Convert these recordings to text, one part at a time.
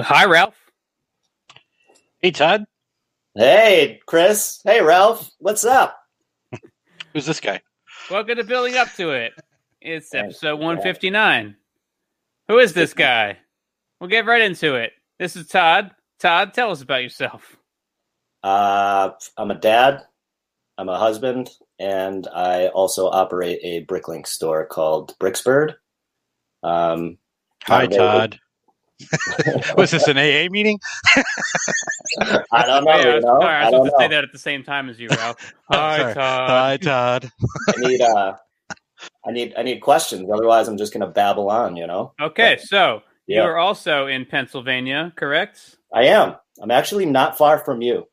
Hi, Ralph. Hey, Todd. Hey, Chris. Hey, Ralph. What's up? Who's this guy? Welcome to Building Up to It. It's episode 159. Who is this guy? We'll get right into it. This is Todd. Todd, tell us about yourself. Uh, I'm a dad. I'm a husband, and I also operate a Bricklink store called Bricksbird. Um, Hi, Todd. Todd. Was this an AA meeting? I don't know. Yeah, you know? sorry, I I was don't supposed to say that at the same time as you, Ralph. Hi, Sorry. Todd. Hi, Todd. I need uh, I need I need questions. Otherwise, I'm just gonna babble on. You know. Okay, so you are also in Pennsylvania, correct? I am. I'm actually not far from you.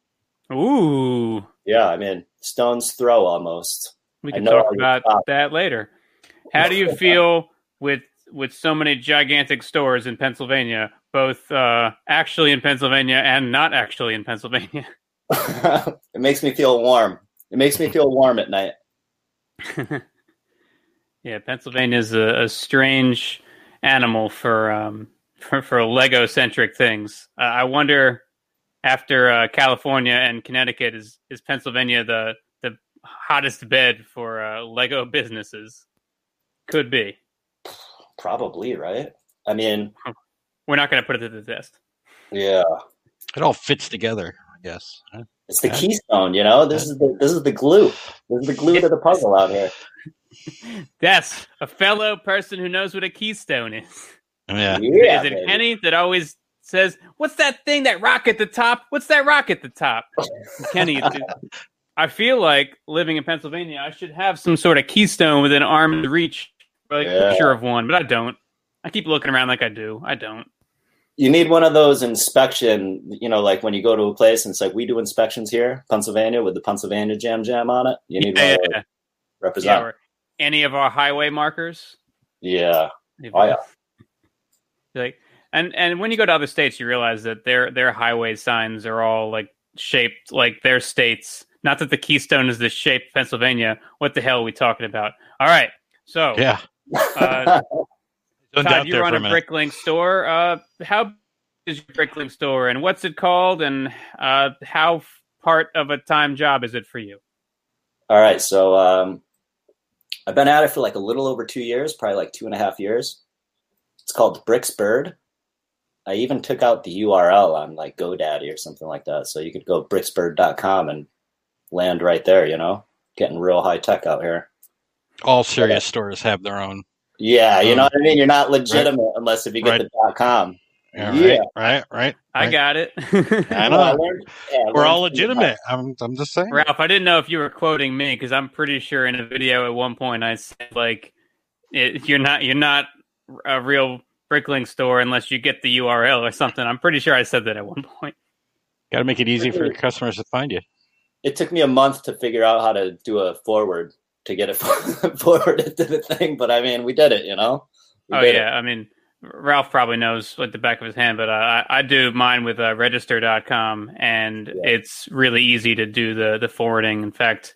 Ooh, Yeah, I'm in stone's throw almost. we can talk about that later. How do you feel with with so many gigantic stores in Pennsylvania, both uh, actually in Pennsylvania and not actually in Pennsylvania? it makes me feel warm. It makes me feel warm at night. yeah, Pennsylvania is a, a strange animal for um, for, for Lego centric things. Uh, I wonder after uh, California and Connecticut is is Pennsylvania the the hottest bed for uh, Lego businesses? Could be. Probably, right? I mean, We're not going to put it to the test. yeah. It all fits together, I guess. It's the Yeah. keystone, you know. This is the this is the glue. This is the glue to the puzzle out here. Yes, a fellow person who knows what a keystone is. Yeah. Yeah, is it baby. Kenny that always says, "What's that thing? That rock at the top? What's that rock at the top?" Kenny, I feel like living in Pennsylvania, I should have some sort of keystone within arm's reach, like Yeah. picture of one, but I don't. I keep looking around like I do. I don't. You need one of those inspection, you know, like when you go to a place and it's like we do inspections here, Pennsylvania, with the Pennsylvania Jam Jam on it. You need Yeah, one of yeah, those. represent. or any of our highway markers. Yeah. Oh, yeah. Like and and when you go to other states, you realize that their their highway signs are all like shaped like their states. Not that the Keystone is the shape of Pennsylvania. What the hell are we talking about? All right, so Yeah. Uh, Don't Todd, you there run a a. Bricklink store. Uh, how is your Bricklink store, and what's it called, and uh, how f- part of a time job is it for you? All right. So um, I've been at it for like a little over two years, probably like two and a half years. It's called Bricksbird. I even took out the URL on like GoDaddy or something like that. So you could go bricksbird.com and land right there, you know? Getting real high tech out here. All serious stores have their own. Yeah, you Um, know what I mean? You're not legitimate unless if you get Right. the dot com. Yeah, Yeah. Right. Right. Right. I right. got it. I Well, I learned- yeah, I We're all legitimate. I'm. I'm just saying. Ralph, I didn't know if you were quoting me because I'm pretty sure in a video at one point I said like, it, "You're not, you're not a real Bricklink store unless you get the URL or something." I'm pretty sure I said that at one point. Got to make it easy for your customers to find you. It took me a month to figure out how to do a forward to get it forwarded to the thing, but I mean, we did it, you know? We oh did it. yeah, I mean, Ralph probably knows like the back of his hand, but uh, I, I do mine with uh, Register.com, and Yeah. it's really easy to do the the forwarding. In fact,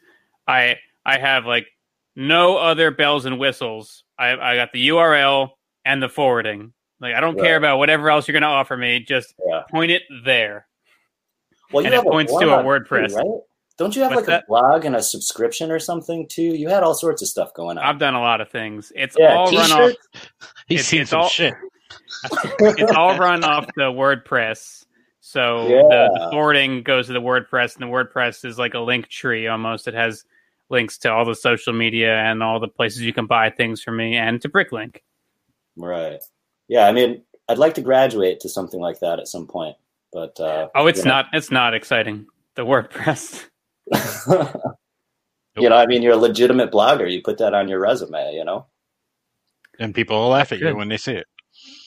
I I have like no other bells and whistles. I I got the URL and the forwarding. Like I don't care about whatever else you're going to offer me. Just Yeah. point it there. Well, And it points to a WordPress. too, right? Don't you have What's like that? a blog and a subscription or something too? You had all sorts of stuff going on. I've done a lot of things. It's yeah, all run off. He's It's- seen it's some all- shit. it's all run off the WordPress. So Yeah. the, the forwarding goes to the WordPress, and the WordPress is like a link tree almost. It has links to all the social media and all the places you can buy things from me, and to Bricklink. Right. Yeah, I mean, I'd like to graduate to something like that at some point, but uh, Oh, it's you know. not. It's not exciting. The WordPress. you know, I mean, you're a legitimate blogger. You put that on your resume. You know. And people will laugh at you when they see it.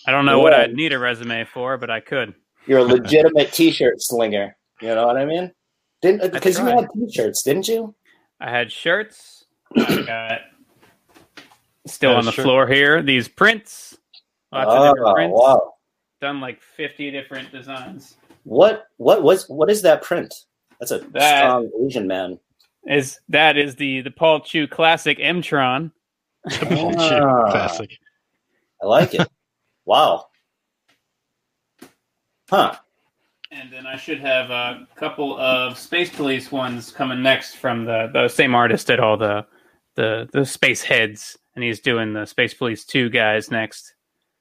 I don't know what I'd need a resume for, but I could. You're a legitimate T-shirt slinger. You know what I mean? Didn't because you had T-shirts, didn't you? I had shirts. I got still Got on the shirt. floor here. These prints. Lots of different Oh prints. wow! Done like fifty different designs. What what was what is that print? That's a That- strong Asian man. Is that is the the Paul Chu classic Mtron. Ah. Classic. I like it. wow. Huh. And then I should have a couple of Space Police ones coming next from the, the same artist did all the the the space heads, and he's doing the Space Police two guys next.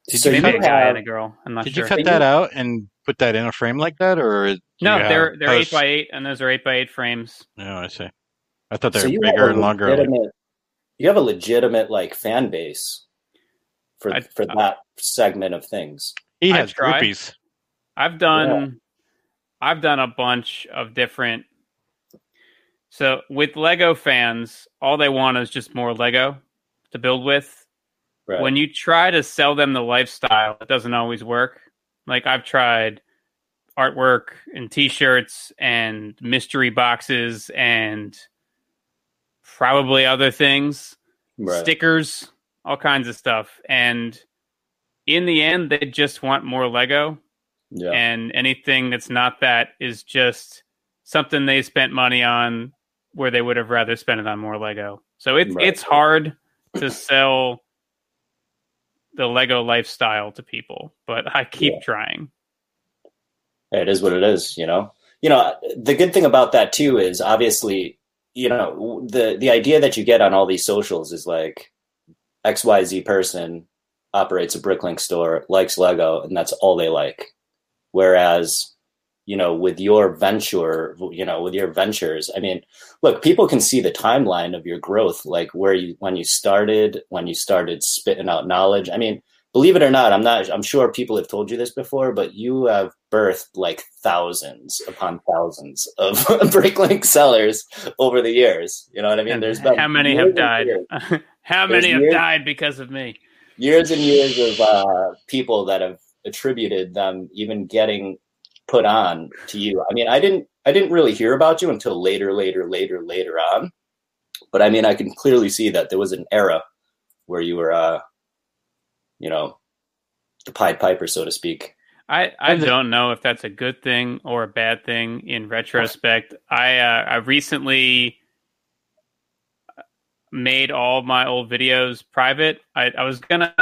Did So you you Maybe a cut, guy have- and a girl. I'm not did sure. you cut that out and put that in a frame like that, or no, they're they're eight posts- by eight, and those are eight by eight frames. No, I see. I thought they So were you bigger and longer. you have a legitimate like fan base for I- for uh, that segment of things. He I has tried. groupies. I've done I've done a bunch of different so with Lego fans, all they want is just more Lego to build with. Right. When you try to sell them the lifestyle, it doesn't always work. Like I've tried artwork and t-shirts and mystery boxes and probably other things right. stickers, all kinds of stuff. And in the end, they just want more Lego. yeah. And anything that's not that is just something they spent money on where they would have rather spent it on more Lego. So it's Right. it's hard to sell the Lego lifestyle to people, but I keep Yeah. trying. it is what it is you know you know the good thing about that too is obviously you know the the idea that you get on all these socials is like xyz person operates a bricklink store likes lego and that's all they like whereas you know with your venture you know with your ventures i mean look people can see the timeline of your growth like where you when you started when you started spitting out knowledge i mean believe it or not, I'm not. I'm sure people have told you this before, but you have birthed like thousands upon thousands of Bricklink sellers over the years. You know what I mean? And There's been how many have died? how There's many have years- died because of me? years and years of uh, people that have attributed them even getting put on to you. I mean, I didn't. I didn't really hear about you until later, later, later, later on. But I mean, I can clearly see that there was an era where you were, uh, you know, the Pied Piper, so to speak. I, I the- don't know if that's a good thing or a bad thing in retrospect. I uh, I recently made all my old videos private. I, I was gonna.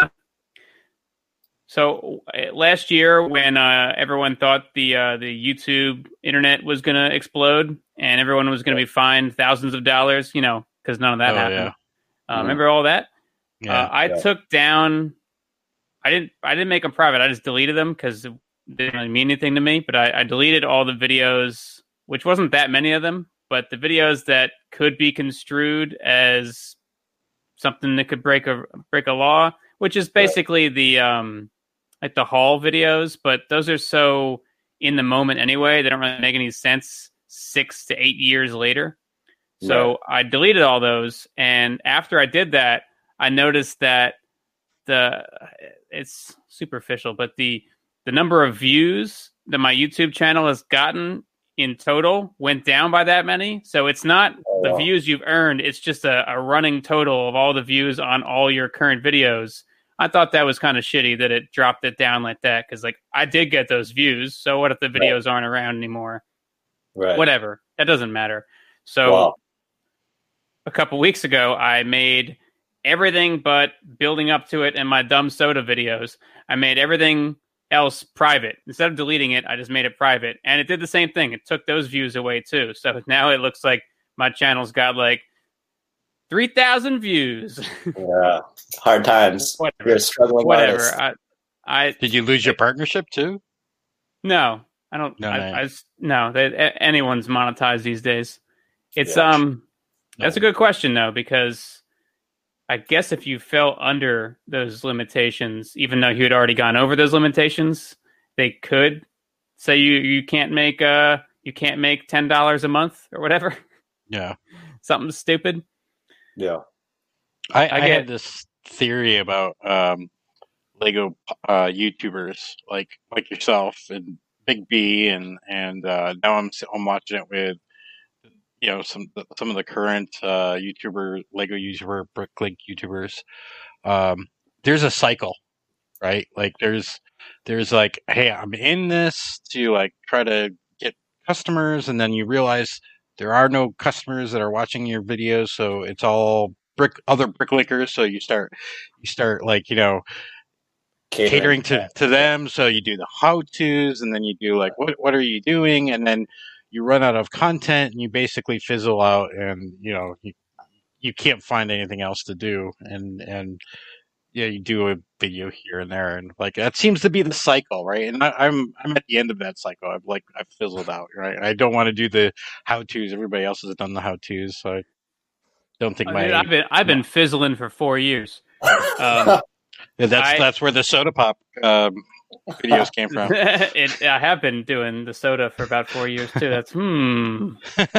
So uh, last year, when uh, everyone thought the uh, the YouTube internet was gonna explode and everyone was gonna be fined thousands of dollars, you know, because none of that Oh, happened. yeah. Uh, Mhm. Remember all that? Yeah. Uh, I Yeah. took down. I didn't. I didn't make them private. I just deleted them because it didn't really mean anything to me. But I, I deleted all the videos, which wasn't that many of them, but the videos that could be construed as something that could break a break a law, which is basically the um like the haul videos. But those are so in the moment anyway. They don't really make any sense six to eight years later. So I deleted all those, and after I did that, I noticed that the it's superficial, but the the number of views that my YouTube channel has gotten in total went down by that many. So it's not Oh, the wow. views you've earned; it's just a, a running total of all the views on all your current videos. I thought that was kind of shitty that it dropped it down like that because, like, I did get those views. So what if the videos aren't around anymore? Right. Whatever, that doesn't matter. So Wow. a couple weeks ago, I made everything but building up to it and my dumb soda videos. I made everything else private. Instead of deleting it, I just made it private. And it did the same thing. It took those views away too. So now it looks like my channel's got like 3,000 views. Yeah. Hard times. You're whatever. a struggling Whatever. I, I, Did you lose your partnership too? no, I don't, No, I, no. I s- no, they, a- anyone's monetized these days. It's, Yeah. um, That's a good question, though, because I guess if you fell under those limitations, even though you had already gone over those limitations, they could say you you can't make uh you can't make ten dollars a month or whatever, Yeah. something stupid. Yeah. I, I I, get- had this theory about um, Lego uh, YouTubers like like yourself and Big B and and uh, now I'm I'm watching it with you know some some of the current uh, YouTuber Lego YouTuber Bricklink YouTubers. Um, there's a cycle, right? Like there's there's like hey I'm in this to like try to get customers and then you realize there are no customers that are watching your videos so it's all brick other bricklinkers so you start you start like you know catering, catering to, to them. So you do the how tos and then you do like, what, what are you doing? And then you run out of content and you basically fizzle out and, you know, you, you can't find anything else to do. And, and, yeah, you do a video here and there, and like that seems to be the cycle, right? And I, am I'm, I'm at the end of that cycle. I've like I've fizzled out, right? I don't want to do the how tos. Everybody else has done the how tos, so I don't think I my. Mean, I've been I've been fizzling for four years. Um, yeah, that's I, that's where the soda pop um, videos came from. it, I have been doing the soda for about four years too. That's hmm.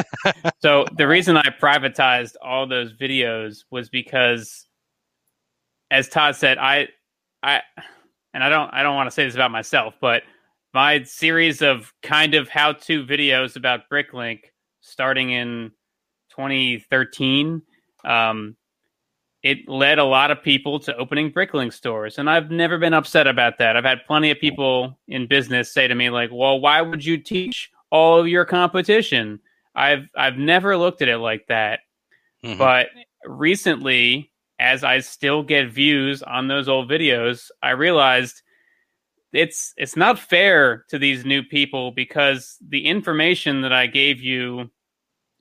so the reason I privatized all those videos was because, as Todd said, I, I, and I don't, I don't want to say this about myself, but my series of kind of how-to videos about Bricklink, starting in 2013. Um, it led a lot of people to opening Bricklink stores. And I've never been upset about that. I've had plenty of people in business say to me, like, well, why would you teach all of your competition? I've I've never looked at it like that. Mm-hmm. But recently, as I still get views on those old videos, I realized it's it's not fair to these new people because the information that I gave you,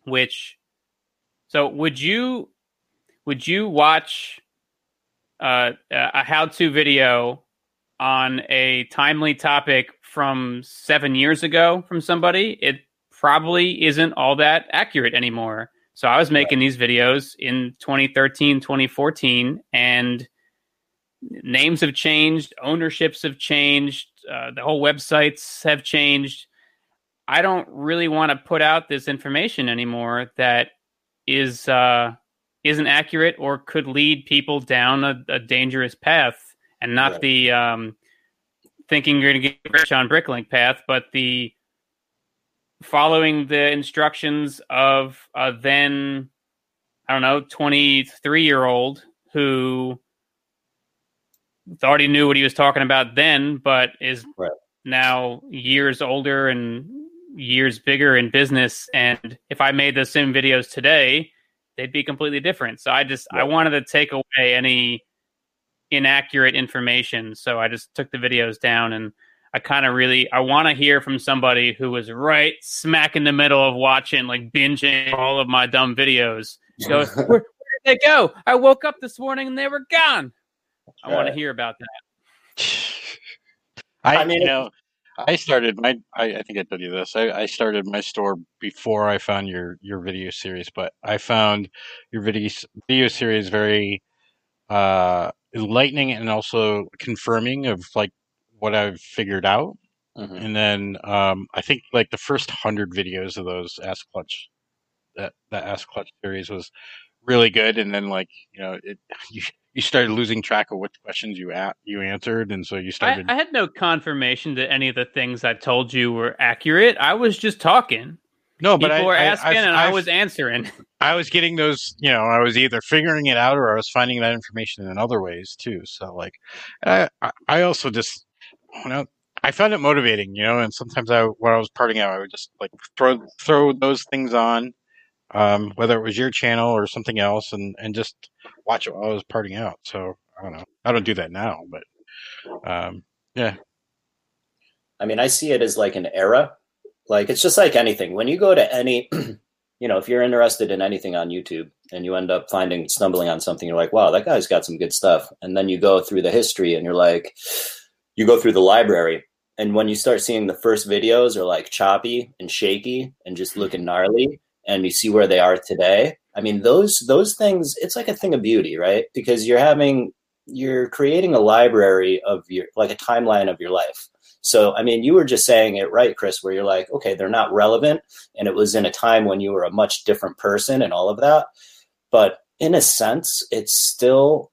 which so would you would you watch uh, a how-to video on a timely topic from seven years ago from somebody? It probably isn't all that accurate anymore. So I was making these videos in 2013, 2014, and names have changed, ownerships have changed, uh, the whole websites have changed. I don't really want to put out this information anymore that is uh, isn't accurate or could lead people down a, a dangerous path and not right. the um, thinking you're going to get rich on Bricklink path, but the following the instructions of a then, I don't know, 23 year old who thought he knew what he was talking about then, but is right. now years older and years bigger in business. And if I made the same videos today, they'd be completely different. So I just. I wanted to take away any inaccurate information. So I just took the videos down and I kind of really I want to hear from somebody who was right smack in the middle of watching like binging all of my dumb videos. Goes, where, where, did they go? I woke up this morning and they were gone. I want to hear about that. I, I mean, you know, I started my. I, I, think I told you this. I, I, started my store before I found your your video series, but I found your video video series very uh, enlightening and also confirming of like what I've figured out. Mm-hmm. And then um, I think like the first hundred videos of those Ask Clutch that that Ask Clutch series was really good. And then like you know it you you started losing track of what questions you at you answered, and so you started. I, I, had no confirmation that any of the things I told you were accurate. I was just talking. No, but people I, were asking, I've, and I've, I was answering. I was getting those. You know, I was either figuring it out or I was finding that information in other ways too. So, like, I, I also just, you know, I found it motivating. You know, and sometimes I, when I was parting out, I would just like throw throw those things on um, whether it was your channel or something else, and and just watch it while I was parting out. So I don't know. I don't do that now, but um, yeah. I mean, I see it as like an era. Like it's just like anything. When you go to any, you know, if you're interested in anything on YouTube and you end up finding stumbling on something, you're like, wow, that guy's got some good stuff. And then you go through the history and you're like, you go through the library and when you start seeing the first videos are like choppy and shaky and just looking gnarly and you see where they are today i mean those those things it's like a thing of beauty right? Because you're having you're creating a library of your like a timeline of your life. So i mean you were just saying it right chris where you're like okay they're not relevant and it was in a time when you were a much different person and all of that. But in a sense it's still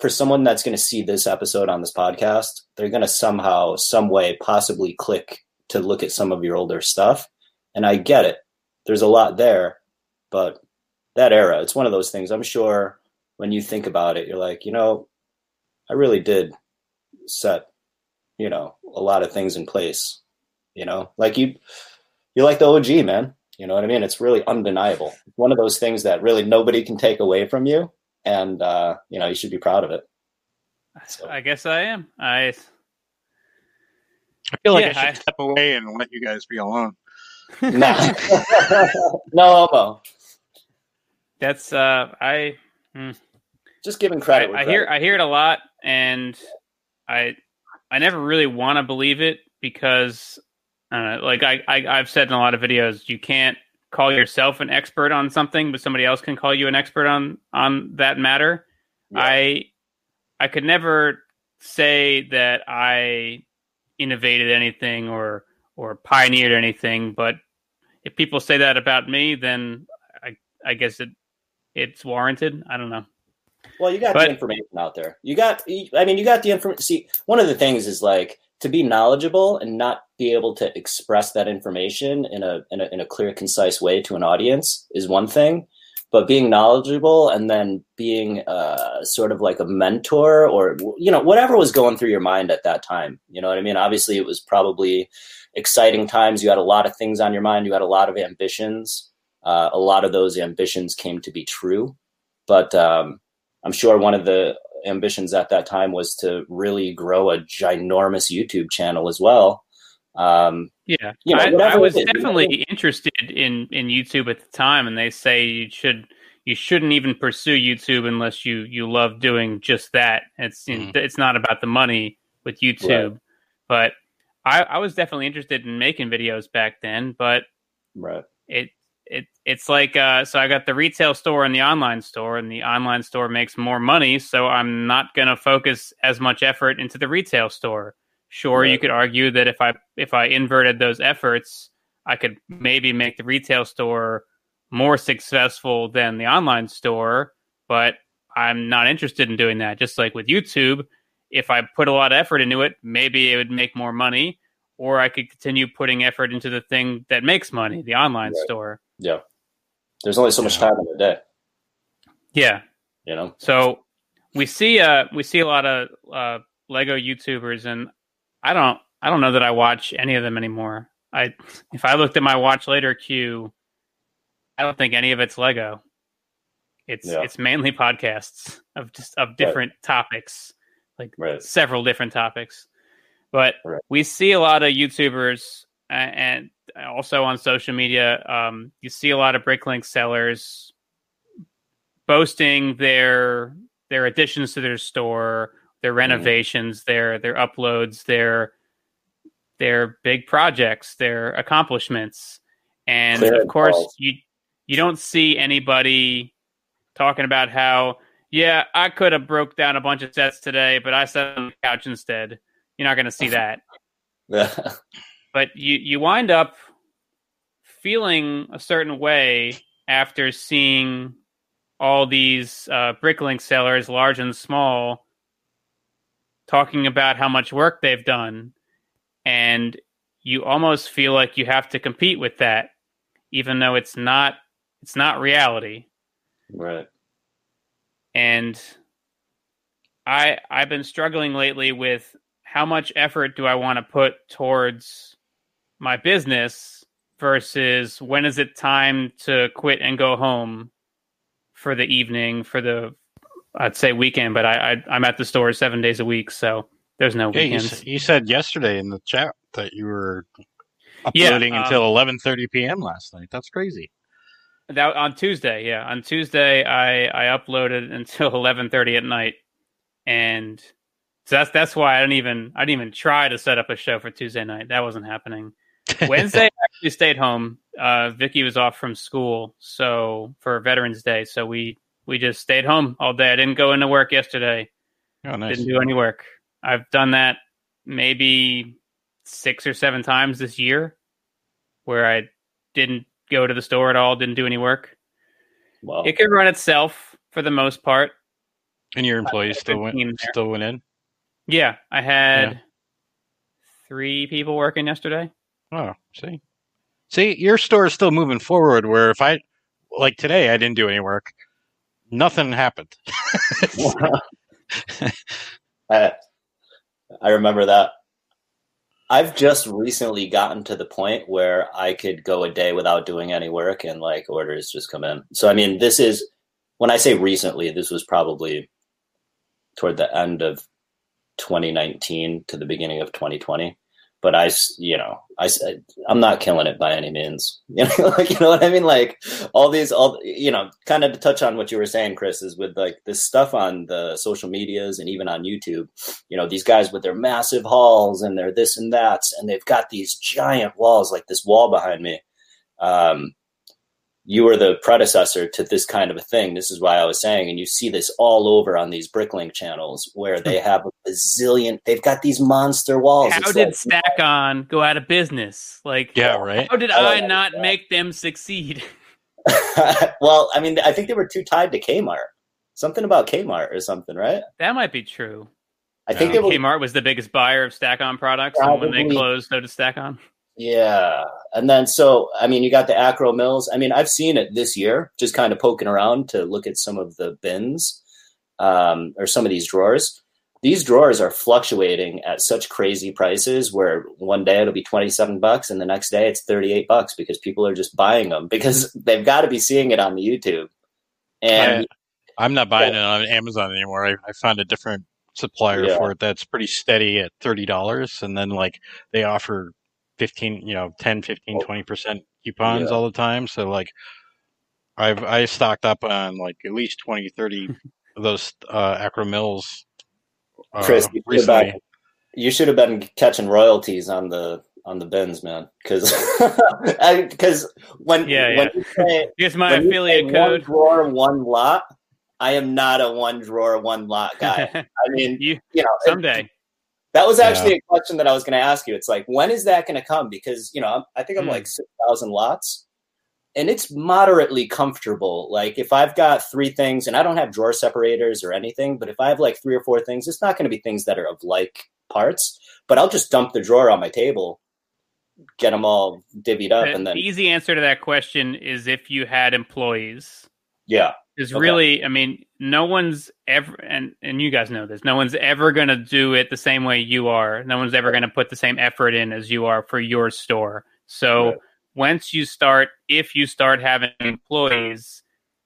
for someone that's going to see this episode on this podcast they're going to somehow some way possibly click to look at some of your older stuff and i get it there's a lot there, but that era, it's one of those things. I'm sure when you think about it, you're like, you know, I really did set, you know, a lot of things in place. You know, like you, you like the OG man. You know what I mean? It's really undeniable. One of those things that really nobody can take away from you, and uh, you know, you should be proud of it. So. I guess I am. I I feel like Yeah, I should I- step away and let you guys be alone. no, no homo. that's uh I Just giving I, credit. where I hear I hear it a lot, and I I never really want to believe it because I don't know, like I, I I've said in a lot of videos, you can't call yourself an expert on something, but somebody else can call you an expert on on that matter. Yeah. I I could never say that I innovated anything or or pioneered anything, but if people say that about me, then I I guess it it's warranted. I don't know. Well, you got But- the information out there. You got, I mean, you got the information. See, one of the things is like to be knowledgeable and not be able to express that information in a in a, in a clear, concise way to an audience is one thing. But being knowledgeable and then being uh, sort of like a mentor or you know whatever was going through your mind at that time. You know what I mean? Obviously, it was probably exciting times. You had a lot of things on your mind. You had a lot of ambitions. Uh, a lot of those ambitions came to be true, but um, I'm sure one of the ambitions at that time was to really grow a ginormous YouTube channel as well. Um, Yeah, You know, I, I was it is, you definitely interested in in YouTube at the time, and they say you should you shouldn't even pursue YouTube unless you you love doing just that. It's Mhm. it's not about the money with YouTube, but I, I was definitely interested in making videos back then. But right. it it it's like uh, so I got the retail store and the online store, and the online store makes more money, so I'm not going to focus as much effort into the retail store. Sure, you could argue that if I if I inverted those efforts, I could maybe make the retail store more successful than the online store, but I'm not interested in doing that. Just like with YouTube, if I put a lot of effort into it, maybe it would make more money, or I could continue putting effort into the thing that makes money, the online Right. store. Yeah. There's only so much time in the day, Yeah. you know? So we see uh we see a lot of uh Lego YouTubers and I don't I don't know that I watch any of them anymore. I if I looked at my watch later queue, I don't think any of it's Lego. It's Yeah. it's mainly podcasts of just of different topics, like Right. several different topics. But Right. we see a lot of YouTubers and also on social media. Um, you see a lot of Bricklink sellers boasting their their additions to their store, their renovations, their their uploads, their their big projects, their accomplishments, and Clear of course you you don't see anybody talking about how yeah I could have broke down a bunch of sets today, but I sat on the couch instead. You're not going to see that. But you you wind up feeling a certain way after seeing all these uh, bricklink sellers, large and small, talking about how much work they've done, and you almost feel like you have to compete with that, even though it's not it's not reality. right. And I I've been struggling lately with how much effort do I want to put towards my business versus when is it time to quit and go home for the evening for the I'd say weekend, but I, I I'm at the store seven days a week, so there's no Yeah, you, weekends. you said yesterday in the chat that you were Yeah, uploading um, until 11:30 p.m. last night. That's crazy. That on Tuesday, yeah. On Tuesday, I I uploaded until eleven thirty at night, and so that's that's why I didn't even I didn't even try to set up a show for Tuesday night. That wasn't happening. Wednesday, I actually stayed home. Uh, Vicky was off from school, so for Veterans Day, so we we just stayed home all day. I didn't go into work yesterday. oh, nice. Didn't do any work. I've done that maybe six or seven times this year, where I didn't go to the store at all, didn't do any work. Wow. It could run itself for the most part. And your employees still went still went in. Yeah, I had Yeah. three people working yesterday. Oh, see, see, your store is still moving forward. Where if I like today, I didn't do any work. Nothing happened. I, I remember that. I've just recently gotten to the point where I could go a day without doing any work and like orders just come in. So I mean, this is when I say recently, this was probably toward the end of 2019 to the beginning of 2020 but I, you know, I, I'm not killing it by any means. You know, like, you know what I mean? Like all these, all, you know, kind of to touch on what you were saying, Chris, is with like this stuff on the social medias and even on YouTube, you know, these guys with their massive hauls and their this and that, and they've got these giant walls, like this wall behind me. Um, you were the predecessor to this kind of a thing. This is why I was saying, and you see this all over on these Bricklink channels where they have a zillion. They've got these monster walls. How It's did like, Stack On go out of business? Like, Yeah, right. how did I I not that. make them succeed? well, I mean, I think they were too tied to Kmart. Something about Kmart or something, right? That might be true. I think uh, Yeah. were. Kmart was the biggest buyer of Stack On products, and when they closed, so did Stack On. Yeah. And then, so, I mean, you got the Akro-Mils. I mean, I've seen it this year, just kind of poking around to look at some of the bins um, or some of these drawers. These drawers are fluctuating at such crazy prices where one day it'll be 27 bucks and the next day it's 38 bucks because people are just buying them because they've got to be seeing it on the YouTube. And I'm not buying it on Amazon anymore. I, I found a different supplier Yeah. for it that's pretty steady at thirty dollars, and then like they offer fifteen, you know, 10, 15, 20 percent coupons Yeah. all the time. So like, I've I stocked up on like at least 20, 30 of those uh, Akro-Mils. Uh, Chris, you should, have been, you should have been catching royalties on the on the bins, man. Because because when Yeah, when you say Here's my when you affiliate say code. one drawer, one lot. I am not a one drawer, one lot guy. I mean, you you know, someday. That was actually a question that I was going to ask you. It's like, when is that going to come? Because you know, I'm- I think I'm Hmm. like six thousand lots, and it's moderately comfortable. Like if I've got three things, and I don't have drawer separators or anything, but if I have like three or four things, it's not going to be things that are of like parts. But I'll just dump the drawer on my table, get them all divvied up, The and then the easy answer to that question is if you had employees. yeah, Is Okay. really, I mean, no one's ever, and and you guys know this. No one's ever going to do it the same way you are. No one's ever going to put the same effort in as you are for your store. So Right. once you start, if you start having employees,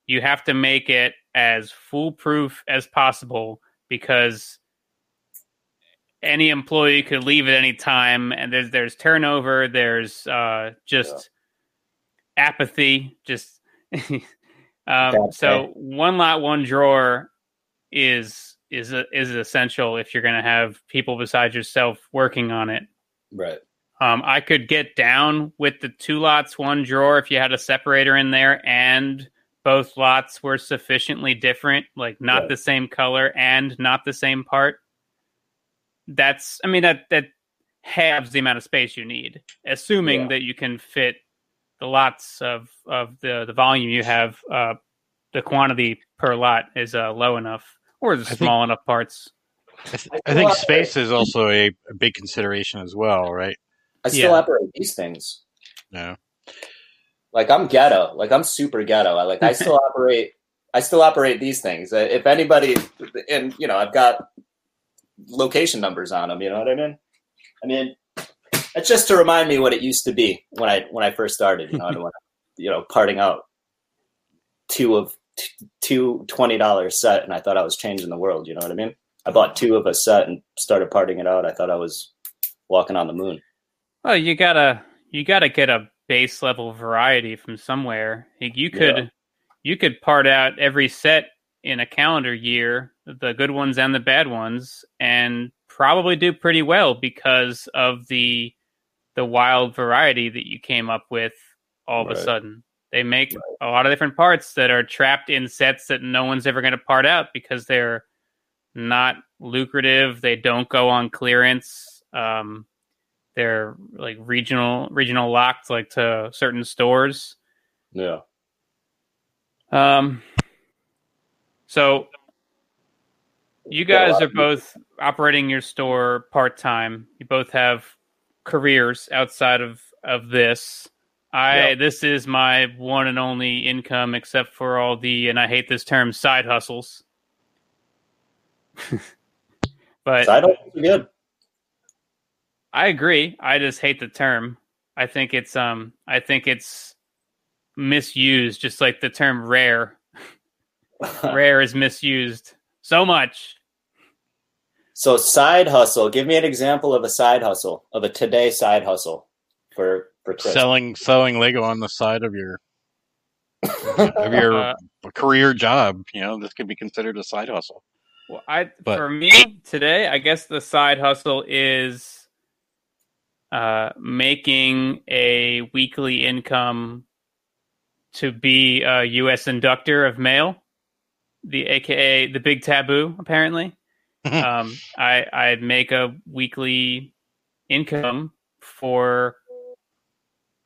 you have to make it as foolproof as possible because any employee could leave at any time, and there's there's turnover. There's uh, just apathy. Just um, so one lot, one drawer is is is essential if you're going to have people besides yourself working on it. right, Um, I could get down with the two lots, one drawer if you had a separator in there and both lots were sufficiently different, like not Right. the same color and not the same part. That's, I mean, that that halves the amount of space you need, assuming Yeah. that you can fit the lots of of the the volume you have. Uh, the quantity per lot is uh, low enough, or the think- small enough parts. I, th- I think space is also a, a big consideration as well, right? I still Yeah. operate these things. Yeah. like I'm ghetto. Like I'm super ghetto. I like I still operate. I still operate these things. Uh, If anybody, and you know, I've got location numbers on them. You know what I mean? I mean, it's just to remind me what it used to be when I when I first started. You know, I don't want to, you know, parting out two of t- two twenty dollars set, and I thought I was changing the world. You know what I mean? I bought two of a set and started parting it out. I thought I was walking on the moon. Well, you gotta you gotta get a base level variety from somewhere. You- You could Yeah. you could part out every set in a calendar year, the good ones and the bad ones, and probably do pretty well because of the the wild variety that you came up with all of a sudden. They make a lot of different parts that are trapped in sets that no one's ever going to part out because they're not lucrative. They don't go on clearance. Um, they're like regional regional locked like to certain stores. Yeah. Um, so you guys are both operating your store part time. You both have careers outside of of this. I Yeah. this is my one and only income, except for all the and I hate this term side hustles. but Side hustles are good. I agree. I just hate the term. I think it's um I think it's misused just like the term rare. rare is misused so much. So side hustle. Give me an example of a side hustle of a today side hustle for for Chris. Selling selling Lego on the side of your of your Uh, career job. You know, this could be considered a side hustle. Well, I But- for me today, I guess the side hustle is uh, making a weekly income to be a U.S. inductor of mail, the AKA the Big Taboo. Apparently, um, I I make a weekly income for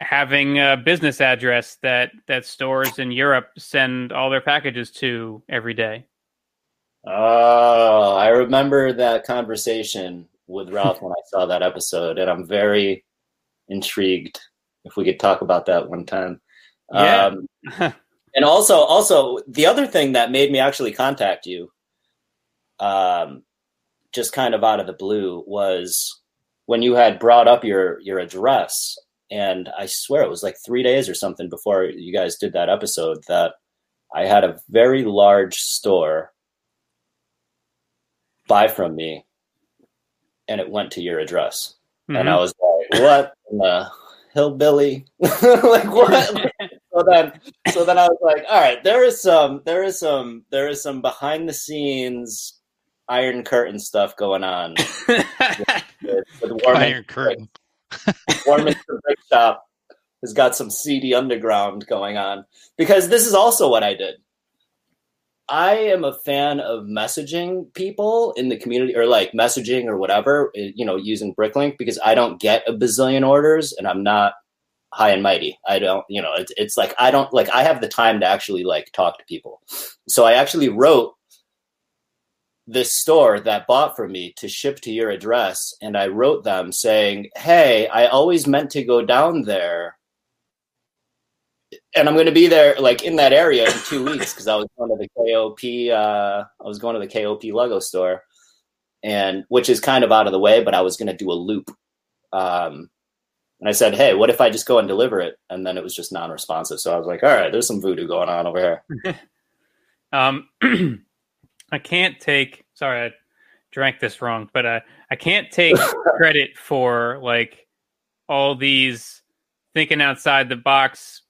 having a business address that that stores in Europe send all their packages to every day. Oh, I remember that conversation with Ralph when I saw that episode, and I'm very intrigued if we could talk about that one time. Yeah. Um, and also, also the other thing that made me actually contact you, um, just kind of out of the blue, was when you had brought up your your address, and I swear it was like three days or something before you guys did that episode that I had a very large store buy from me, and it went to your address, and mm-hmm. I was like, "What in the hillbilly? like what?" so then so then I was like, all right, there is some there is some there is some behind the scenes iron curtain stuff going on with, with Warminster, Iron curtain. Warminster Brick Shop has got some seedy underground going on because this is also what I did. I am a fan of messaging people in the community or like messaging or whatever, eh, you know, using Bricklink because I don't get a bazillion orders and I'm not high and mighty. I don't, you know, it's, it's like I don't like I have the time to actually like talk to people. So I actually wrote this store that bought from me to ship to your address and I wrote them saying, "Hey, I always meant to go down there and I'm going to be there like in that area in 2 weeks cuz I was going to the KOP uh I was going to the KOP Lego store and which is kind of out of the way, but I was going to do a loop. Um and I said, "Hey, what if I just go and deliver it?" And then it was just non-responsive. So I was like, "All right, there's some voodoo going on over here." Um, I can't take. Sorry, I drank this wrong, but uh, I can't take credit for like all these thinking outside the box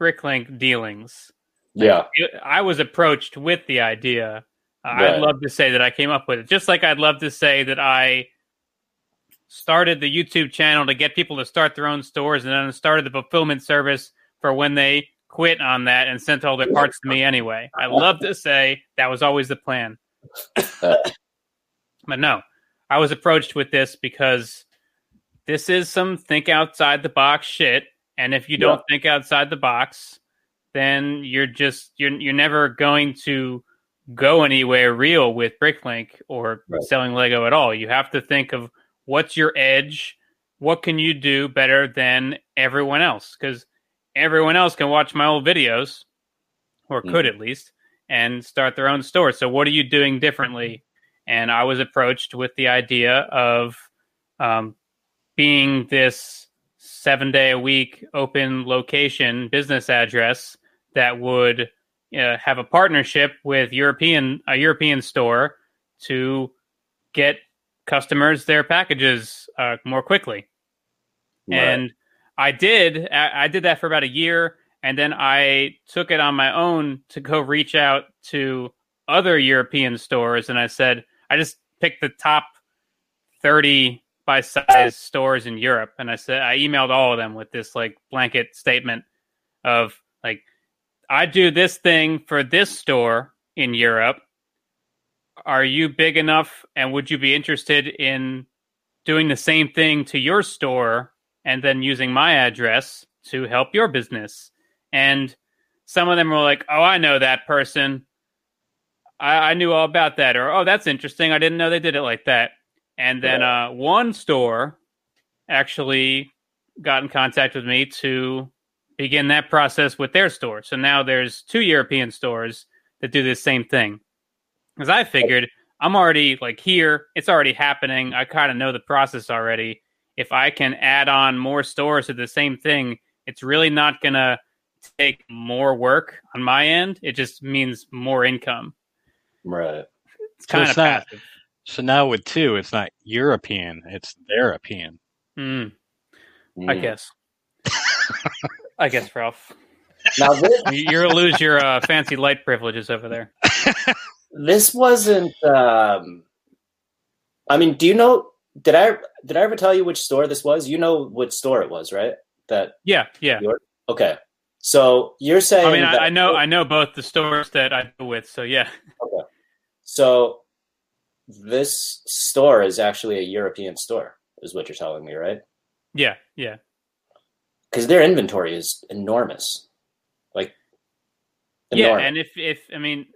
Bricklink dealings. Yeah. I was approached with the idea. Uh, Right. I'd love to say that I came up with it, just like I'd love to say that I started the YouTube channel to get people to start their own stores, and then started the fulfillment service for when they quit on that and sent all their parts to me anyway. I love to say that was always the plan, but no, I was approached with this because this is some think outside the box shit, and if you don't think outside the box, then you're just you're you're never going to go anywhere real with Bricklink or Right. selling Lego at all. You have to think of what's your edge, what can you do better than everyone else because everyone else can watch my old videos or could at least and start their own store. So what are you doing differently? And I was approached with the idea of um, being this seven day a week open location business address that would uh, have a partnership with European a European store to get customers their packages uh, more quickly. Right. And I did I, did that for about a year, and then I took it on my own to go reach out to other European stores, and I said I just picked the top thirty by size stores in Europe, and I said I emailed all of them with this like blanket statement of like I do this thing for this store in Europe. Are you big enough and would you be interested in doing the same thing to your store and then using my address to help your business? And some of them were like, Oh, I know that person. I, I knew all about that. Or, Oh, that's interesting. I didn't know they did it like that. And then uh, one store actually got in contact with me to begin that process with their store. So now there's two European stores that do this same thing. Because I figured I'm already like here, it's already happening. I kind of know the process already. If I can add on more stores to the same thing, it's really not going to take more work on my end. It just means more income. Right. It's So kind it's of not- passive. So now with two, it's not European, it's European. Mm, I Mm. guess. I guess, Ralph. Now this, You- You're gonna lose your uh, fancy light privileges over there. this wasn't. Um, I mean, do you know? Did I did I ever tell you which store this was? You know which store it was, right? That Yeah, yeah. okay. So you're saying I mean, I, I know, I know both the stores that I deal with. So yeah, Okay, So this store is actually a European store, is what you're telling me, right? yeah, yeah. Because their inventory is enormous, like Yeah, and if if I mean,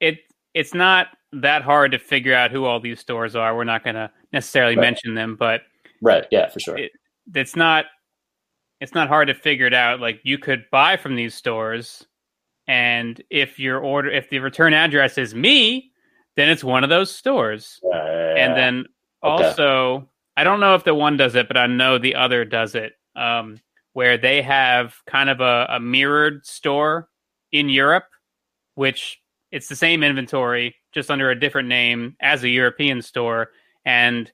it it's not that hard to figure out who all these stores are. We're not going to necessarily Right. mention them, but right, yeah, for sure. It- it's not it's not hard to figure it out. Like you could buy from these stores, and if your order if the return address is me, then it's one of those stores. Yeah, And then Okay. also, I don't know if the one does it, but I know the other does it. Um, where they have kind of a, a mirrored store in Europe, which it's the same inventory, just under a different name as a European store, and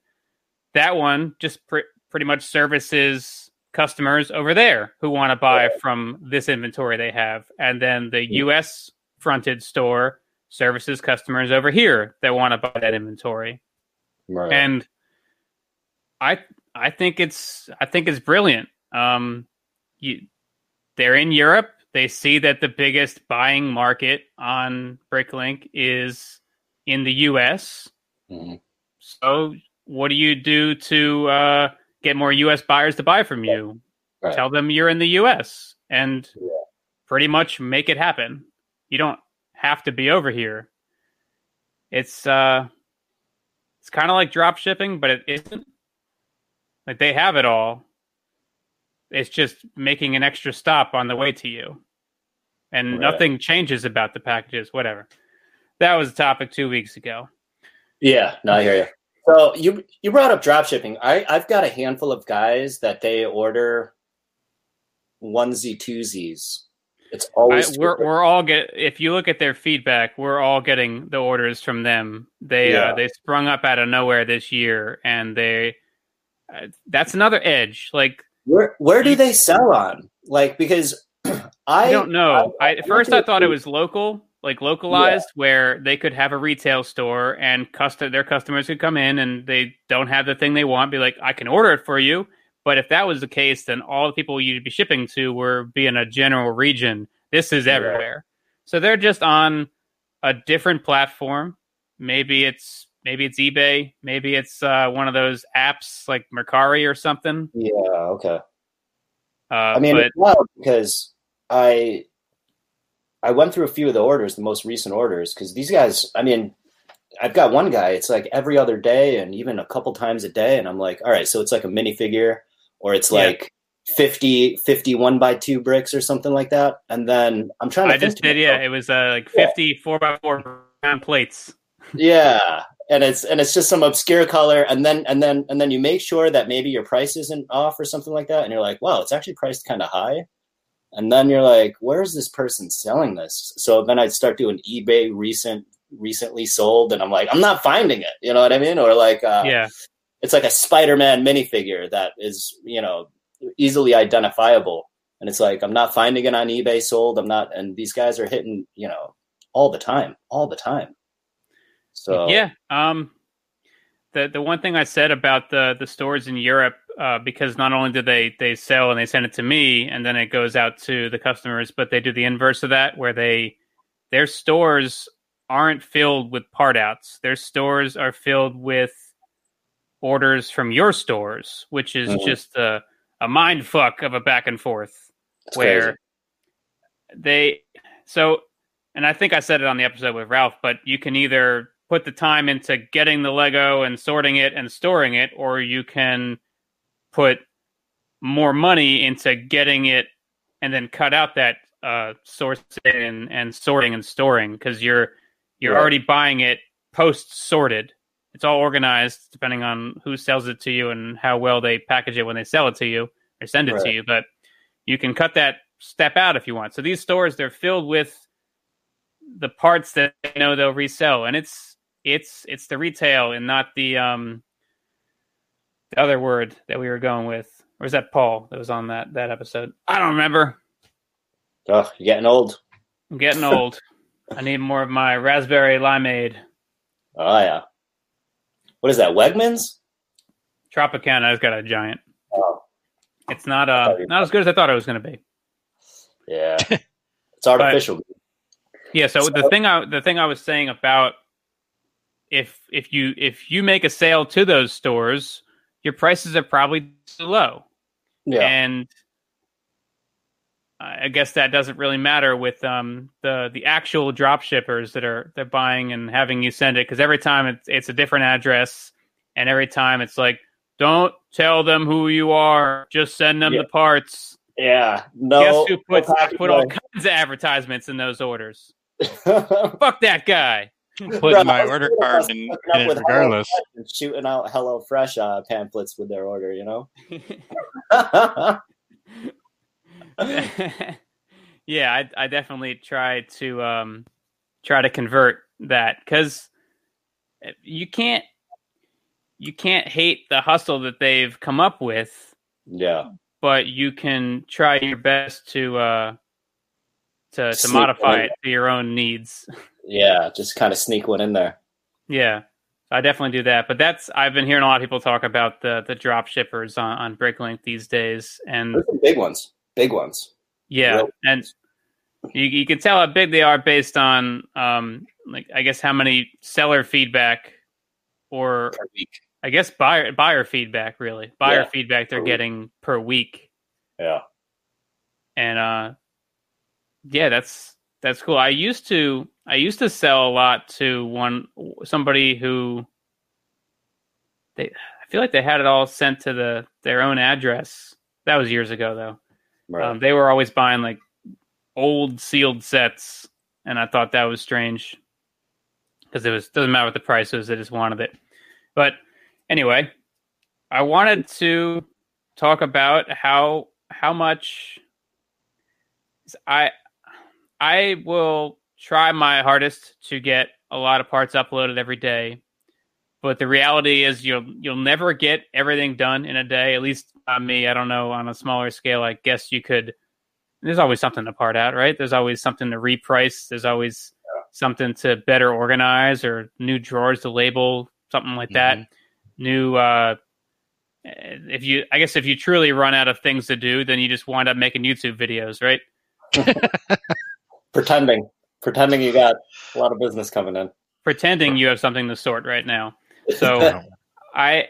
that one just pr- pretty much services customers over there who want to buy from this inventory they have, and then the U.S. fronted store services customers over here that want to buy that inventory Right. and I I think it's I think it's brilliant. Um, you, they're in Europe. They see that the biggest buying market on Bricklink is in the U.S. Mhm. So what do you do to uh, get more U.S. buyers to buy from you? Right. Tell them you're in the U.S. and Yeah. pretty much make it happen. You don't have to be over here. It's uh, it's kind of like drop shipping, but it isn't. Like they have it all. It's just making an extra stop on the way to you, and Right. nothing changes about the packages. Whatever. That was a topic two weeks ago. Yeah, no, I hear you. So you you brought up drop shipping. I I've got a handful of guys that they order onesie twosies. It's I, always we're we're all get if you look at their feedback, we're all getting the orders from them. They Yeah. uh, they sprung up out of nowhere this year, and they uh, that's another edge. Like where where do they sell on? Like because I, I don't know. I, at first I thought it was local, like localized, where they could have a retail store and custom their customers could come in and they don't have the thing they want, be like, I can order it for you. But if that was the case, then all the people you'd be shipping to were be in a general region. This is Yeah. everywhere. So they're just on a different platform. Maybe it's maybe it's eBay, maybe it's uh, one of those apps like Mercari or something. Yeah, okay. Uh, I mean, but wild because I I went through a few of the orders, the most recent orders, because these guys. I mean, I've got one guy. It's like every other day, and even a couple times a day, and I'm like, all right, so it's like a minifigure, or it's Yeah. like 50, 50 one by two bricks or something like that. And then I'm trying to. I just did, yeah. It was uh, like Yeah. 50 four by four round plates. yeah and it's and it's just some obscure color and then and then and then you make sure that maybe your price isn't off or something like that and you're like wow it's actually priced kind of high and then you're like where's this person selling this? So then i'd start doing ebay recent recently sold and i'm like i'm not finding it. You know what i mean? Or like uh, yeah, it's like a spider-man minifigure that is you know easily identifiable. And it's like i'm not finding it on ebay sold. I'm not and these guys are hitting you know all the time all the time. So yeah. Um, the the one thing I said about the the stores in Europe, uh, because not only do they they sell and they send it to me, and then it goes out to the customers, but they do the inverse of that, where they their stores aren't filled with part outs. Their stores are filled with orders from your stores, which is Mhm. just a a mind fuck of a back and forth. Where crazy. they so and i think i said it on the episode with ralph but you can either put the time into getting the lego and sorting it and storing it or you can put more money into getting it and then cut out that uh sourcing and, and sorting and storing because you're you're Right. already buying it post sorted it's all organized depending on who sells it to you and how well they package it when they sell it to you or send it to you but you can cut that step out if you want. So these stores they're filled with the parts that they know they'll resell, and it's it's it's the retail and not the um the other word that we were going with. Or was that Paul that was on that that episode? I don't remember. Oh, you're getting old. I'm getting old. I need more of my raspberry limeade. Oh yeah. What is that? Wegmans? Tropicana's got a giant. Oh It's not uh not as good as I thought it was going to be. yeah. It's artificial. Yeah. So, So- the thing I the thing I was saying about if if you if you make a sale to those stores, your prices are probably too low, yeah. and I guess that doesn't really matter with um the the actual drop shippers that are they're buying and having you send it because every time it's it's a different address, and every time it's like don't tell them who you are, just send them Yeah. the parts. yeah. No. Guess who puts no put all kinds of advertisements in those orders? Fuck that guy. Putting my order thinking card in, in it regardless. And shooting out Hello Fresh uh, pamphlets with their order. You know. yeah, I, I definitely try to um, try to convert that because you can't you can't hate the hustle that they've come up with, yeah. but you can try your best to uh, to to Sneak modify it to your own needs. Yeah. Just kind of sneak one in there. Yeah, I definitely do that. But that's I've been hearing a lot of people talk about the the drop shippers on, on Bricklink these days, and some big ones. Big ones. Yeah, Real- and you you can tell how big they are based on um like I guess how many seller feedback or week. I guess buyer buyer feedback really buyer Yeah, feedback they're per week. getting per week Yeah. and uh yeah that's that's cool. I used to I used to sell a lot to one somebody who they I feel like they had it all sent to the their own address. That was years ago though. Right. Um, they were always buying like old sealed sets, and I thought that was strange because it was doesn't matter what the price was; they just wanted it. But anyway, I wanted to talk about how how much I I will try my hardest to get a lot of parts uploaded every day. But the reality is you'll you'll never get everything done in a day. At least on me, I don't know on a smaller scale. I guess you could. There's always something to part out, right? There's always something to reprice. There's always something to better organize or new drawers to label, something like that. New. uh if you, I guess, if you truly run out of things to do, then you just wind up making YouTube videos, right? Pretending. Pretending you got a lot of business coming in. Pretending you have something to sort right now. So I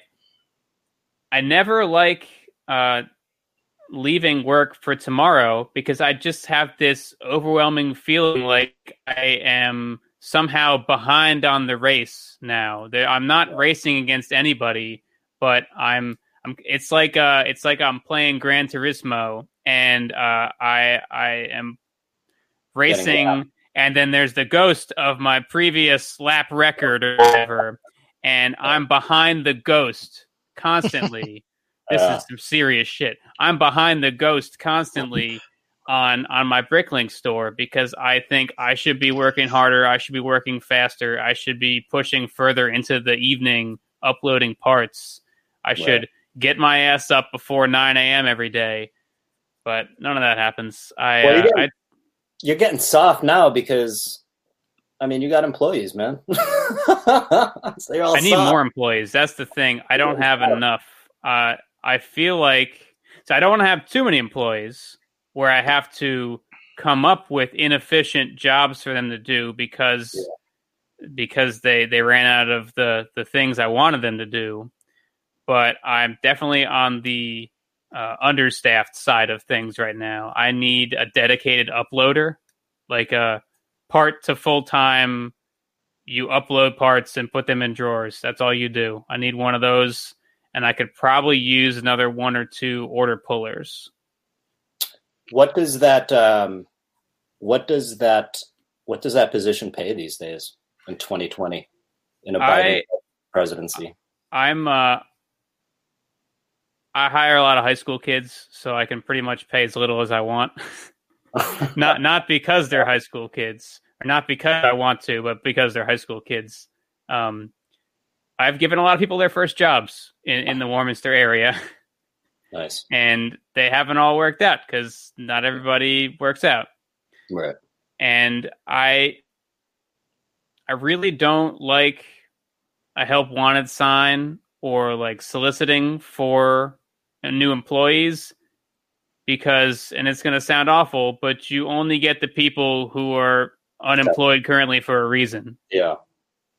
I never like uh leaving work for tomorrow because I just have this overwhelming feeling like I am somehow behind on the race now. There, I'm not racing against anybody, but I'm I'm it's like uh it's like I'm playing Gran Turismo and uh I I am Getting racing and then there's the ghost of my previous lap record or whatever and I'm behind the ghost constantly. this Yeah. is some serious shit. I'm behind the ghost constantly on on my Bricklink store because I think I should be working harder. I should be working faster. I should be pushing further into the evening, uploading parts. I should get my ass up before 9 a.m. every day. But none of that happens. I, Well, uh, I You're getting soft now because, I mean, you got employees, man. so I need soft. more employees. That's the thing. I don't have enough. Uh, I feel like so I don't want to have too many employees where I have to come up with inefficient jobs for them to do because because they they ran out of the the things I wanted them to do. But I'm definitely on the uh, understaffed side of things right now. I need a dedicated uploader, like a part to full time you upload parts and put them in drawers. That's all you do. I need one of those, and I could probably use another one or two order pullers. What does that? Um, what does that? What does that position pay these days in 2020 in a Biden I- presidency? I'm uh, I hire a lot of high school kids, so I can pretty much pay as little as I want. not not because they're high school kids, or not because I want to, but because they're high school kids. Um, I've given a lot of people their first jobs in, in the Warminster area, Nice. and they haven't all worked out because not everybody works out. Right. And I, I really don't like a help wanted sign or like soliciting for new employees because, and it's going to sound awful, but you only get the people who are unemployed currently for a reason. Yeah.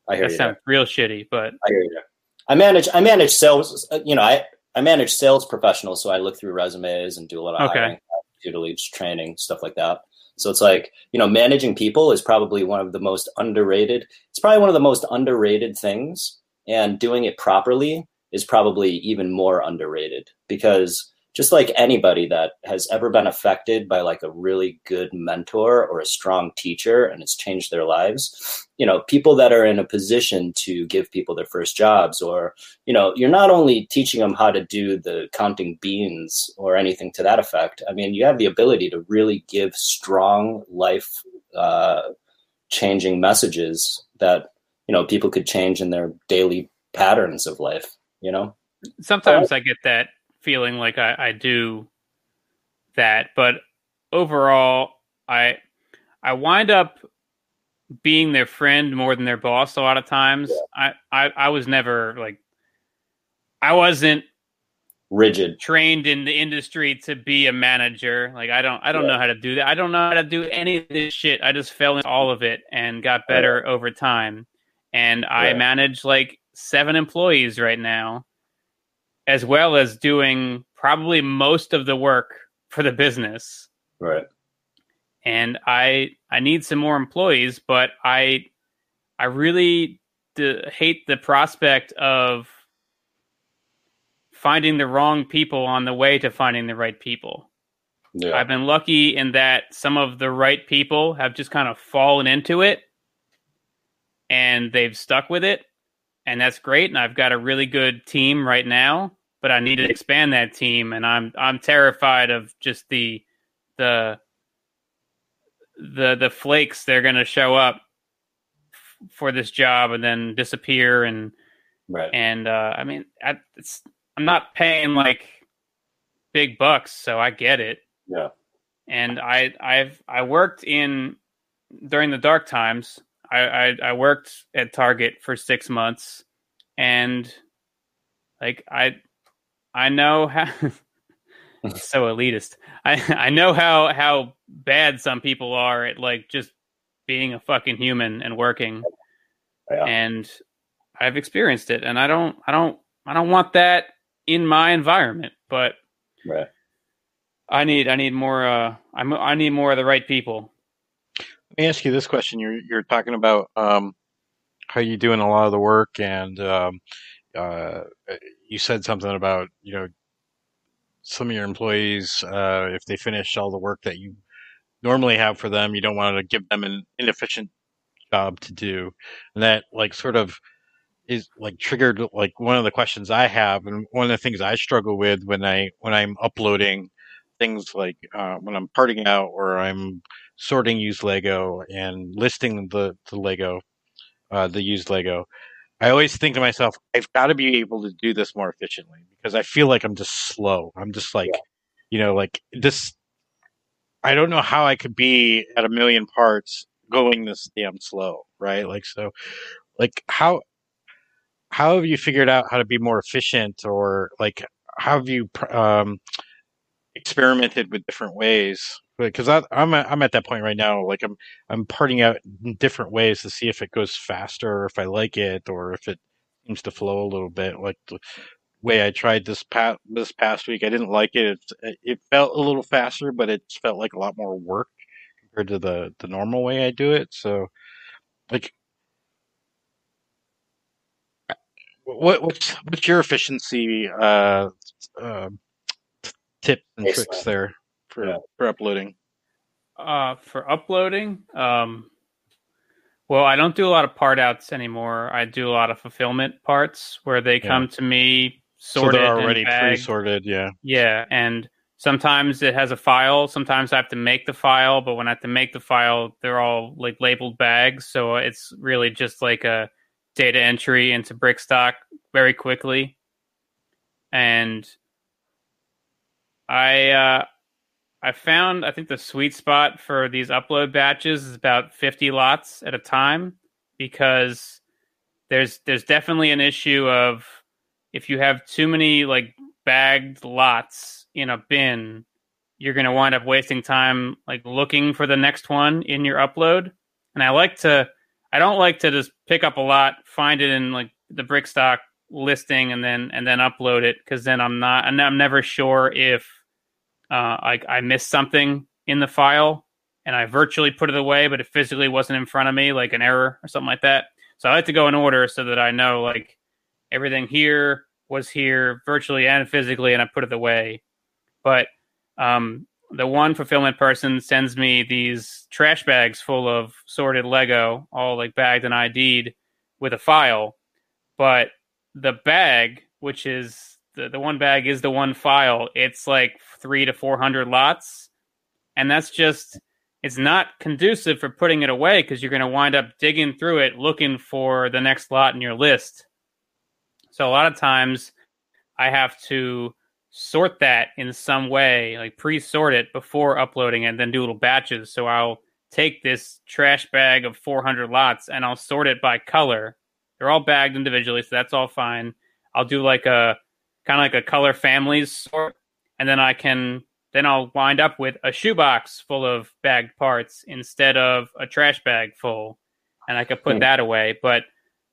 I hear That you. sounds real shitty, but I hear you. I manage. I manage sales. uh, You know, I I manage sales professionals, so I look through resumes and do a lot of Okay. hiring, tutelage, training, stuff like that. So it's like you know, managing people is probably one of the most underrated. It's probably one of the most underrated things, and doing it properly is probably even more underrated because just like anybody that has ever been affected by like a really good mentor or a strong teacher and it's changed their lives you know people that are in a position to give people their first jobs or you know you're not only teaching them how to do the counting beans or anything to that effect i mean you have the ability to really give strong life uh, changing messages that you know people could change in their daily patterns of life you know sometimes I get that feeling like I, I do that, but overall, I I wind up being their friend more than their boss a lot of times. I, I I was never like I wasn't rigid trained in the industry to be a manager. Like I don't I don't Yeah. know how to do that. I don't know how to do any of this shit. I just fell into all of it and got better over time. And I Yeah. manage like seven employees right now, as well as doing probably most of the work for the business. right And I I need some more employees, but I I really d- hate the prospect of finding the wrong people on the way to finding the right people. yeah I've been lucky in that some of the right people have just kind of fallen into it and they've stuck with it. And that's great. And I've got a really good team right now, but I need to expand that team. And I'm I'm terrified of just the the the the flakes they're gonna show up f- for this job and then disappear and right and uh, I mean, I, it's I'm not paying like big bucks, so I get it. yeah And I I've I worked in during the dark times. I I, I worked at Target for six months, and like I I know how. so elitist. I I know how how bad some people are at like just being a fucking human and working yeah and I've experienced it, and I don't, I don't, I don't want that in my environment. But right I need, I need more. Uh, I'm, I need more of the right people. Let me ask you this question: You're you're talking about um, how you're doing a lot of the work, and um, uh, you said something about you know some of your employees uh, if they finish all the work that you normally have for them, you don't want to give them an inefficient job to do, and that like sort of is like triggered like one of the questions I have, and one of the things I struggle with when I when I'm uploading things like uh, when I'm parting out or I'm sorting used Lego and listing the the Lego, uh, the used Lego. I always think to myself, I've got to be able to do this more efficiently because I feel like I'm just slow. I'm just like, you know, like this. I don't know how I could be at a million parts going this damn slow, right? Like so, like how how have you figured out how to be more efficient, or like how have you um, experimented with different ways? Because I'm I'm at that point right now. Like I'm I'm parting out different ways to see if it goes faster, or if I like it, or if it seems to flow a little bit. Like the way I tried this past this past week, I didn't like it. It, it felt a little faster, but it felt like a lot more work compared to the the normal way I do it. So, like, what what's what's your efficiency uh, uh, tips and Baseline. tricks there for Yeah. for uploading? Uh, for uploading, um, well, I don't do a lot of part outs anymore. I do a lot of fulfillment parts where they Yeah. come to me So sorted they're and already pre-sorted. Yeah. Yeah, and sometimes it has a file. Sometimes I have to make the file, but when I have to make the file, they're all like labeled bags. So it's really just like a data entry into Brickstock very quickly, and I uh, I found I think the sweet spot for these upload batches is about 50 lots at a time because there's there's definitely an issue of if you have too many like bagged lots in a bin, you're going to wind up wasting time like looking for the next one in your upload. And I like to I don't like to just pick up a lot, find it in like the Brickstock listing and then and then upload it because then I'm not and I'm never sure if uh, like I missed something in the file and I virtually put it away, but it physically wasn't in front of me, like an error or something like that. So I like to go in order so that I know like everything here was here virtually and physically, and I put it away. But um, the one fulfillment person sends me these trash bags full of sorted Lego, all like bagged and ID'd with a file. But the bag, which is the, the one bag is the one file, it's like three to 400 lots. And that's just, it's not conducive for putting it away because you're going to wind up digging through it looking for the next lot in your list. So a lot of times I have to sort that in some way, like pre-sort it before uploading it, and then do little batches. So I'll take this trash bag of 400 lots and I'll sort it by color. They're all bagged individually, so that's all fine. I'll do like a kind of like a color families sort, and then I can then I'll wind up with a shoebox full of bagged parts instead of a trash bag full, and I could put hmm. that away. But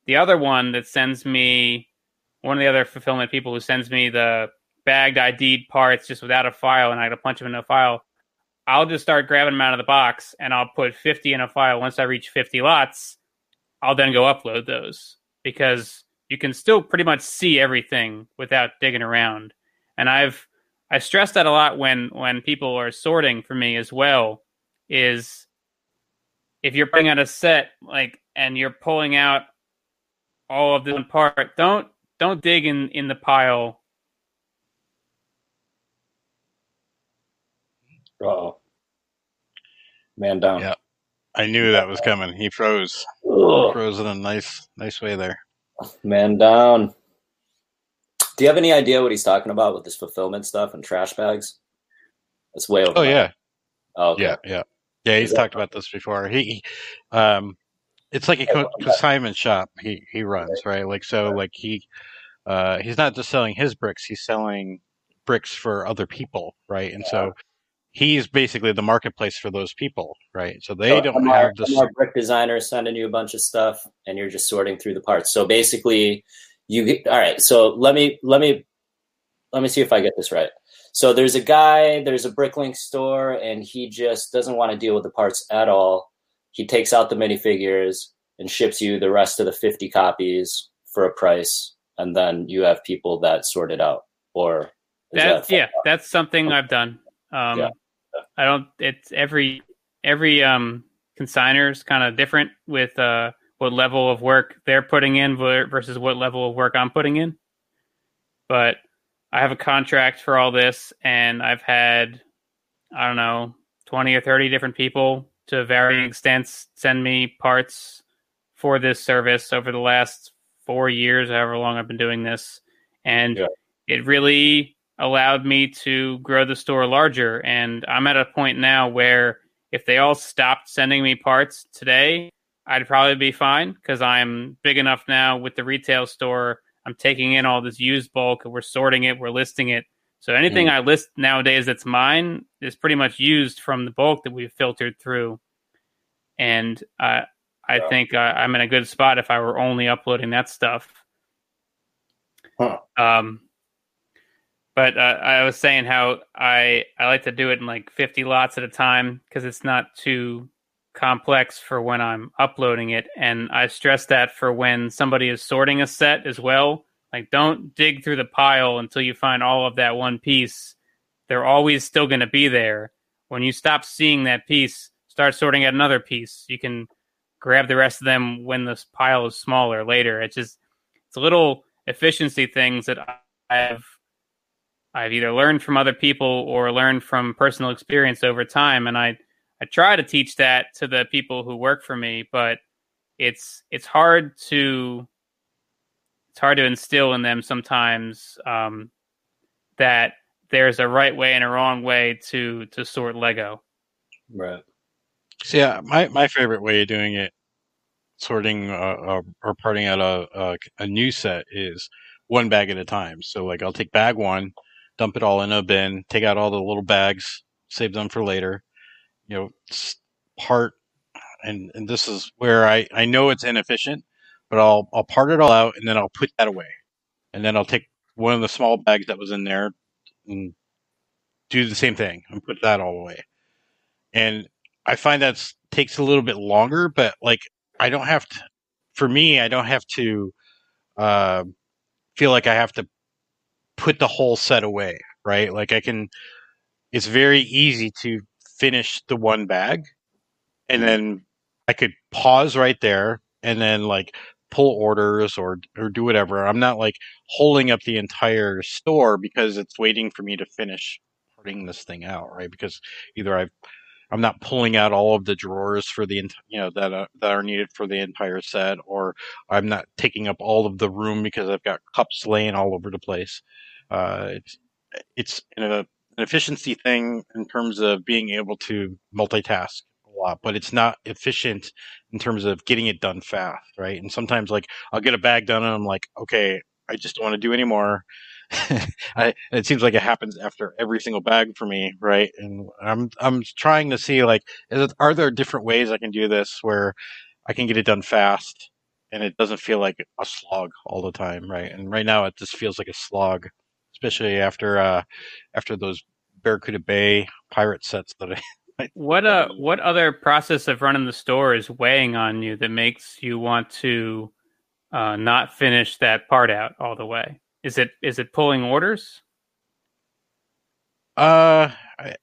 the other one that sends me one of the other fulfillment people who sends me the bagged ID'd parts just without a file, and I got to punch them in a file. I'll just start grabbing them out of the box, and I'll put 50 in a file. Once I reach 50 lots, I'll then go upload those because you can still pretty much see everything without digging around. And I've I stress that a lot when when people are sorting for me as well. Is if you're putting out a set like and you're pulling out all of the one part, don't don't dig in in the pile. Oh, man down. Yeah, I knew that was coming. He froze. Ugh. Froze in a nice, nice way there. Man down. Do you have any idea what he's talking about with this fulfillment stuff and trash bags? It's way over. Oh yeah. Oh, okay. yeah, yeah, yeah. He's talked about this before. He, um, it's like a co- consignment shop he he runs, right? Like so, like he uh, he's not just selling his bricks; he's selling bricks for other people, right? And so he's basically the marketplace for those people, right? So they so don't have the Our brick designer sending you a bunch of stuff, and you're just sorting through the parts. So basically, you get all right. So let me let me let me see if I get this right. So there's a guy, there's a Bricklink store, and he just doesn't want to deal with the parts at all. He takes out the minifigures and ships you the rest of the 50 copies for a price and then you have people that sort it out or that, that yeah that's something i've done um yeah. I don't it's every every um consigner is kind of different with uh what level of work they're putting in versus what level of work i'm putting in but i have a contract for all this and i've had i don't know 20 or 30 different people to varying extents send me parts for this service over the last four years, however long I've been doing this, and yeah. it really allowed me to grow the store larger. And I'm at a point now where if they all stopped sending me parts today, I'd probably be fine because I'm big enough now with the retail store. I'm taking in all this used bulk and we're sorting it, we're listing it. So anything mm. I list nowadays that's mine is pretty much used from the bulk that we've filtered through. And uh, I think uh, I'm in a good spot if I were only uploading that stuff. Huh. Um, but uh, I was saying how I I like to do it in like 50 lots at a time because it's not too complex for when I'm uploading it, and I stress that for when somebody is sorting a set as well. Like, don't dig through the pile until you find all of that one piece. They're always still going to be there. When you stop seeing that piece, start sorting at another piece. You can grab the rest of them when this pile is smaller later. It's just it's a little efficiency things that I've I've either learned from other people or learned from personal experience over time, and I I try to teach that to the people who work for me, but it's it's hard to it's hard to instill in them sometimes um, that there's a right way and a wrong way to to sort Lego. Right. So yeah, my my favorite way of doing it, sorting uh, uh, or parting out a, a a new set is one bag at a time. So like I'll take bag one, dump it all in a bin, take out all the little bags, save them for later. You know, part and and this is where I I know it's inefficient, but I'll I'll part it all out and then I'll put that away, and then I'll take one of the small bags that was in there and do the same thing and put that all away. And I find that takes a little bit longer, but like I don't have to. For me, I don't have to uh, feel like I have to put the whole set away, right? Like I can. It's very easy to finish the one bag, and then I could pause right there, and then like pull orders or or do whatever. I'm not like holding up the entire store because it's waiting for me to finish parting this thing out, right? Because either I've I'm not pulling out all of the drawers for the you know that uh, that are needed for the entire set, or I'm not taking up all of the room because I've got cups laying all over the place. Uh, it's it's an, an efficiency thing in terms of being able to multitask a lot, but it's not efficient in terms of getting it done fast, right? And sometimes like I'll get a bag done and I'm like, okay, I just don't want to do anymore. I, it seems like it happens after every single bag for me, right? And I'm I'm trying to see like, it, are there different ways I can do this where I can get it done fast and it doesn't feel like a slog all the time, right? And right now it just feels like a slog, especially after uh after those Barracuda Bay pirate sets that I. what uh what other process of running the store is weighing on you that makes you want to uh, not finish that part out all the way? Is it is it pulling orders? Uh, I,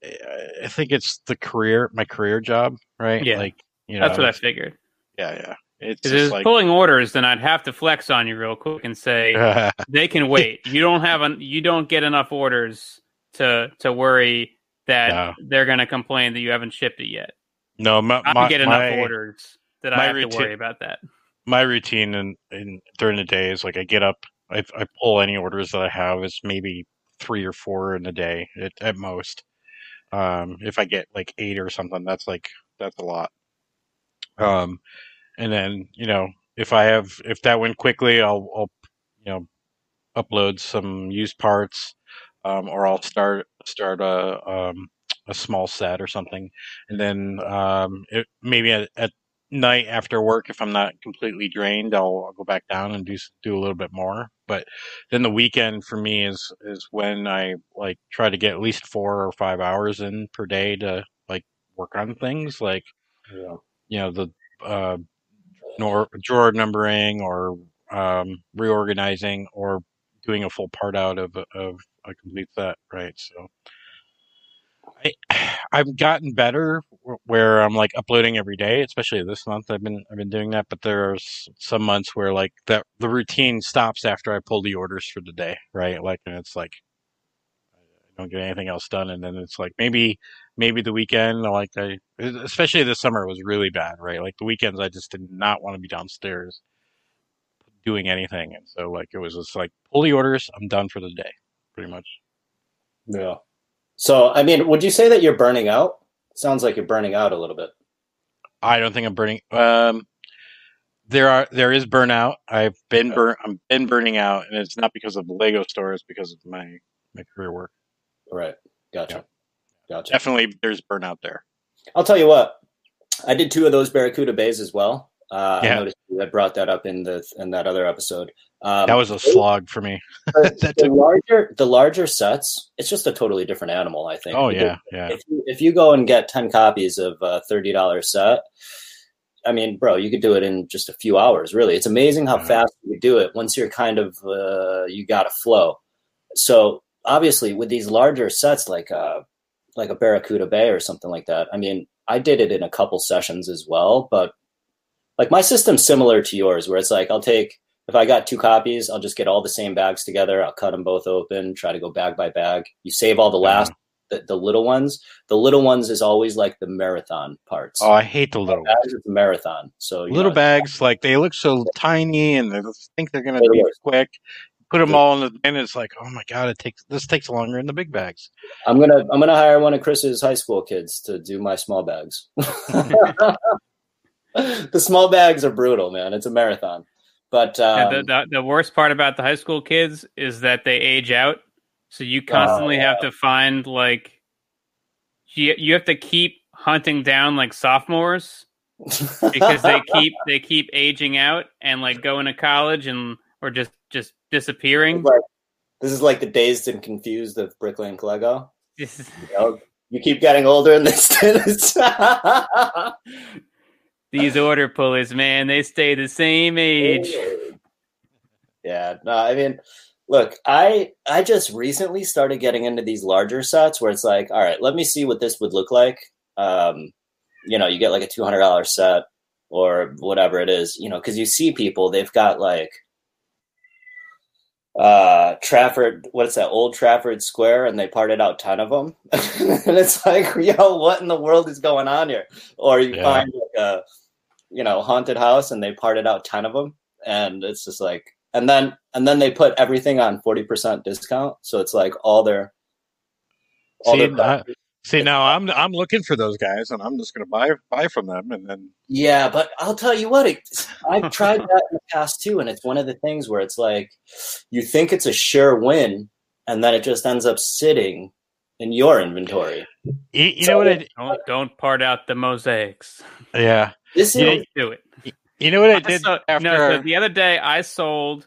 I think it's the career, my career job, right? Yeah, like you know, that's what I figured. Yeah, yeah. It's if it's like... pulling orders, then I'd have to flex on you real quick and say they can wait. You don't have an, you don't get enough orders to to worry that no. they're going to complain that you haven't shipped it yet. No, my, I get enough my, orders that I have routine, to worry about that. My routine in, in during the day is like I get up, I, I pull any orders that I have is maybe three or four in a day at, at most. Um, if I get like eight or something, that's like that's a lot. Um, and then you know if I have if that went quickly, I'll, I'll you know upload some used parts, um, or I'll start start a um, a small set or something, and then um, it, maybe at, at night after work if i'm not completely drained I'll, I'll, go back down and do do a little bit more but then the weekend for me is is when i like try to get at least four or five hours in per day to like work on things like yeah. you know the uh nor drawer numbering or um reorganizing or doing a full part out of of a complete set right so I, I've gotten better where I'm like uploading every day, especially this month. I've been I've been doing that, but there's some months where like that the routine stops after I pull the orders for the day, right? Like, and it's like don't get anything else done, and then it's like maybe maybe the weekend, like I, especially this summer was really bad, right? Like the weekends, I just did not want to be downstairs doing anything, and so like it was just like pull the orders, I'm done for the day, pretty much. Yeah. So, I mean, would you say that you're burning out? Sounds like you're burning out a little bit. I don't think I'm burning. Um, there are there is burnout. I've been burn. I'm been burning out, and it's not because of the Lego store. It's because of my my career work. Right. Gotcha. Yeah. Gotcha. Definitely, there's burnout there. I'll tell you what. I did two of those Barracuda bays as well. Uh, yeah. I noticed you had brought that up in the in that other episode. Um, that was a slog for me. the, the larger the larger sets, it's just a totally different animal. I think. Oh yeah, yeah. If you, if you go and get ten copies of a thirty dollar set, I mean, bro, you could do it in just a few hours. Really, it's amazing how fast you do it once you're kind of uh, you got a flow. So obviously, with these larger sets like uh, like a Barracuda Bay or something like that, I mean, I did it in a couple sessions as well. But like my system's similar to yours, where it's like I'll take if I got two copies, I'll just get all the same bags together. I'll cut them both open, try to go bag by bag. You save all the last the, the little ones. The little ones is always like the marathon parts. Oh, I hate the little bags, it's a marathon. So you little know, bags, like they look so tiny, and they think they're gonna be worst. quick. Put them all in the bin. It's like, oh my god, it takes this takes longer in the big bags. I'm gonna I'm gonna hire one of Chris's high school kids to do my small bags. the small bags are brutal, man. It's a marathon. But And um, the, the the worst part about the high school kids is that they age out, so you constantly yeah. have to find like you you have to keep hunting down like sophomores because they keep they keep aging out and like going to college and or just just disappearing. like, this is like the dazed and confused of Bricklink Lego. You, know, you keep getting older in this. this- These order pullers, man, they stay the same age. yeah, no, I mean, look, I I just recently started getting into these larger sets where it's like, all right, let me see what this would look like. Um, you know, you get like a two hundred dollar set or whatever it is, you know, because you see people they've got like uh Trafford, what's that old Trafford Square, and they parted out ten of them, and it's like, yo, what in the world is going on here? Or you Yeah. find like a you know haunted house, and they parted out ten of them, and it's just like, and then and then they put everything on forty percent discount, so it's like all their all See, their I- See now, I'm I'm looking for those guys, and I'm just gonna buy buy from them, and then Yeah, but I'll tell you what, it, I've tried that in the past too, and it's one of the things where it's like you think it's a sure win, and then it just ends up sitting in your inventory. you, you So- know what? I, Don't don't part out the mosaics. yeah, This is Yeah, Don't do it. you know what I I did saw- after. no, so the other day I sold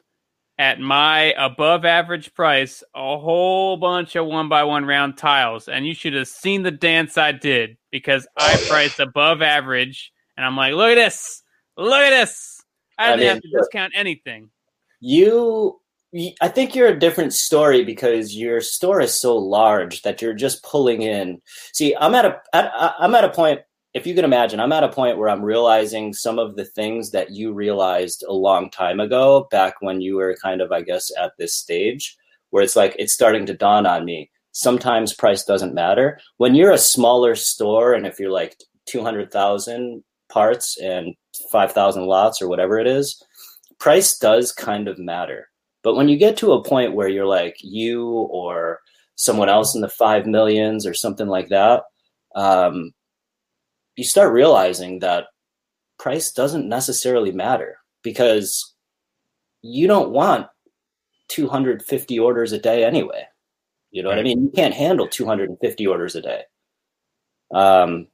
at my above average price a whole bunch of one by one round tiles, and you should have seen the dance I did because I oh. priced above average, and I'm like, look at this, look at this. I I didn't mean, have to look. discount anything. you. I think you're a different story because your store is so large that you're just pulling in. See, I'm at a, I'm at a point. If you can imagine, I'm at a point where I'm realizing some of the things that you realized a long time ago, back when you were kind of, I guess, at this stage, where it's like it's starting to dawn on me. Sometimes price doesn't matter. When you're a smaller store, and if you're like 200,000 parts and 5,000 lots or whatever it is, price does kind of matter. But when you get to a point where you're like you or someone else in the five millions or something like that, um, you start realizing that price doesn't necessarily matter because you don't want 250 orders a day anyway. You know what I mean? You can't handle 250 orders a day. Um,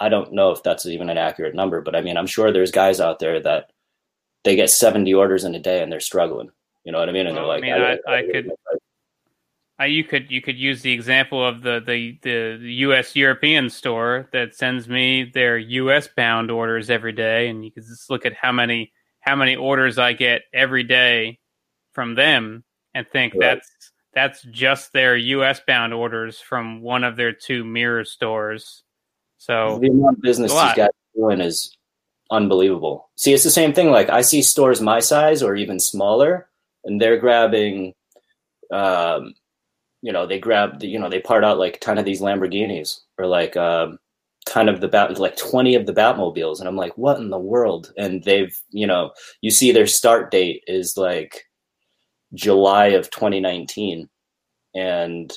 I don't know if that's even an accurate number, but I mean, I'm sure there's guys out there that they get 70 orders in a day and they're struggling. You know what I mean? And Well, they're like, I mean, I- I could- Uh, you could you could use the example of the, the, the U.S. European store that sends me their U.S. bound orders every day, and you can just look at how many how many orders I get every day from them, and think Right. that's that's just their U.S. bound orders from one of their two mirror stores. So the amount of business these guys are doing is unbelievable. See, it's the same thing. Like I see stores my size or even smaller, and they're grabbing, um, you know, they grab, the, you know, they part out like ten of these Lamborghinis or like um, ten of the bat, like twenty of the Batmobiles, and I'm like, what in the world? And they've, you know, you see their start date is like July of 2019, and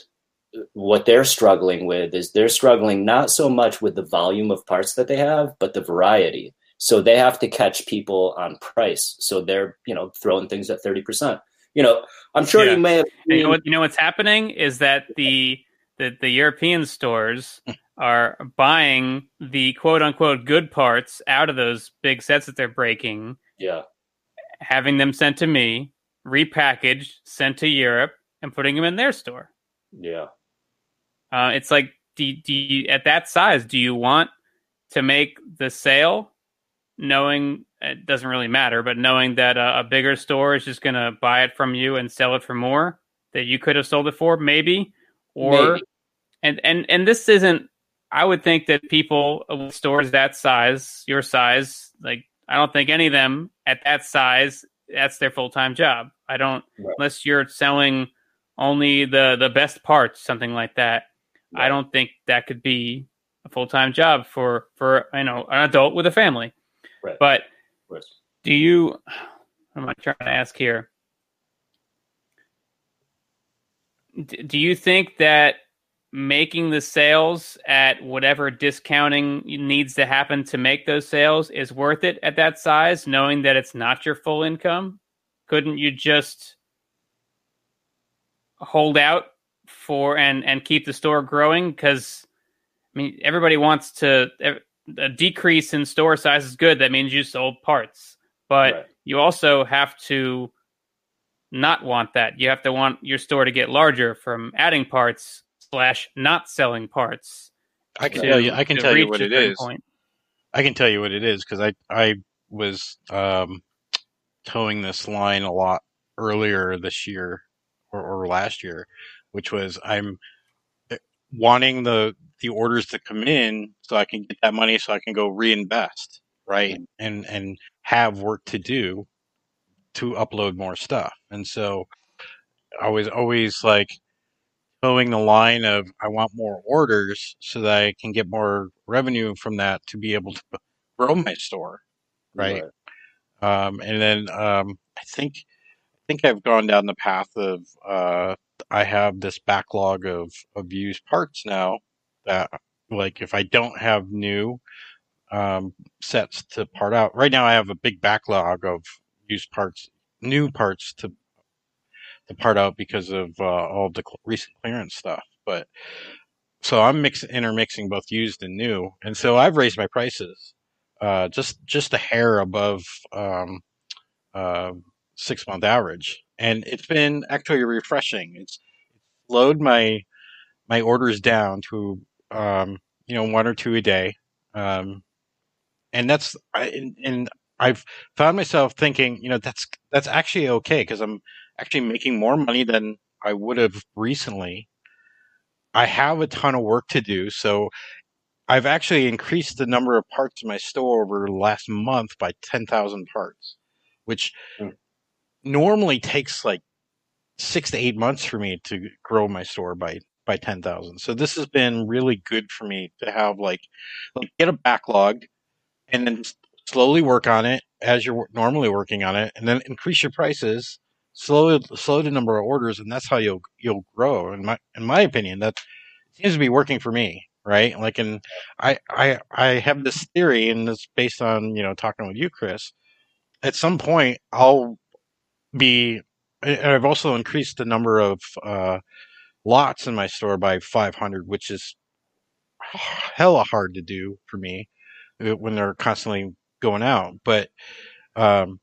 what they're struggling with is they're struggling not so much with the volume of parts that they have, but the variety. So they have to catch people on price. So they're, you know, throwing things at 30%. You know, I'm sure Yeah. you may have And you know what? You know what's happening is that the the, the European stores are buying the quote unquote good parts out of those big sets that they're breaking, yeah, having them sent to me, repackaged, sent to Europe, and putting them in their store. yeah. Uh, it's like, do, do you, at that size, do you want to make the sale, knowing it doesn't really matter, but knowing that a, a bigger store is just going to buy it from you and sell it for more that you could have sold it for, maybe, or Maybe. and and and this isn't. I would think that people with stores that size, your size, like I don't think any of them at that size, that's their full time job. I don't Right. unless you're selling only the the best parts, something like that. I don't think that could be a full time job for for you know an adult with a family. Right. But Do you? What am I trying to ask here? Do you think that making the sales at whatever discounting needs to happen to make those sales is worth it at that size, knowing that it's not your full income? Couldn't you just hold out for and and keep the store growing? Because I mean, everybody wants to. A decrease in store size is good. That means you sold parts, but Right. you also have to not want that. You have to want your store to get larger from adding parts slash not selling parts. I can to- tell you. I can tell you what a it certain is. point. I can tell you what it is because I I was um, towing this line a lot earlier this year or, or last year, which was I'm wanting the the orders to come in so I can get that money so I can go reinvest right? And and have work to do to upload more stuff. And so I was always like towing the line of I want more orders so that I can get more revenue from that to be able to grow my store right. Um, and then um, I think I think I've gone down the path of uh, I have this backlog of of used parts now that like if I don't have new um, sets to part out right now I have a big backlog of used parts new parts to to part out because of uh, all the cl- recent clearance stuff but so I'm mix intermixing both used and new and so I've raised my prices uh, just just a hair above um, uh, six month average, and it's been actually refreshing. It's slowed my my orders down to um, you know one or two a day, um, and that's I, and, and I've found myself thinking you know that's that's actually okay because I'm actually making more money than I would have recently. I have a ton of work to do, so I've actually increased the number of parts in my store over the last month by 10,000 parts, which Hmm. Normally takes like six to eight months for me to grow my store by, by 10,000. So this has been really good for me to have like, like get a backlog and then slowly work on it as you're normally working on it and then increase your prices, slow, slow the number of orders. And that's how you'll, you'll grow. In my, in my opinion, that seems to be working for me right like and i i i have this theory and it's based on you know talking with you chris at some point i'll be and i've also increased the number of uh lots in my store by 500 which is hella hard to do for me uh, when they're constantly going out but um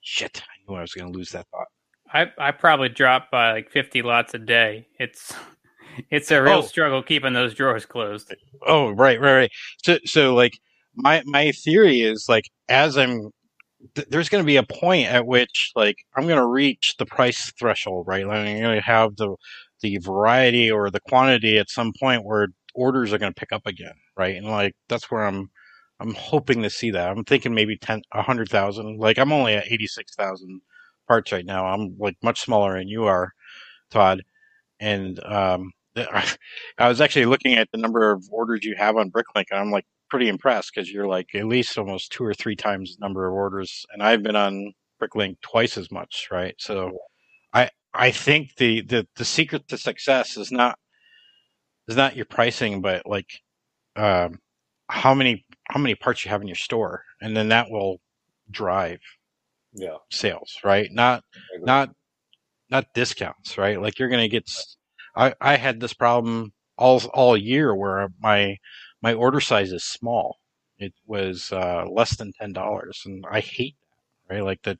shit i knew i was going to lose that thought I I probably drop by like fifty lots a day. It's it's a real Oh. struggle keeping those drawers closed. Oh, right, right, right. So, so like my my theory is like as I'm th- there's going to be a point at which like I'm going to reach the price threshold, right? Like I'm going to have the the variety or the quantity at some point where orders are going to pick up again, right? And like that's where I'm I'm hoping to see that. I'm thinking maybe ten a hundred thousand. Like I'm only at eighty six thousand parts right now. I'm like much smaller than you are, Todd. And um, I was actually looking at the number of orders you have on Bricklink, and I'm like pretty impressed because you're like at least almost two or three times the number of orders, and I've been on Bricklink twice as much, right? So, I I think the the the secret to success is not is not your pricing, but like um, how many how many parts you have in your store, and then that will drive Yeah. sales, right? Not not not discounts, right? Like you're gonna get. I I had this problem all all year where my my order size is small. It was uh, less than ten dollars, and I hate that, right? Like that.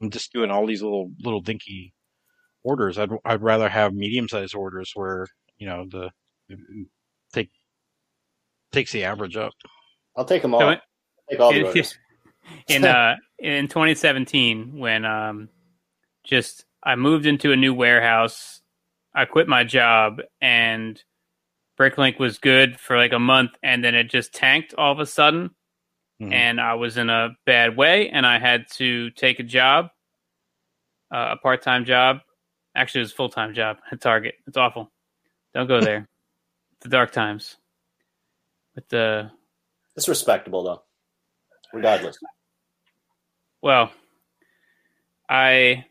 I'm just doing all these little little dinky orders. I'd I'd rather have medium sized orders where you know the take takes the average up. I'll take them all. So I'll take all the in, orders. in uh in 2017 when um just I moved into a new warehouse, I quit my job and Bricklink was good for like a month and then it just tanked all of a sudden Mhm. and I was in a bad way and I had to take a job, uh, a part-time job. Actually, it was a full-time job at Target. It's awful. Don't go there. the dark times. But the It's respectable though, regardless. well, I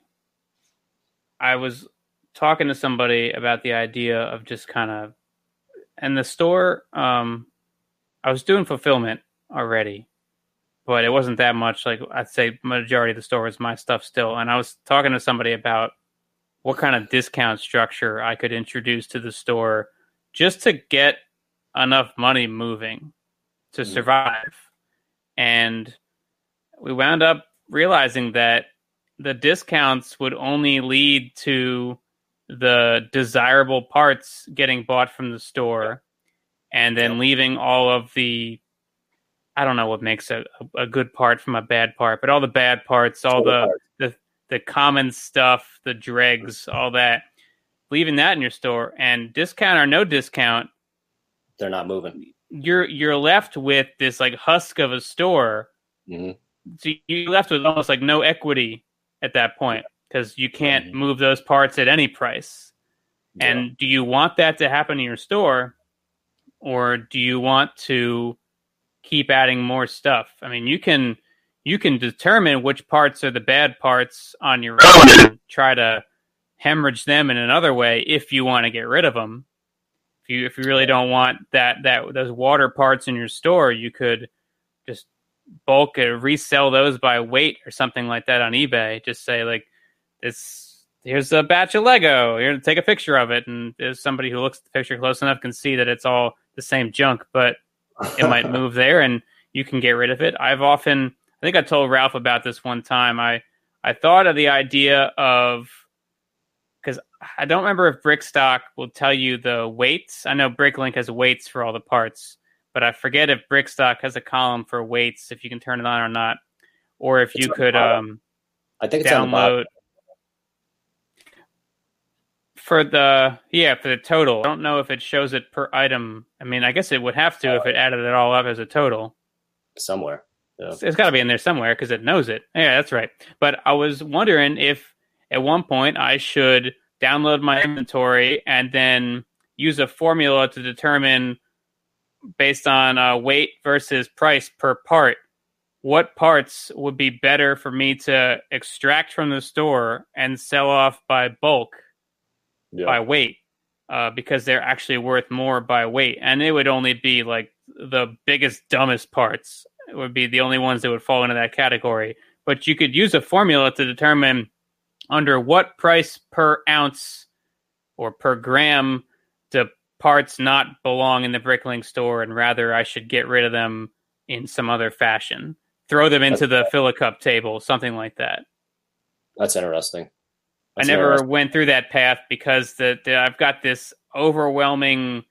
I was talking to somebody about the idea of just kind of and the store um I was doing fulfillment already, but it wasn't that much. Like I'd say majority of the store was my stuff still. And I was talking to somebody about what kind of discount structure I could introduce to the store just to get enough money moving to Mhm. survive. And we wound up realizing that the discounts would only lead to the desirable parts getting bought from the store and then leaving all of the I don't know what makes a, a good part from a bad part, but all the bad parts, all the the the common stuff, the dregs, all that, leaving that in your store and discount or no discount, They're not moving. you're you're left with this like husk of a store. hmm So you're left with almost like no equity at that point because you can't Mhm. move those parts at any price. And do you want that to happen in your store, or do you want to keep adding more stuff? I mean, you can you can determine which parts are the bad parts on your own and try to hemorrhage them in another way if you want to get rid of them. If you if you really don't want that that those water parts in your store, you could just bulk or resell those by weight or something like that on eBay. Just say like this here's a batch of Lego. Here, take a picture of it, and there's somebody who looks at the picture close enough can see that it's all the same junk, but it might move there, and you can get rid of it. I've often, I think I told Ralph about this one time. I I thought of the idea of because I don't remember if Brickstock will tell you the weights. I know Bricklink has weights for all the parts, but I forget if Brickstock has a column for weights if you can turn it on or not, or if It's you could um, I think it's on the bottom. download for the yeah for the total. I don't know if it shows it per item. I mean, I guess it would have to if it added it all up as a total. somewhere. Yeah. It's- it's got to be in there somewhere because it knows it. Yeah, that's right. But I was wondering if at one point I should download my inventory and then use a formula to determine based on uh, weight versus price per part what parts would be better for me to extract from the store and sell off by bulk Yeah. by weight uh, because they're actually worth more by weight. And it would only be like the biggest, dumbest parts would be the only ones that would fall into that category. But you could use a formula to determine under what price per ounce or per gram do parts not belong in the Bricklink store, and rather I should get rid of them in some other fashion. Throw them into the fill a cup table, something like that. That's interesting. That's I never interesting. went through that path because the, the I've got this overwhelming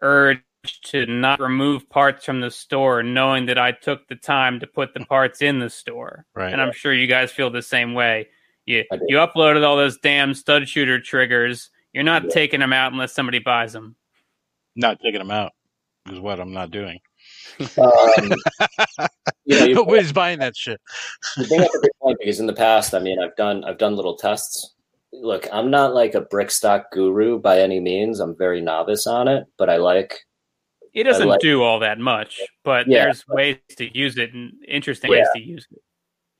urge to not remove parts from the store, knowing that I took the time to put the parts in the store. Right. And I'm sure you guys feel the same way. You you uploaded all those damn stud shooter triggers. You're not Yeah. taking them out unless somebody buys them. Not taking them out is what I'm not doing. Um, you know, Nobody's buying that shit. you bring up a good point because in the past, I mean, I've done I've done little tests. Look, I'm not like a Brickstock guru by any means. I'm very novice on it, but I like It doesn't like- do all that much, but Yeah. there's ways to use it and interesting ways to use it.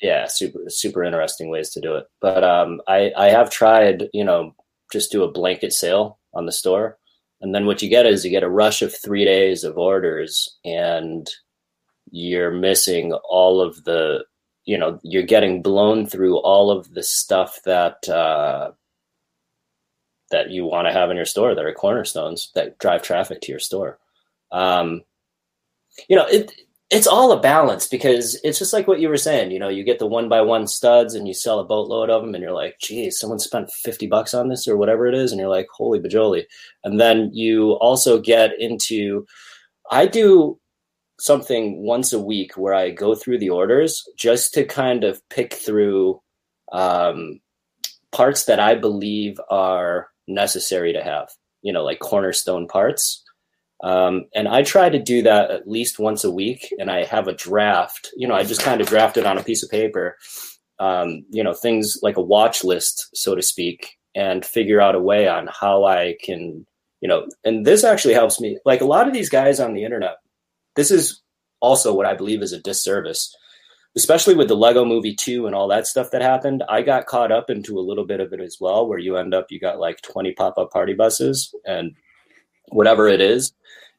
yeah, super super interesting ways to do it. But um, I I have tried, you know, just do a blanket sale on the store, and then what you get is you get a rush of three days of orders, and you're missing all of the, you know, you're getting blown through all of the stuff that uh, that you want to have in your store that are cornerstones that drive traffic to your store. Um, you know, it it's all a balance because it's just like what you were saying. You know, you get the one by one studs and you sell a boatload of them, and you're like, geez, someone spent 50 bucks on this or whatever it is. And you're like, holy bajoli. And then you also get into, I do something once a week where I go through the orders just to kind of pick through um, parts that I believe are necessary to have, you know, like cornerstone parts. Um, and I try to do that at least once a week. And I have a draft, you know, I just kind of draft it on a piece of paper, um, you know, things like a watch list, so to speak, and figure out a way on how I can you know, and this actually helps me. Like a lot of these guys on the internet, this is also what I believe is a disservice, especially with the Lego Movie two and all that stuff that happened. I got caught up into a little bit of it as well, where you end up you got like twenty pop up party buses and whatever it is,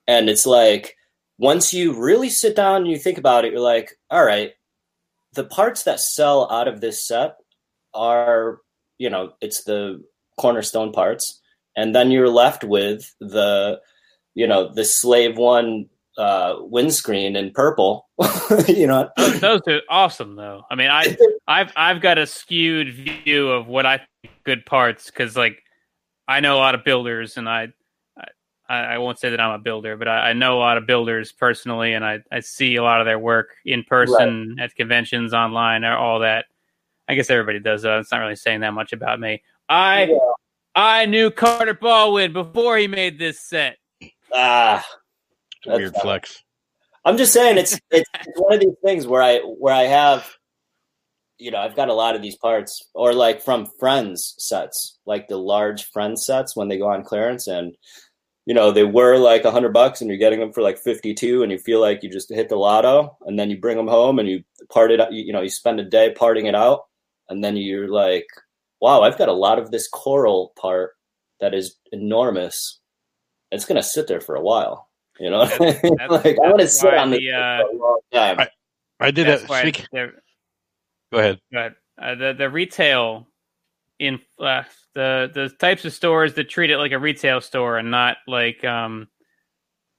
and it's like once you really sit down and you think about it, you're like, all right, the parts that sell out of this set are, you know, it's the cornerstone parts, and then you're left with the, you know, the slave one uh, windscreen in purple. you know, those, those are awesome though. I mean, I I've I've got a skewed view of what I think good parts because like I know a lot of builders and I I, I won't say that I'm a builder, but I, I, know a lot of builders personally, and I, I see a lot of their work in person right. at conventions, online, or all that. I guess everybody does that. It's not really saying that much about me. I yeah. I knew Carter Baldwin before he made this set. Ah, weird not, uh, flex. I'm just saying it's it's one of these things where I where I have you know, I've got a lot of these parts, or like from friends sets, like the large friend sets when they go on clearance, and you know they were like a hundred bucks and you're getting them for like 52 and you feel like you just hit the lotto and then you bring them home and you part it you, you know you spend a day parting it out and then you're like wow i've got a lot of this coral part that is enormous it's going to sit there for a while you know? That's, that's, like i want to sit on the, uh, for a long time. I, I did that speak... go ahead. Go ahead. Uh, the, the retail in uh, the the types of stores that treat it like a retail store and not like um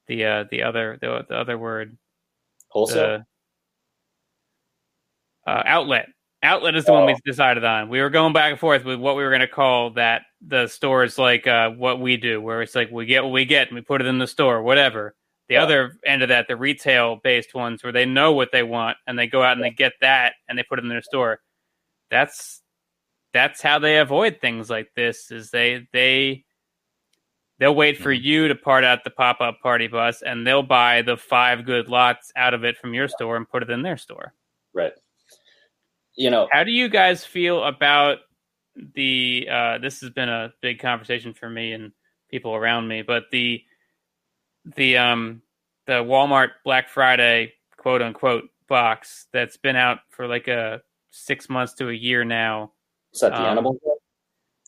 the uh the other the, the other word. Wholesale? The, uh, outlet outlet is the oh. one we oh. decided on we were going back and forth with what we were going to call that the stores like uh what we do where it's like we get what we get and we put it in the store whatever the yeah. other end of that the retail based ones where they know what they want and they go out and they get that and they put it in their store that's that's how they avoid things like this is they they they'll wait for mm-hmm. you to part out the pop-up party bus and they'll buy the five good lots out of it from your store and put it in their store right you know how do you guys feel about the uh, this has been a big conversation for me and people around me but the the um the walmart black friday quote unquote box that's been out for like a six months to a year now is that the um, animal one?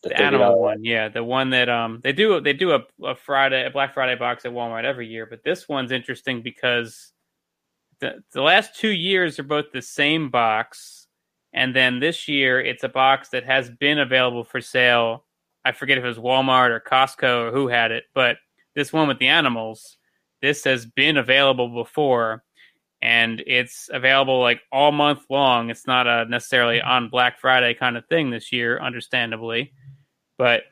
The, the animal one, yeah, the one that um they do they do a, a Friday a Black Friday box at Walmart every year, but this one's interesting because the the last two years are both the same box, and then this year it's a box that has been available for sale. I forget if it was Walmart or Costco or who had it, but this one with the animals, this has been available before, and it's available like all month long. It's not a necessarily mm-hmm. on Black Friday kind of thing this year, understandably, but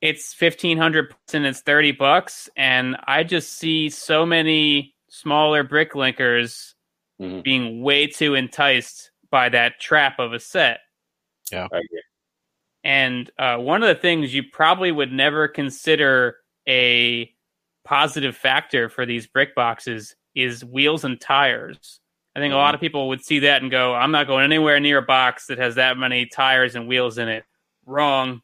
it's fifteen hundred and it's thirty bucks, and I just see so many smaller brick linkers mm-hmm. being way too enticed by that trap of a set. Yeah. And uh, one of the things you probably would never consider a positive factor for these brick boxes is wheels and tires. I think a lot of people would see that and go, I'm not going anywhere near a box that has that many tires and wheels in it. Wrong.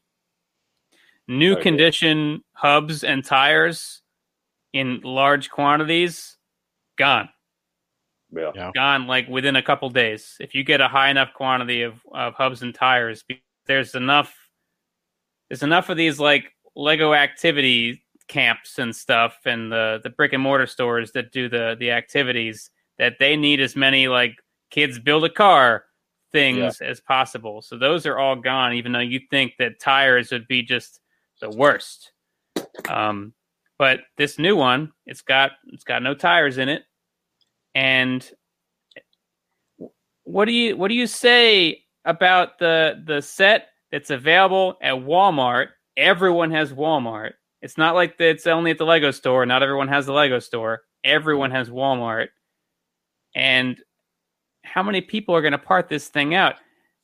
New okay. condition hubs and tires in large quantities, gone. Yeah. Gone like within a couple days. If you get a high enough quantity of, of hubs and tires, there's enough there's enough of these like Lego activity camps and stuff and the the brick and mortar stores that do the the activities that they need as many like kids build a car things yeah. as possible. So those are all gone, even though you think that tires would be just the worst. Um, but this new one, it's got it's got no tires in it. And what do you what do you say about the the set that's available at Walmart? Everyone has Walmart. It's not like it's only at the Lego store. Not everyone has the Lego store. Everyone has Walmart. And how many people are going to part this thing out?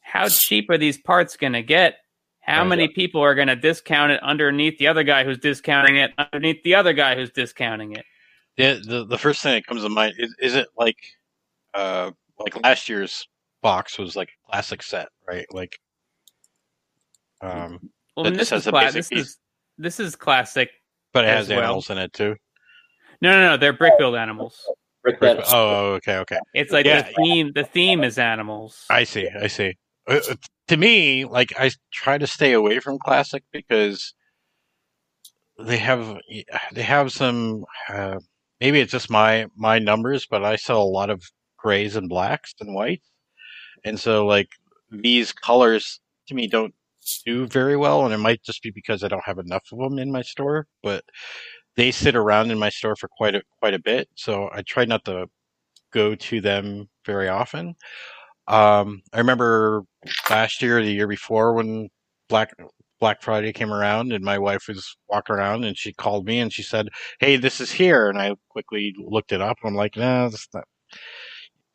How cheap are these parts going to get? How many people are going to discount it underneath the other guy who's discounting it underneath the other guy who's discounting it? Yeah, the the first thing that comes to mind is is it like uh like last year's box was like a classic set, right? Like um well, this, is, class, this is this is classic. But it As has well. animals in it too. No, no, no. They're brick build animals. Brick bed. Oh, okay, okay. It's like Yeah. the theme. The theme is animals. I see. I see. Uh, uh, to me, like I try to stay away from classic because they have they have some. Uh, maybe it's just my my numbers, but I sell a lot of grays and blacks and whites, and so like these colors to me don't do very well, and it might just be because I don't have enough of them in my store, but they sit around in my store for quite a quite a bit, so I try not to go to them very often. Um, I remember last year, the year before, when Black Black Friday came around, and my wife was walking around, and she called me and she said, "Hey, this is here," and I quickly looked it up. And I'm like, "No, not.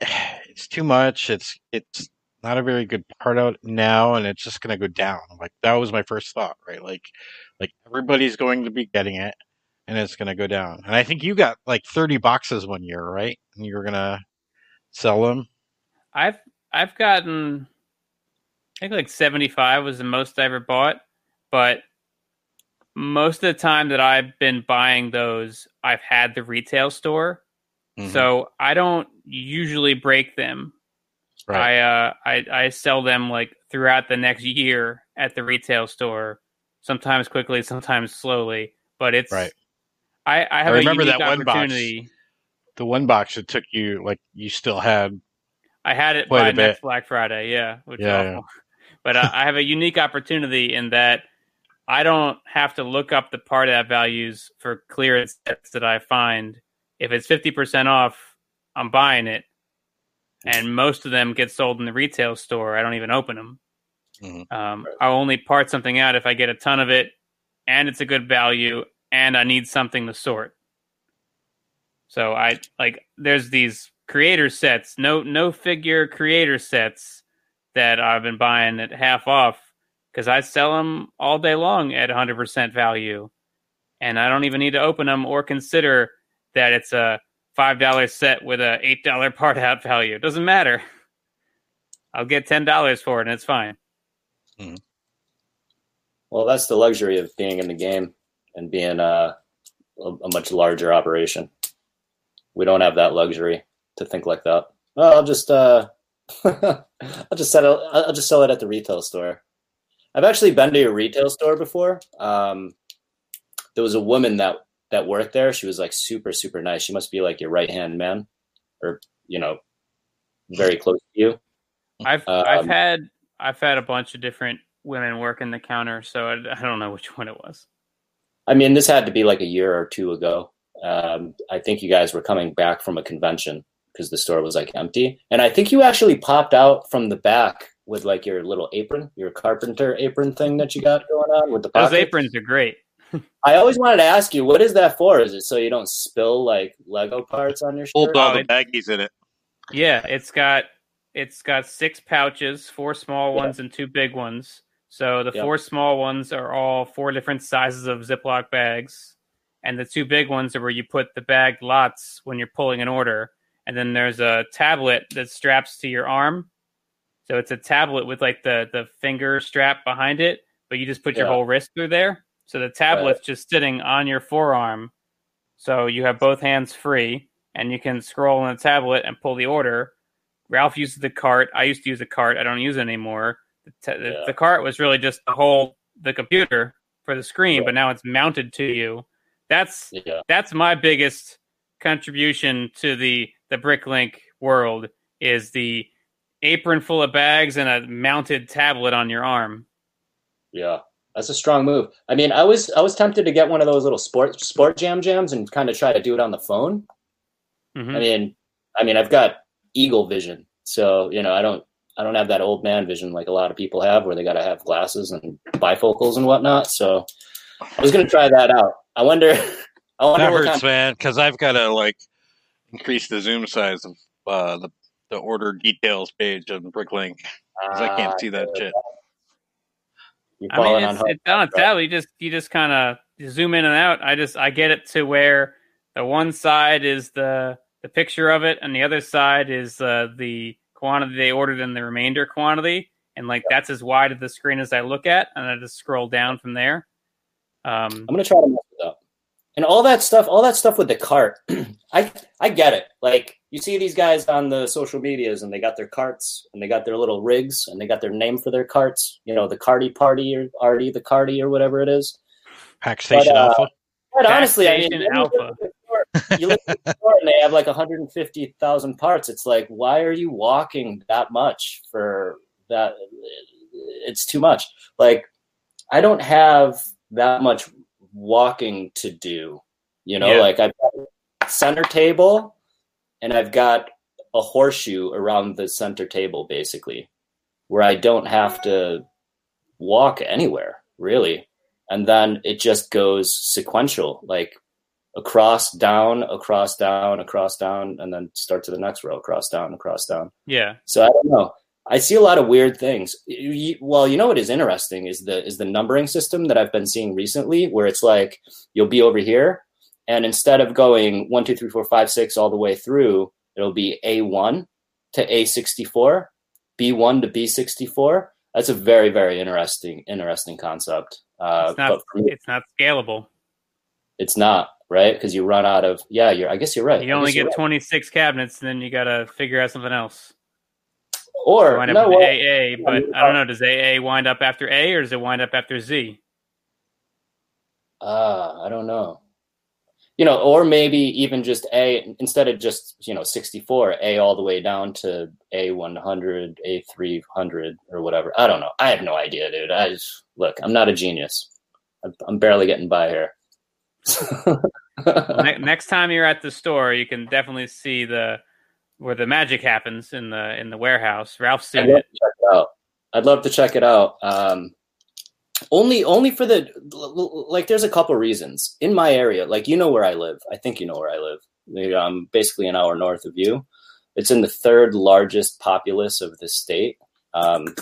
It's too much. It's it's not a very good part out now, and it's just going to go down." Like, that was my first thought, right? Like, like everybody's going to be getting it, and it's going to go down. And I think you got like 30 boxes one year, right? And you're gonna sell them. I've I've gotten I think like 75 was the most I ever bought, but most of the time that I've been buying those, I've had the retail store. Mhm. So I don't usually break them. Right. I uh I, I sell them like throughout the next year at the retail store, sometimes quickly, sometimes slowly. But it's Right. I, I have remember a unique that one box. opportunity. the one box it took you like you still had I had it by next Black Friday, yeah, which Yeah, awful. but uh, I have a unique opportunity in that I don't have to look up the part that values for clearance sets that I find. If it's fifty percent off, I'm buying it, and most of them get sold in the retail store. I don't even open them. Mhm. Um, I'll only part something out if I get a ton of it, and it's a good value, and I need something to sort. So I like there's these creator sets, no no figure creator sets that I've been buying at half off because I sell them all day long at 100% value, and I don't even need to open them or consider that it's a five dollar set with a eight dollar part out value. It doesn't matter. I'll get ten dollars for it, and it's fine. Well, that's the luxury of being in the game and being uh, a, a much larger operation. We don't have that luxury to think like that. Well, I'll just uh, I'll just sell it. I'll just sell it at the retail store. I've actually been to a retail store before. Um, there was a woman that that worked there. She was like super super nice. She must be like your right hand man, or you know, very close to you. I've I've Um, had I've had a bunch of different women working the counter, so I, I don't know which one it was. I mean, this had to be like a year or two ago. Um, I think you guys were coming back from a convention because the store was like empty, and I think you actually popped out from the back with like your little apron, your carpenter apron thing that you got going on with the Those aprons are great. I always wanted to ask you, what is that for? Is it so you don't spill like Lego parts on your Hold shirt? all Oh, the baggies in it. Yeah, it's got it's got six pouches, four small Yeah. ones and two big ones. So the Yeah. four small ones are all four different sizes of Ziploc bags, and the two big ones are where you put the bag lots when you're pulling an order. And then there's a tablet that straps to your arm. So it's a tablet with like the the finger strap behind it, but you just put your Yeah. whole wrist through there. So the tablet's just sitting on your forearm. So you have both hands free and you can scroll on the tablet and pull the order. Ralph uses the cart. I used to use a cart. I don't use it anymore. The, t- Yeah. the cart was really just to hold the computer for the screen, Right. but now it's mounted to you. That's Yeah, that's my biggest contribution to the the Bricklink world is the apron full of bags and a mounted tablet on your arm. yeah, that's a strong move. I mean, I was I was tempted to get one of those little sport sport jam jams and kind of try to do it on the phone. Mhm. I mean, I mean, I've got eagle vision, so you know, I don't, I don't have that old man vision like a lot of people have, where they got to have glasses and bifocals and whatnot. So I was gonna try that out. I wonder, I wonder That what hurts, kind. man, because I've got to like increase the zoom size of uh, the the order details page on Bricklink because I can't see that shit. I mean, it's, on hard. it's on a tablet. You just you just kind of zoom in and out. I just I get it to where the one side is the the picture of it, and the other side is uh, the quantity they ordered and the remainder quantity, and like that's as wide of the screen as I look at, and I just scroll down from there. Um, I'm gonna try to mess it up. And all that stuff, all that stuff with the cart, I I get it. Like you see these guys on the social medias, and they got their carts, and they got their little rigs, and they got their name for their carts. You know, the Carty Party or Artie the Carty or whatever it is. Pack Station uh, Alpha. But honestly, I mean, Station Alpha. look at the store- you look at the store and they have like 150,000 parts. It's like, why are you walking that much for that? It's too much. Like, I don't have that much walking to do. You know, Yeah. like I've got a center table and I've got a horseshoe around the center table, basically, where I don't have to walk anywhere really and then it just goes sequential like across down across down across down and then start to the next row across down across down yeah, so i don't know i see a lot of weird things. Well you know what is interesting is the is the numbering system that i've been seeing recently where it's like you'll be over here and instead of going one two three four five six all the way through it'll be a1 to a64 b1 to b64 that's a very very interesting interesting concept. Uh, it's not me, it's not scalable. it's not right? Because you run out of yeah you're i guess you're right. You only guess you're get 26 cabinets, and then you got to figure out something else. Or wind up no well, AA, but I don't know. Does AA wind up after A or does it wind up after Z? uh, i don't know. You know or maybe even just a instead of just you know 64 a all the way down to a100 a300 or whatever. I don't know. I have no idea dude. I just look i'm not a genius. I'm, barely getting by here. Ne- next time you're at the store, you can definitely see the where the magic happens in the in the warehouse. Ralph's I'd seen love it. to check it out. I'd love to check it out. Um, only, only for the like. There's a couple reasons in my area. Like you know where I live. I think you know where I live. I'm basically an hour north of you. It's in the third largest populace of the state. Um,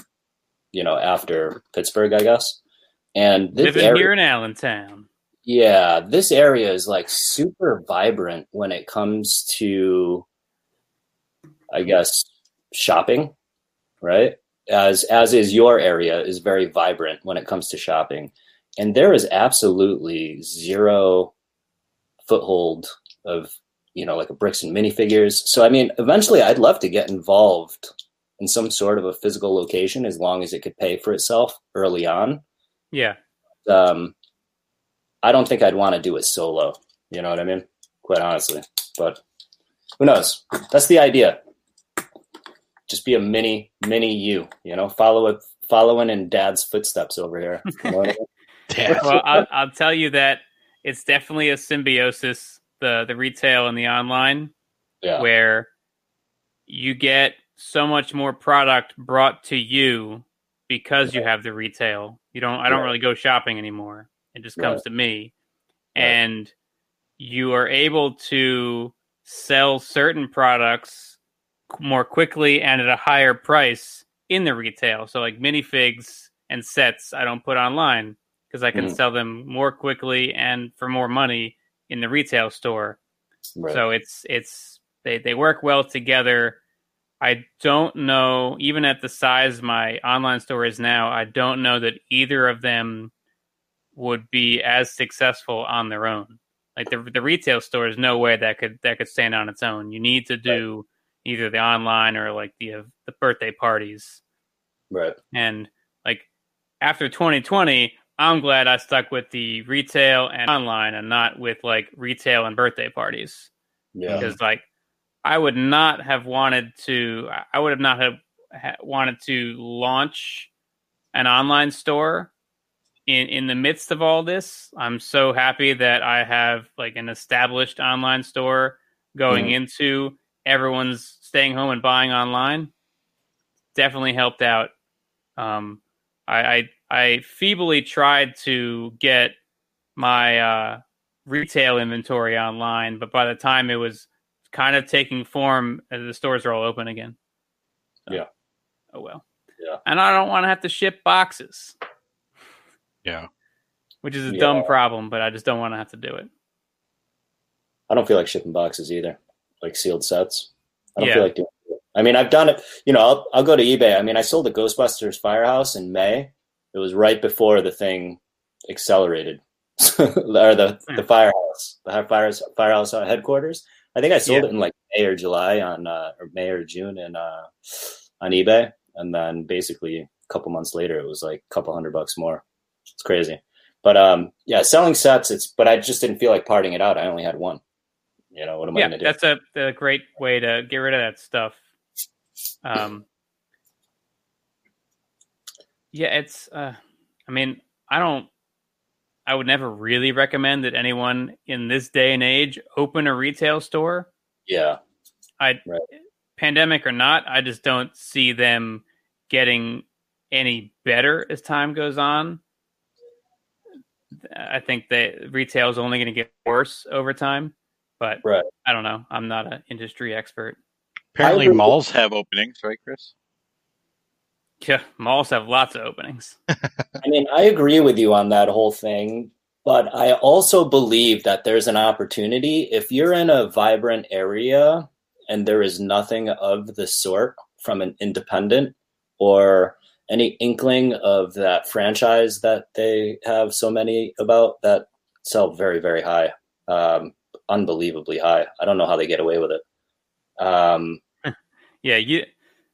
you know, after Pittsburgh, I guess. And this Living area, here in Allentown. yeah, this area is like super vibrant when it comes to, I guess, shopping, right? As as is your area is very vibrant when it comes to shopping, and there is absolutely zero foothold of you know like a bricks and minifigures. So I mean, eventually, I'd love to get involved in some sort of a physical location as long as it could pay for itself early on Yeah, um, I don't think I'd want to do it solo. You know what I mean? Quite honestly, but who knows? That's the idea. Just be a mini, mini you. You know, follow it, following in Dad's footsteps over here. You know I mean? Yeah. well, I'll, I'll tell you that it's definitely a symbiosis the the retail and the online Yeah, where you get so much more product brought to you because you have the retail. You don't I don't Right. really go shopping anymore. It just comes Right. to me. Right. And you are able to sell certain products more quickly and at a higher price in the retail. So like minifigs and sets I don't put online because I can Mhm. sell them more quickly and for more money in the retail store. right. So it's it's they they work well together. I don't know even at the size my online store is now, I don't know that either of them would be as successful on their own. Like the the retail store is no way that could that could stand on its own. You need to do either the online or like the uh, the birthday parties. right. And like after 2020, I'm glad I stuck with the retail and online and not with like retail and birthday parties Yeah, because like I would not have wanted to I would have not have ha- wanted to launch an online store in in the midst of all this. I'm so happy that I have like an established online store going Mhm. into everyone's staying home and buying online. Definitely helped out. Um, I, I I feebly tried to get my uh, retail inventory online, but by the time it was kind of taking form, uh, the stores are all open again. So, Yeah. Oh well. Yeah. And I don't want to have to ship boxes, Yeah. which is a Yeah. dumb problem, but I just don't want to have to do it. I don't feel like shipping boxes either, like sealed sets. I don't Yeah. feel like doing it. I mean, I've done it. You know, I'll, I'll go to eBay. I mean, I sold the Ghostbusters Firehouse in May. It was right before the thing accelerated. or the the firehouse, the firehouse firehouse headquarters. I think I sold Yeah. it in like May or July on uh, or May or June in uh, on eBay, and then basically a couple months later, it was like a couple hundred bucks more. It's crazy, but um, yeah, selling sets. It's but I just didn't feel like parting it out. I only had one. You know what am I yeah, going to do? that's a, a great way to get rid of that stuff. Um, yeah, it's. Uh, I mean, I don't. I would never really recommend that anyone in this day and age open a retail store. Yeah, I, Right. pandemic or not, I just don't see them getting any better as time goes on. I think that retail is only going to get worse over time, but Right. I don't know. I'm not an industry expert. Apparently, malls have openings, right, Chris? Yeah, malls have lots of openings. I mean, I agree with you on that whole thing, but I also believe that there's an opportunity if you're in a vibrant area and there is nothing of the sort from an independent or any inkling of that franchise that they have so many about that sell very, very high, um, unbelievably high. I don't know how they get away with it. Um, Yeah, you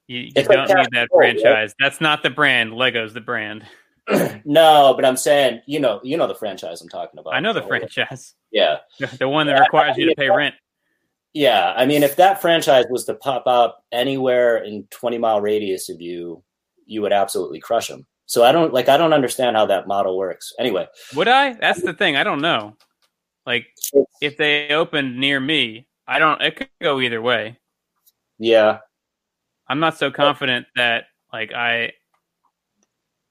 you, you don't need Cash that Flow, right? franchise. That's not the brand. Lego's the brand. no, but I'm saying, you know, you know the franchise I'm talking about. I know the franchise. Yeah. The, one that Yeah, requires I you to pay rent. Yeah, I mean, if that franchise was to pop up anywhere in 20 mile radius of you, you would absolutely crush them. So I don't like, I don't understand how that model works. Anyway, Would I? That's the thing. I don't know. Like if they opened near me, I don't. It could go either way. yeah, I'm not so confident that like I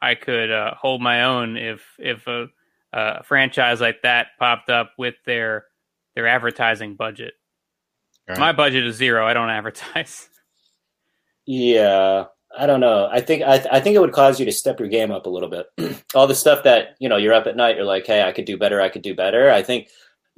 I could uh, hold my own if if a, a franchise like that popped up with their their advertising budget. Right. My budget is zero. I don't advertise. yeah, I don't know. I think I, I think it would cause you to step your game up a little bit. All the stuff that you know, you're up at night, you're like, hey, I could do better. I could do better. I think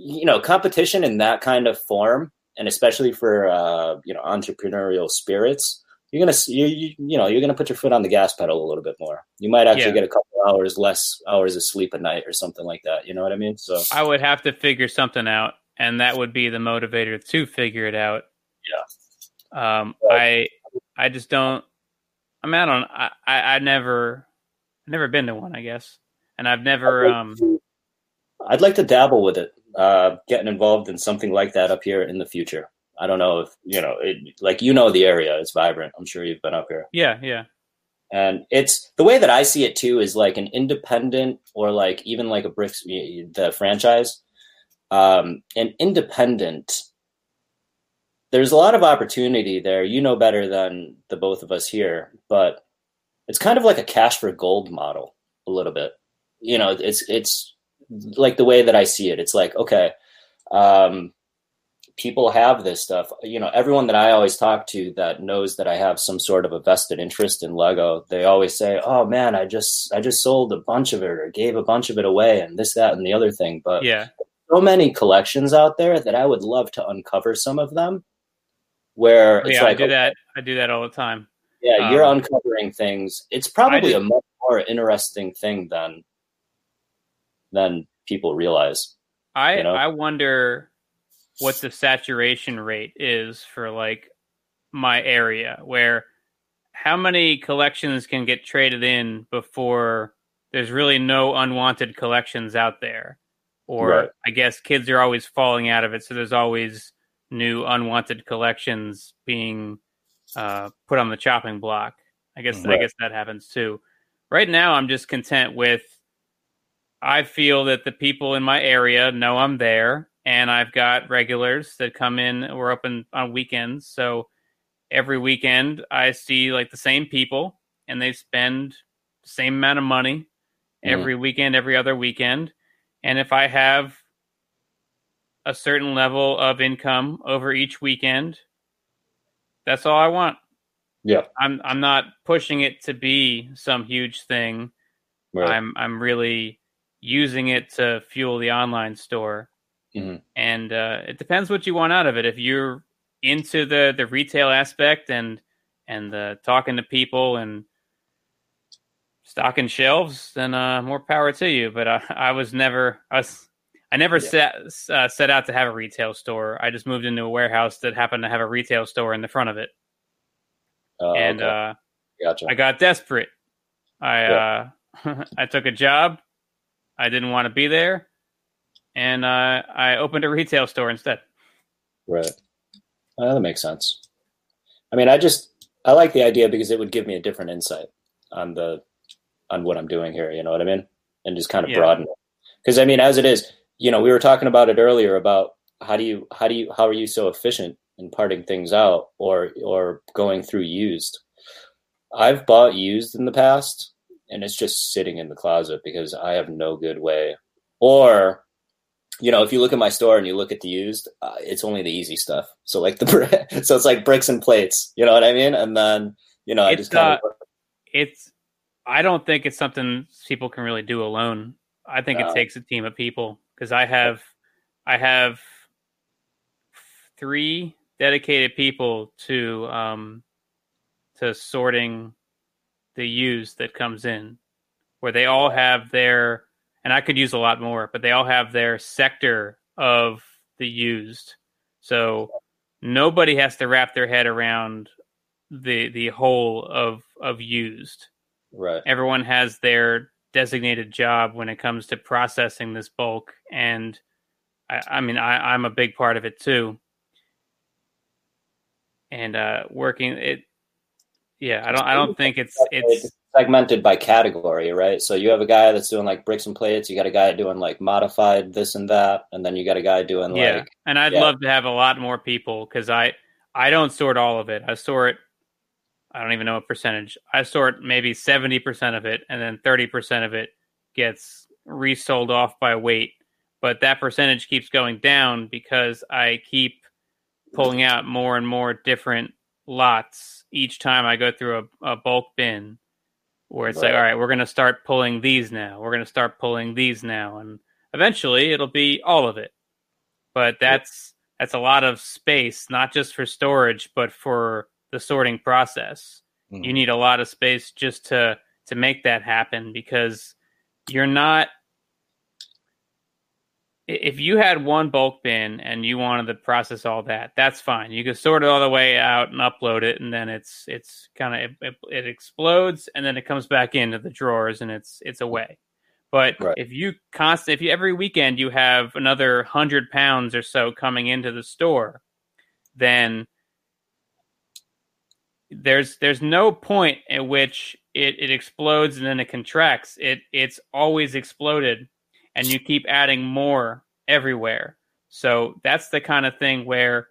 you know, competition in that kind of form, and especially for uh, you know entrepreneurial spirits, you're gonna you, you you know you're gonna put your foot on the gas pedal a little bit more. You might actually Yeah. get a couple hours less hours of sleep a night or something like that. You know what I mean? So I would have to figure something out, and that would be the motivator to figure it out. Yeah. Um, I I just don't. I mean, I don't. I I, I never never been to one. I guess, and I've never. Um, I'd like to dabble with it, uh, getting involved in something like that up here in the future. I don't know if you know, it, like you know, the area is vibrant. I'm sure you've been up here. yeah, yeah, and it's the way that I see it too is like an independent or like even like a bricks the franchise um an independent there's a lot of opportunity there you know better than the both of us here but it's kind of like a cash for gold model a little bit you know it's it's like the way that I see it it's like okay um people have this stuff. You know, everyone that I always talk to that knows that I have some sort of a vested interest in Lego, they always say, "Oh man, I just I just sold a bunch of it or gave a bunch of it away and this that and the other thing." But yeah. so many collections out there that I would love to uncover some of them where it's yeah, like I do that. I do that all the time. yeah, you're Um, uncovering things. It's probably a much more interesting thing than than people realize. I You know? I wonder what the saturation rate is for like my area where how many collections can get traded in before there's really no unwanted collections out there or Right. I guess kids are always falling out of it so there's always new unwanted collections being uh, put on the chopping block. I guess I guess that happens too. Right now I'm just content with I feel that the people in my area know I'm there, and I've got regulars that come in. We're open on weekends, so every weekend I see like the same people, and they spend the same amount of money Mhm. every weekend, every other weekend. And if I have a certain level of income over each weekend, that's all I want. Yeah. I'm I'm not pushing it to be some huge thing. Right. I'm I'm really using it to fuel the online store. Mhm. And uh, it depends what you want out of it. If you're into the the retail aspect and and the talking to people and stocking shelves, then uh, more power to you. But I, I was never I was I never Yeah. set uh, set out to have a retail store. I just moved into a warehouse that happened to have a retail store in the front of it, Oh, and okay. uh, gotcha. I got desperate. I uh, I took a job. I didn't want to be there, and uh, I opened a retail store instead. Right. Uh, that makes sense. I mean, I just I like the idea because it would give me a different insight on the on what I'm doing here. You know what I mean? And just kind of Yeah. broaden it. Because I mean, as it is, you know, we were talking about it earlier about how do you how do you how are you so efficient in parting things out or or going through used. I've bought used in the past, and it's just sitting in the closet because I have no good way. Or you know, if you look at my store and you look at the used, uh, it's only the easy stuff. So like the so it's like bricks and plates. You know what I mean? And then you know, I It's, just kind uh, of It's I don't think it's something people can really do alone. I think No. it takes a team of people because I have I have three dedicated people to um to sorting the used that comes in where they all have their and I could use a lot more, but they all have their sector of the used. So nobody has to wrap their head around the the whole of of used. right. Everyone has their designated job when it comes to processing this bulk, and I, I mean I, I'm a big part of it too. And uh, working it, yeah, I don't I don't think it's it's segmented by category, right? So you have a guy that's doing like bricks and plates. You got a guy doing like modified this and that, and then you got a guy doing yeah, like and I'd yeah. love to have a lot more people because I I don't sort all of it. I sort I don't even know a percentage. I sort maybe seventy percent of it, and then thirty percent of it gets resold off by weight. But that percentage keeps going down because I keep pulling out more and more different lots each time I go through a, a bulk bin. Where it's like, all right, we're going to start pulling these now. We're going to start pulling these now, and eventually it'll be all of it. But that's that's a lot of space, not just for storage, but for the sorting process. Mhm. You need a lot of space just to to make that happen because you're not if you had one bulk bin and you wanted to process all that, that's fine. You could sort it all the way out and upload it, and then it's it's kind of it, it explodes, and then it comes back into the drawers, and it's it's away. But Right. if you constant, if you every weekend you have another hundred pounds or so coming into the store, then there's there's no point at which it, it explodes and then it contracts. It it's always exploded, and you keep adding more everywhere. So that's the kind of thing where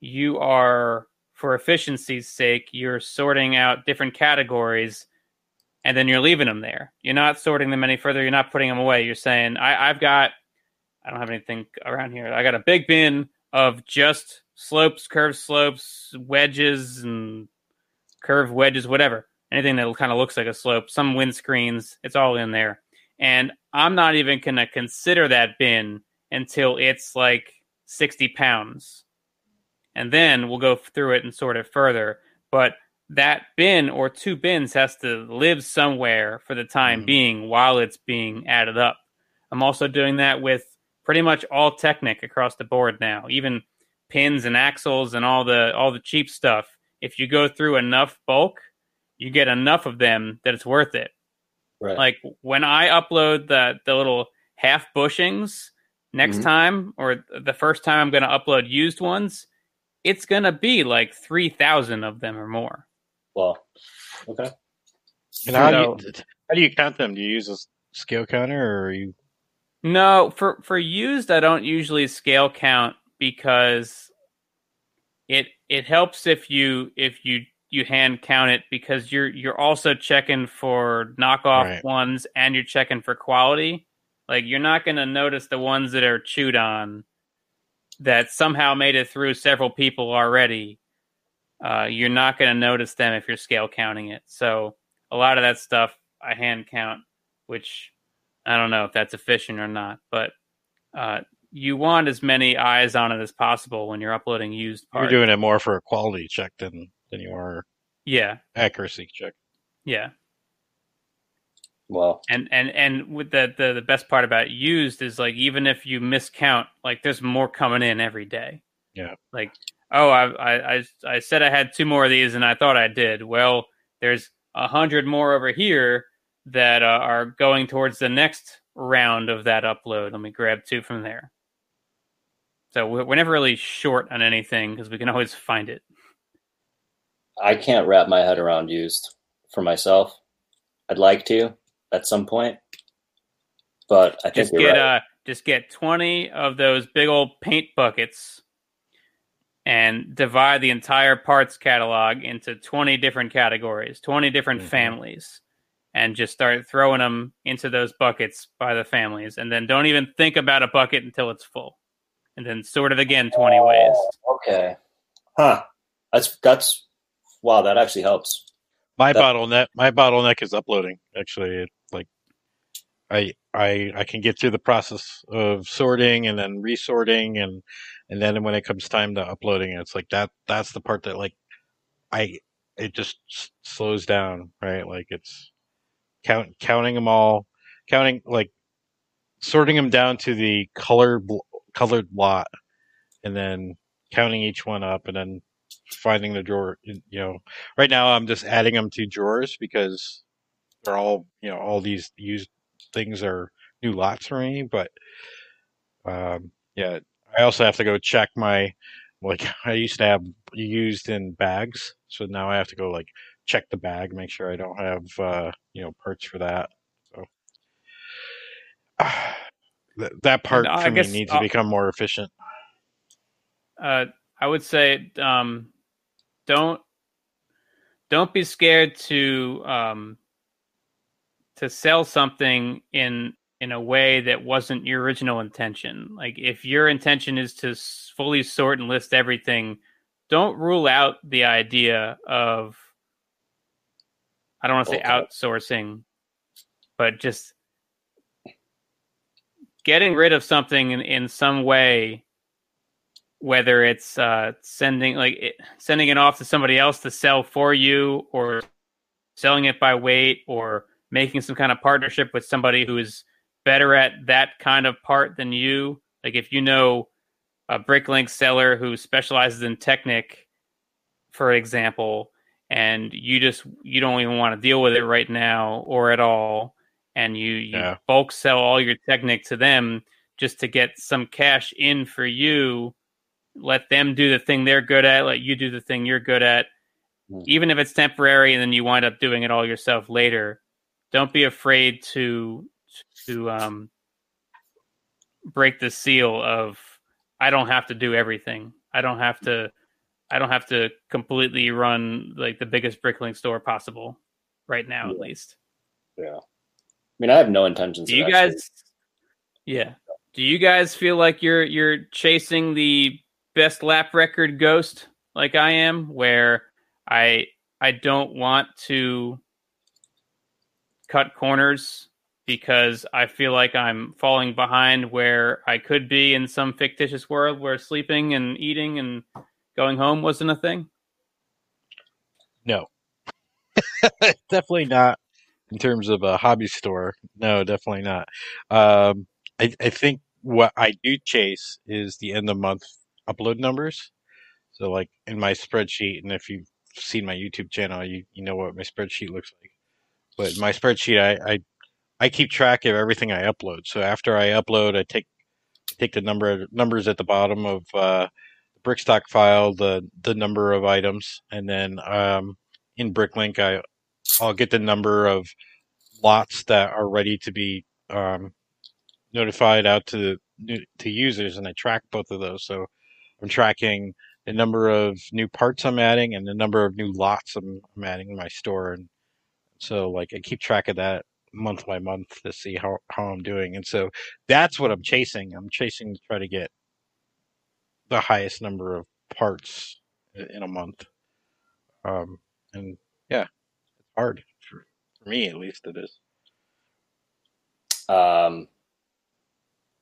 you are, for efficiency's sake, you're sorting out different categories, and then you're leaving them there. You're not sorting them any further. You're not putting them away. You're saying, I, I've got, I don't have anything around here. I got a big bin of just slopes, curved slopes, wedges, and curved wedges, whatever. Anything that kind of looks like a slope, some windscreens, it's all in there. And I'm not even going to consider that bin until it's like 60 pounds. And then we'll go through it and sort it further. But that bin or two bins has to live somewhere for the time Mhm. being while it's being added up. I'm also doing that with pretty much all Technic across the board now, even pins and axles and all the all the cheap stuff. If you go through enough bulk, you get enough of them that it's worth it. Right. Like when I upload the the little half bushings next Mhm. time or the first time I'm going to upload used ones, it's going to be like 3000 of them or more. well, okay. And how, So- do you, how do you count them? Do you use a s- scale counter or are you? No, for for used, I don't usually scale count because it it helps if you if you you hand count it because you're you're also checking for knockoff Right. ones and you're checking for quality. Like you're not going to notice the ones that are chewed on that somehow made it through several people already. Uh, you're not going to notice them if you're scale counting it. So a lot of that stuff I hand count, which I don't know if that's efficient or not, but uh, you want as many eyes on it as possible when you're uploading used parts. You're doing it more for a quality check than than you are yeah, accuracy check. yeah. Well, and and and with the, the the best part about used is like even if you miscount, like there's more coming in every day. Yeah. Like oh, I I I, I said I had two more of these, and I thought I did. Well, there's a hundred more over here that uh, are going towards the next round of that upload. Let me grab two from there. So we're, we're never really short on anything because we can always find it. I can't wrap my head around used for myself. I'd like to at some point, but I think Just get right. uh just get twenty of those big old paint buckets and divide the entire parts catalog into 20 different categories, 20 different Mm-hmm. Mhm. families, and just start throwing them into those buckets by the families. And then don't even think about a bucket until it's full. And then sort it again 20 ways. Okay. Huh. That's that's wow. That actually helps. My That- bottleneck, my bottleneck is uploading. Actually, It, like I, I, I can get through the process of sorting and then resorting, and and then when it comes time to uploading, it's like that. That's the part that like I, it just slows down, right? Like it's count counting them all, counting like sorting them down to the color bl- colored lot, and then counting each one up, and then finding the drawer. You know, right now I'm just adding them to drawers because they're all you know all these used things are new lots for me. But um, yeah, I also have to go check my like I used to have used in bags, so now I have to go like check the bag, make sure I don't have uh, you know parts for that. So that that part And I for me guess needs I'll- to become more efficient. uh, I would say um, don't don't be scared to um, to sell something in in a way that wasn't your original intention. Like if your intention is to fully sort and list everything, don't rule out the idea of I don't want to say outsourcing, but just getting rid of something in, in some way whether it's uh, sending like it, sending it off to somebody else to sell for you or selling it by weight or making some kind of partnership with somebody who is better at that kind of part than you like if you know a bricklink seller who specializes in technic for example and you just you don't even want to deal with it right now or at all and you you Yeah. bulk sell all your technic to them just to get some cash in for you let them do the thing they're good at let you do the thing you're good at Hmm. even if it's temporary and then you wind up doing it all yourself later don't be afraid to to um break the seal of i don't have to do everything i don't have to i don't have to completely run like the biggest bricklink store possible right now at least Yeah. I mean, I have no intentions. do you actually- guys yeah do you guys feel like you're you're chasing the best lap record ghost like i am where i i don't want to cut corners because i feel like i'm falling behind where i could be in some fictitious world where sleeping and eating and going home wasn't a thing No, definitely not in terms of a hobby store. No, definitely not. Um, I, I think what I do chase is the end of month upload numbers. So, like in my spreadsheet, and if you've seen my YouTube channel, you you know what my spreadsheet looks like. But my spreadsheet, I, I I keep track of everything I upload. So after I upload, I take take the number numbers at the bottom of uh, the Brickstock file, the the number of items, and then um, in Bricklink, I I'll get the number of lots that are ready to be um, notified out to to users, and I track both of those. So I'm tracking the number of new parts I'm adding and the number of new lots I'm, I'm adding in my store, and so like I keep track of that month by month to see how how I'm doing, and so that's what I'm chasing. I'm chasing to try to get the highest number of parts in a month. Um, and yeah, it's hard for, for me at least. It is. Um,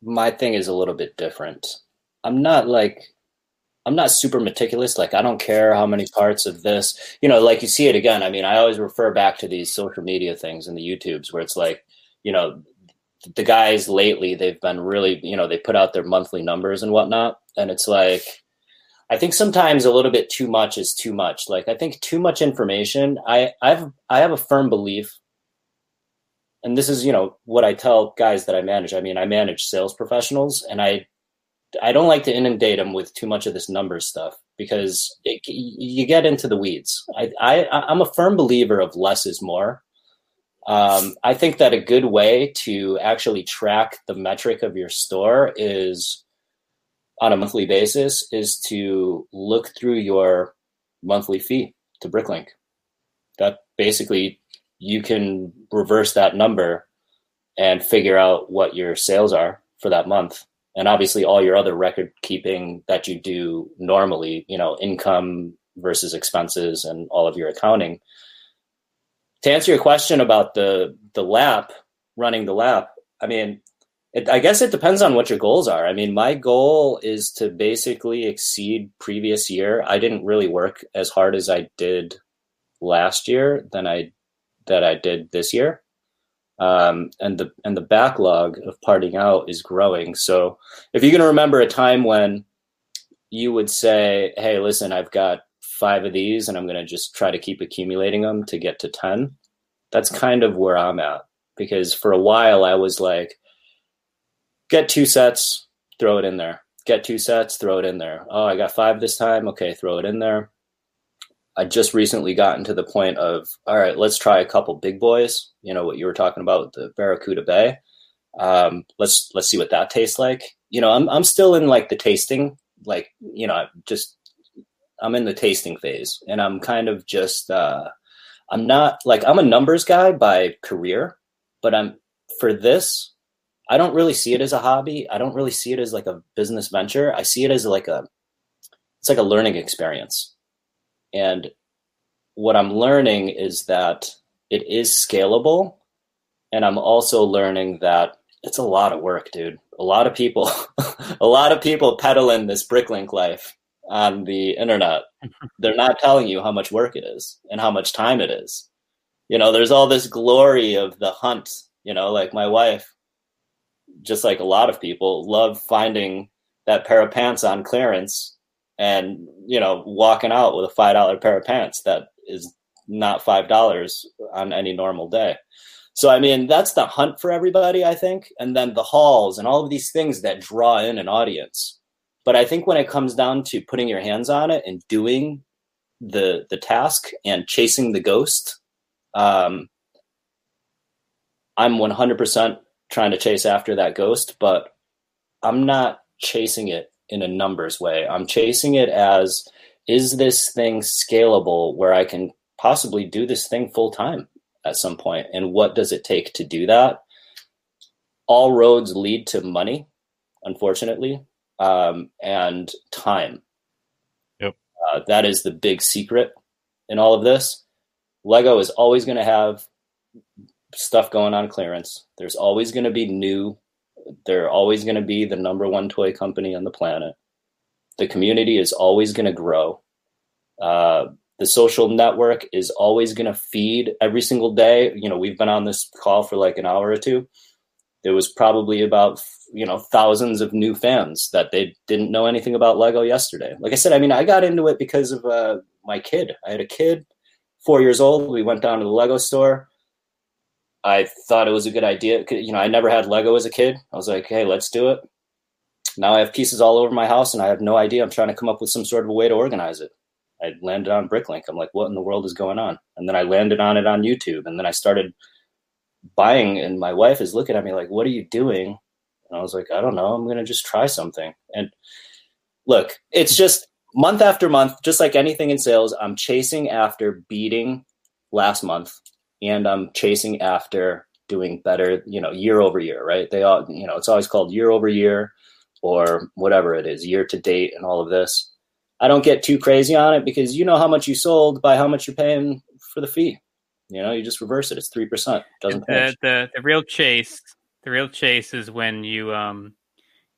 my thing is a little bit different. I'm not like I'm not super meticulous. Like I don't care how many parts of this, you know, like you see it again. I mean, I always refer back to these social media things and the YouTubes where it's like, you know, the guys lately they've been really, you know, they put out their monthly numbers and whatnot, and it's like, I think sometimes a little bit too much is too much. Like I think too much information. I I've I have a firm belief, and this is you know what I tell guys that I manage. I mean, I manage sales professionals, and I I don't like to inundate them with too much of this numbers stuff because it, you get into the weeds. I, I I'm a firm believer of less is more. Um, I think that a good way to actually track the metric of your store is on a monthly basis is to look through your monthly fee to Bricklink. That basically you can reverse that number and figure out what your sales are for that month and obviously all your other record keeping that you do normally, you know, income versus expenses and all of your accounting. To answer your question about the the lap, running the lap, I mean, it, I guess it depends on what your goals are. I mean, my goal is to basically exceed previous year. I didn't really work as hard as I did last year than I that I did this year um, and the and the backlog of parting out is growing. So if you're going to remember a time when you would say, "Hey, listen, I've got five of these, and I'm going to just try to keep accumulating them to get to ten," that's kind of where I'm at because for a while I was like, "Get two sets, throw it in there." Get two sets, throw it in there. Oh, I got five this time. Okay, throw it in there. I just recently gotten to the point of all right, let's try a couple big boys. You know what you were talking about with the Barracuda Bay. Um, let's let's see what that tastes like. You know, I'm I'm still in like the tasting, like you know, just I'm in the tasting phase, and I'm kind of just uh, I'm not like I'm a numbers guy by career, but I'm for this. I don't really see it as a hobby. I don't really see it as like a business venture. I see it as like a it's like a learning experience and what I'm learning is that it is scalable. And I'm also learning that it's a lot of work, dude. A lot of people, a lot of people peddling this Bricklink life on the internet. They're not telling you how much work it is and how much time it is. You know, there's all this glory of the hunt, you know, like my wife, just like a lot of people, love finding that pair of pants on clearance and you know walking out with a five dollar pair of pants that is not five dollars on any normal day. So i mean that's the hunt for everybody i think and then the hauls and all of these things that draw in an audience. But i think when it comes down to putting your hands on it and doing the the task and chasing the ghost um i'm 100% trying to chase after that ghost but i'm not chasing it in a numbers way. I'm chasing it as is this thing scalable where I can possibly do this thing full time at some point? And what does it take to do that? All roads lead to money, unfortunately, um, and time. Yep. Uh, that is the big secret in all of this. Lego is always going to have stuff going on clearance. There's always going to be new they're always going to be the number one toy company on the planet. The community is always going to grow. Uh, the social network is always going to feed every single day. You know, we've been on this call for like an hour or two. There was probably about you know thousands of new fans that they didn't know anything about Lego yesterday. Like I said, I mean, I got into it because of uh, my kid. I had a kid, four years old. We went down to the Lego store I thought it was a good idea. You know, I never had Lego as a kid. I was like, hey, let's do it. Now I have pieces all over my house and I have no idea. I'm trying to come up with some sort of a way to organize it. I landed on Bricklink. I'm like, what in the world is going on? And then I landed on it on YouTube. And then I started buying, and my wife is looking at me like, what are you doing? And I was like, I don't know. I'm going to just try something. And look, it's just month after month, just like anything in sales, I'm chasing after beating last month and I'm chasing after doing better, you know, year over year, right? They all, you know, it's always called year over year or whatever it is, year to date and all of this. I don't get too crazy on it because you know how much you sold by how much you're paying for the fee. You know, you just reverse it. It's three percent. Doesn't the, the the real chase. The real chase is when you um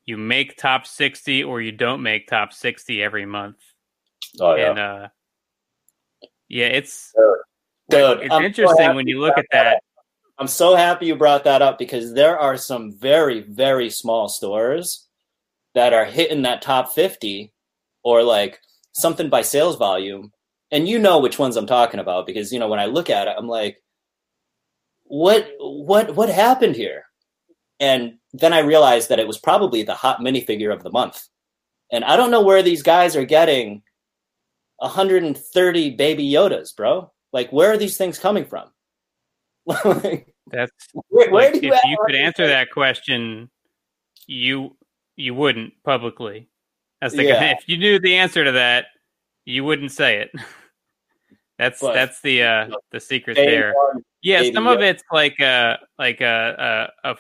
you make top 60 or you don't make top 60 every month. Oh yeah, And uh yeah, it's dude. it's I'm so interesting happy when you look at that. up. I'm so happy you brought that up because there are some very, very small stores that are hitting that top 50 or like something by sales volume. And you know which ones I'm talking about because, you know, when I look at it, I'm like, what, what, what happened here? And then I realized that it was probably the hot minifigure of the month. And I don't know where these guys are getting 130 baby Yodas, bro. Like, where are these things coming from? Like, That's where, where like, do you if you could answer things? that question, you you wouldn't publicly. That's the Yeah. if you knew the answer to that, you wouldn't say it. that's But- that's the uh the secret there. one, Yeah, some of it's like a like a a, a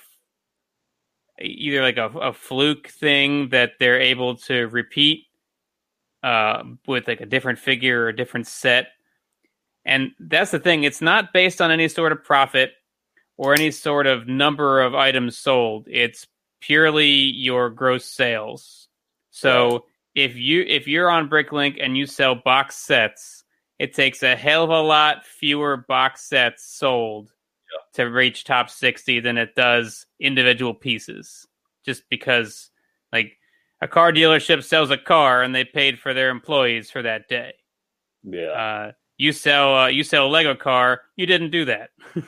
either like a, a fluke thing that they're able to repeat uh, with like a different figure or a different set. And that's the thing; it's not based on any sort of profit or any sort of number of items sold. It's purely your gross sales. So if you if you're on Bricklink and you sell box sets, it takes a hell of a lot fewer box sets sold to reach top 60 than it does individual pieces just because like a car dealership sells a car and they paid for their employees for that day Yeah. uh, you sell uh, you sell a lego car you didn't do that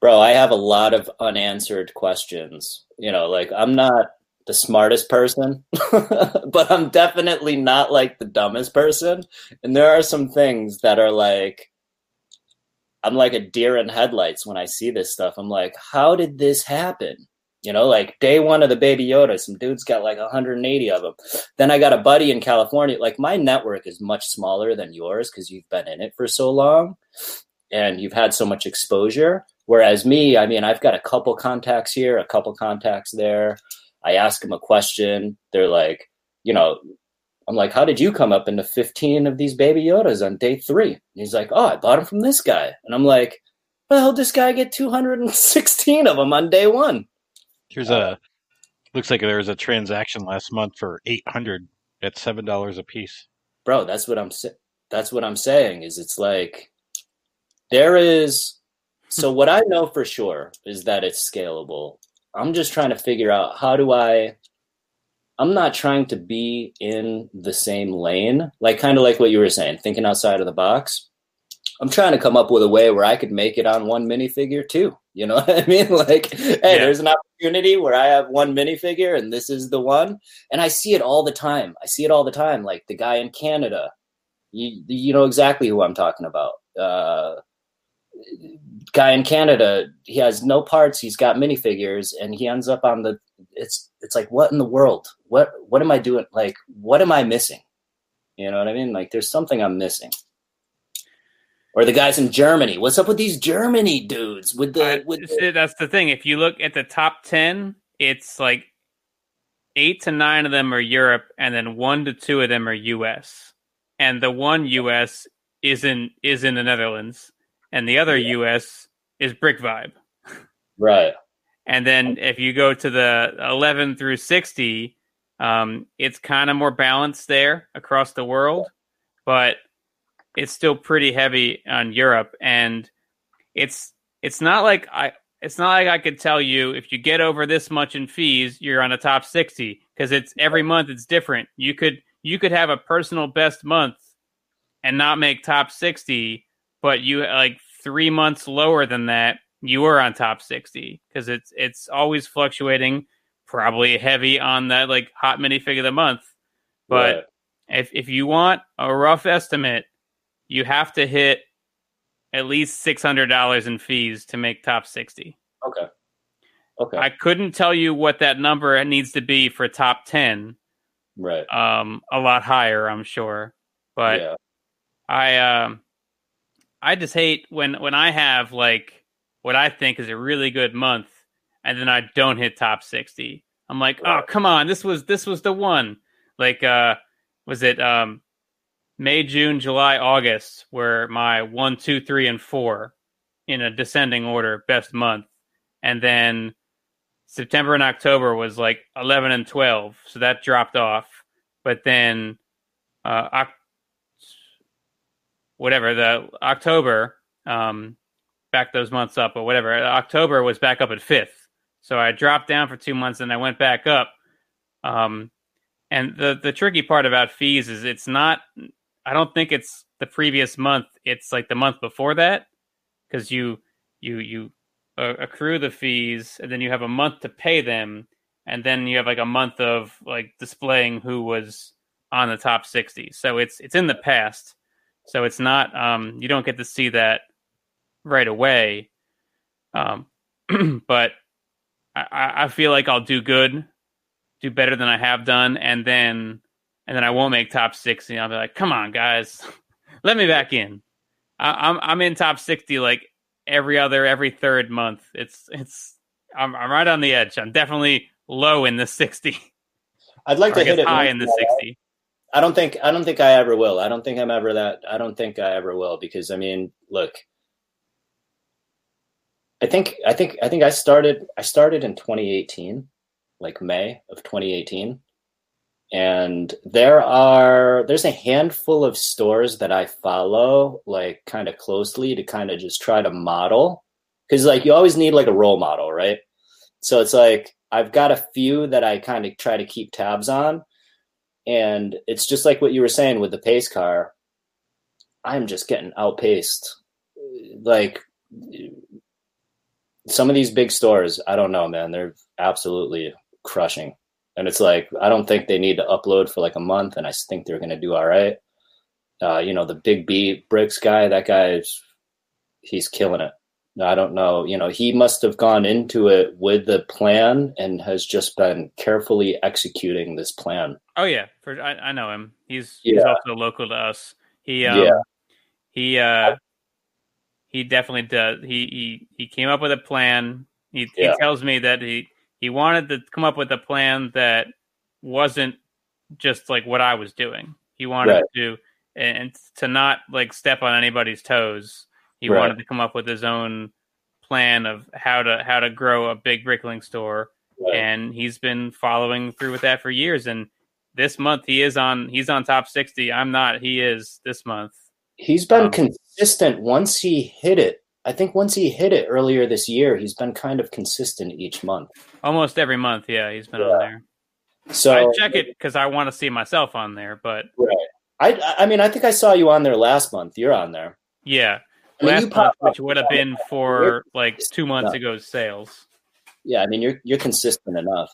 Bro, I have a lot of unanswered questions. You know, like I'm not the smartest person, but I'm definitely not like the dumbest person. And there are some things that are like I'm like a deer in headlights when I see this stuff. I'm like, how did this happen? You know, like day one of the Baby Yoda, some dude's got like 180 of them. Then I got a buddy in California. Like my network is much smaller than yours because you've been in it for so long and you've had so much exposure. Whereas me, I mean, I've got a couple contacts here, a couple contacts there. I ask them a question. They're like, you know, I'm like, how did you come up into 15 of these baby Yodas on day three? And he's like, oh, I bought them from this guy. And I'm like, did this guy get 216 of them on day one? Here's uh, a looks like there was a transaction last month for eight hundred at seven dollars a piece. bro that's what i'm sa- that's what i'm saying is it's like there is so what i know for sure is that it's scalable. I'm just trying to figure out how do i i'm not trying to be in the same lane like kind of like what you were saying thinking outside of the box. I'm trying to come up with a way where i could make it on one minifigure too you know what i mean like hey Yeah. there's an opportunity where i have one minifigure and this is the one and I see it all the time. I see it all the time. Like the guy in Canada, you you know exactly who I'm talking about. Uh, guy in Canada, he has no parts. He's got minifigures, and he ends up on the. It's it's like what in the world? What what am I doing? Like what am I missing? You know what I mean? Like there's something I'm missing. Or the guys in Germany. What's up with these Germany dudes? With the I- with the, that's the thing if you look at the top 10 it's like eight to nine of them are europe and then one to two of them are us and the one us is in is in the netherlands and the other us is brick vibe right. And then if you go to the 11 through 60, um, it's kind of more balanced there across the world, but it's still pretty heavy on Europe. And it's it's not like I it's not like I could tell you if you get over this much in fees, you're on a top 60 because it's every month it's different. You could you could have a personal best month and not make top 60, but you like 3 months lower than that you were on top 60 because it's it's always fluctuating probably heavy on that like hot minifig of the month but right. if if you want a rough estimate you have to hit at least $600 in fees to make top 60 okay. Okay. i couldn't tell you what that number needs to be for top 10 right. um a lot higher i'm sure but yeah. I um I just hate when when I have like what I think is a really good month and then I don't hit top 60. I'm like, "Oh, come on. This was this was the one." Like uh was it um May, June, July, August were my one, two, three, and 4 in a descending order best month. And then September and October was like 11 and 12, so that dropped off. But then, uh, whatever the October, um, back those months up or whatever. October was back up at fifth, so I dropped down for two months and I went back up. Um, and the the tricky part about fees is it's not. I don't think it's the previous month. It's like the month before that because you you you uh, accrue the fees and then you have a month to pay them and then you have like a month of like displaying who was on the top 60 so it's it's in the past so it's not um you don't get to see that right away um but I, I feel like i'll do good do better than i have done and then and then i won't make top 60 i'll be like come on guys let me back in I, i'm i'm in top 60 like every other, every third month. It's it's I'm I'm right on the edge. I'm definitely low in the sixty. I'd like to hit it high in the sixty. I don't think I don't think I ever will. I don't think I'm ever that. I don't think I ever will because I mean, look. I think I think I think I started I started in 2018, like May of 2018 and there are there's a handful of stores that i follow like kind of closely to kind of just try to model. Because like you always need like a role model right? So it's like i've got a few that i kind of try to keep tabs on. And it's just like what you were saying with the pace car. I'm just getting outpaced. Like some of these big stores i don't know man they're absolutely crushing and it's like I don't think they need to upload for like a month, and I think they're going to do all right. Uh, you know, the Big B bricks guy, that guy's he's killing it. I don't know. You know, he must have gone into it with the plan and has just been carefully executing this plan. Oh yeah, for I, I know him. He's yeah. he's also local to us. He um, yeah. he uh he definitely does. He he he came up with a plan. He, yeah. he tells me that he he wanted to come up with a plan that wasn't just like what I was doing. He wanted right. to and to not like step on anybody's toes. He right. wanted to come up with his own plan of how to how to grow a big Bricklink store, right. and he's been following through with that for years. And this month he is on he's on top sixty. I'm not. He is this month. He's been um, consistent. Once he hit it, I think once he hit it earlier this year, he's been kind of consistent each month. Almost every month, yeah, he's been yeah. on there. So I check it because I want to see myself on there, but right. I I mean I think I saw you on there last month. You're on there. Yeah, I mean, last month, which would have been for like two months ago's sales. Yeah, I mean you're you're consistent enough.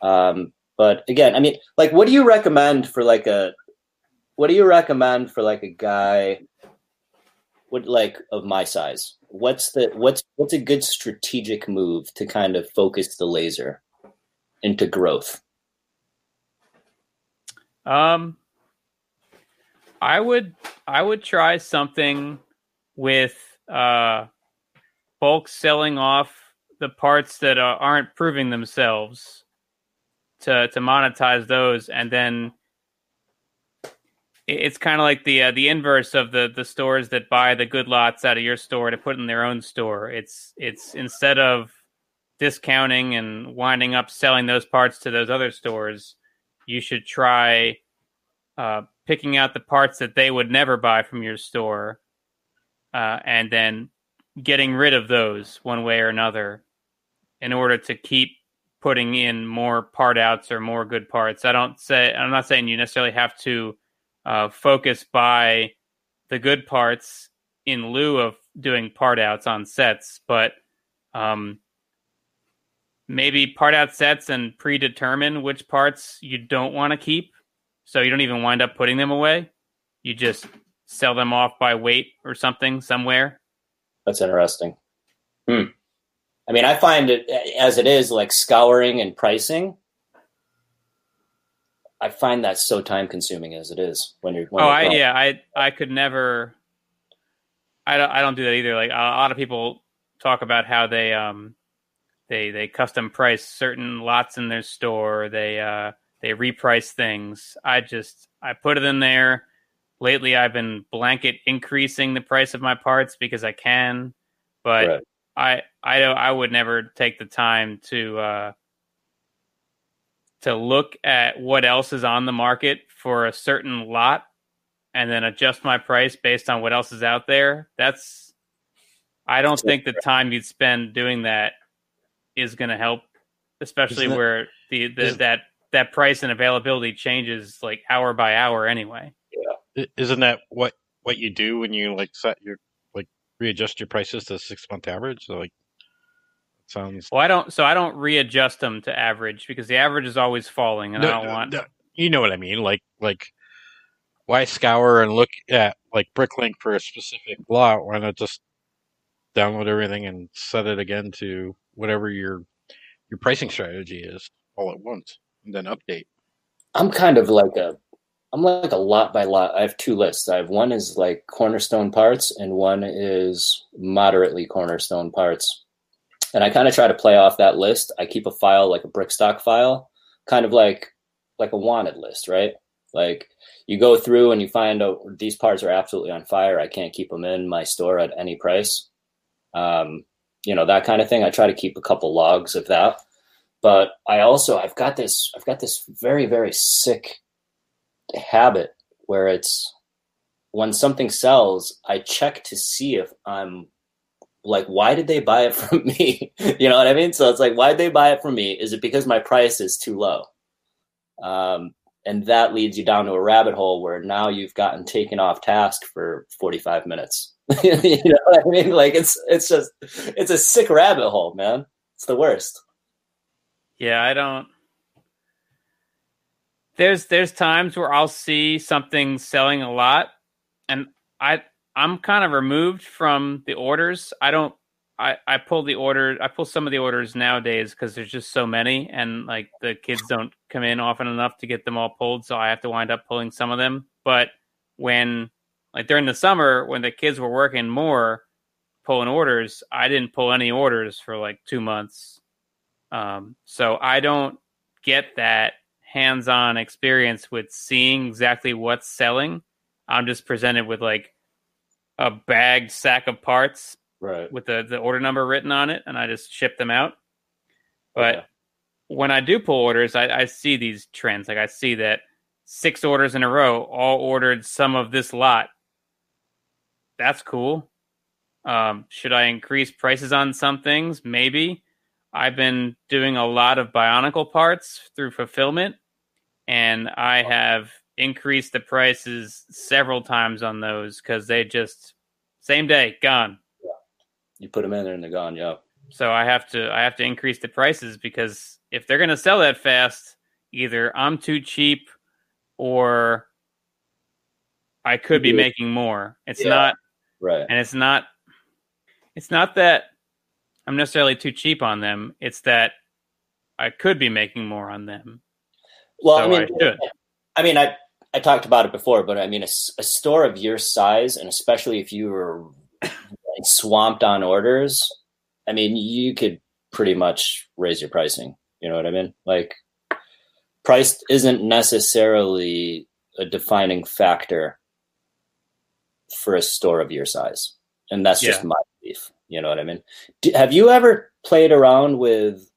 Um, but again, I mean, like, what do you recommend for like a? What do you recommend for like a guy what like of my size? What's the what's what's a good strategic move to kind of focus the laser into growth? Um i would i would try something with uh bulk selling off the parts that uh, aren't proving themselves to to monetize those and then it's kind of like the uh, the inverse of the the stores that buy the good lots out of your store to put in their own store. It's it's instead of discounting and winding up selling those parts to those other stores, you should try uh, picking out the parts that they would never buy from your store, uh, and then getting rid of those one way or another in order to keep putting in more part outs or more good parts. I don't say I'm not saying you necessarily have to uh, focus by the good parts in lieu of doing part outs on sets, but um, maybe part out sets and predetermine which parts you don't want to keep, so you don't even wind up putting them away. You just sell them off by weight or something somewhere. That's interesting. Hmm. I mean, I find it as it is like scouring and pricing. I find that so time consuming as it is when you're. When oh, you're I yeah, I I could never. I don't I don't do that either. Like a lot of people talk about how they um they they custom price certain lots in their store. They uh they reprice things. I just I put it in there. Lately, I've been blanket increasing the price of my parts because I can, but right. I I don't I would never take the time to uh to look at what else is on the market for a certain lot and then adjust my price based on what else is out there. That's I don't think the time you'd spend doing that is going to help, especially Isn't it- where the, the is- that that price and availability changes like hour by hour anyway. I- Isn't that what what you do when you like set your like readjust your prices to six month average? So like, sounds. Well, I don't so I don't readjust them to average because the average is always falling, and No, I don't no, want. no, you know what I mean? Like like, why scour and look at like Bricklink for a specific lot? Why not just download everything and set it again to whatever your your pricing strategy is all at once, and then update. I'm kind of like a I'm like a lot by lot. I have two lists. I have one is like cornerstone parts and one is moderately cornerstone parts. And I kind of try to play off that list. I keep a file like a brickstock file, kind of like like a wanted list, right? Like you go through and you find out these parts are absolutely on fire. I can't keep them in my store at any price. Um, you know, that kind of thing. I try to keep a couple logs of that but I also I've got this I've got this very very sick habit where it's when something sells, I check to see if I'm like, why did they buy it from me? you know what I mean? So it's like, why did they buy it from me? Is it because my price is too low? Um, and that leads you down to a rabbit hole where now you've gotten taken off task for 45 minutes. you know what I mean? Like it's it's just it's a sick rabbit hole, man. It's the worst. Yeah, I don't. There's there's times where I'll see something selling a lot, and I I'm kind of removed from the orders. I don't. I I pull the order. I pull some of the orders nowadays because there's just so many, and like the kids don't come in often enough to get them all pulled, so I have to wind up pulling some of them. But when like during the summer when the kids were working more pulling orders, I didn't pull any orders for like two months. Um, so I don't get that hands-on experience with seeing exactly what's selling. I'm just presented with like a bagged sack of parts Right. with the, the order number written on it, and I just ship them out. But Okay. when I do pull orders, I, I see these trends. Like I see that six orders in a row all ordered some of this lot. That's cool. Um, should I increase prices on some things? Maybe. I've been doing a lot of Bionicle parts through fulfillment, and I have increased the prices several times on those because they just same day gone. You put them in there and they're gone. Yeah. So I have to I have to increase the prices because if they're going to sell that fast, either I'm too cheap or I could be making more. It's Yeah. not Right. and it's not it's not that I'm necessarily too cheap on them. It's that I could be making more on them. Well, so I mean, I. I mean, I I talked about it before, but I mean, a store of your size, and especially if you were swamped on orders, I mean, you could pretty much raise your pricing. You know what I mean? Like, price isn't necessarily a defining factor for a store of your size, and that's just my belief. You know what I mean? Do, have you ever played around with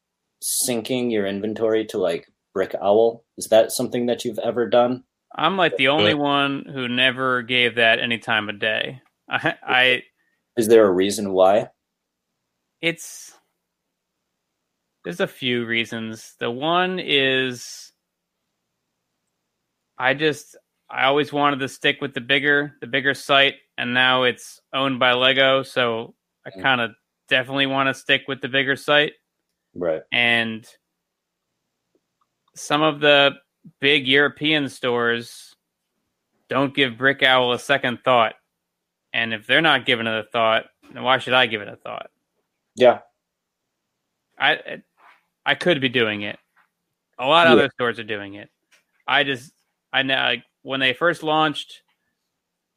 syncing your inventory to like Brick Owl? Is that something that you've ever done? I'm like the only one who never gave that any time of day. I, I Is there a reason why? it's there's a few reasons. The one is I just I always wanted to stick with the bigger the bigger site and now it's owned by Lego, so I Mm. kind of definitely want to stick with the bigger site Right. and some of the big European stores don't give Brick Owl a second thought. And if they're not giving it a thought, then why should I give it a thought? Yeah. I I could be doing it. A lot of Yeah. other stores are doing it. I just I know when they first launched,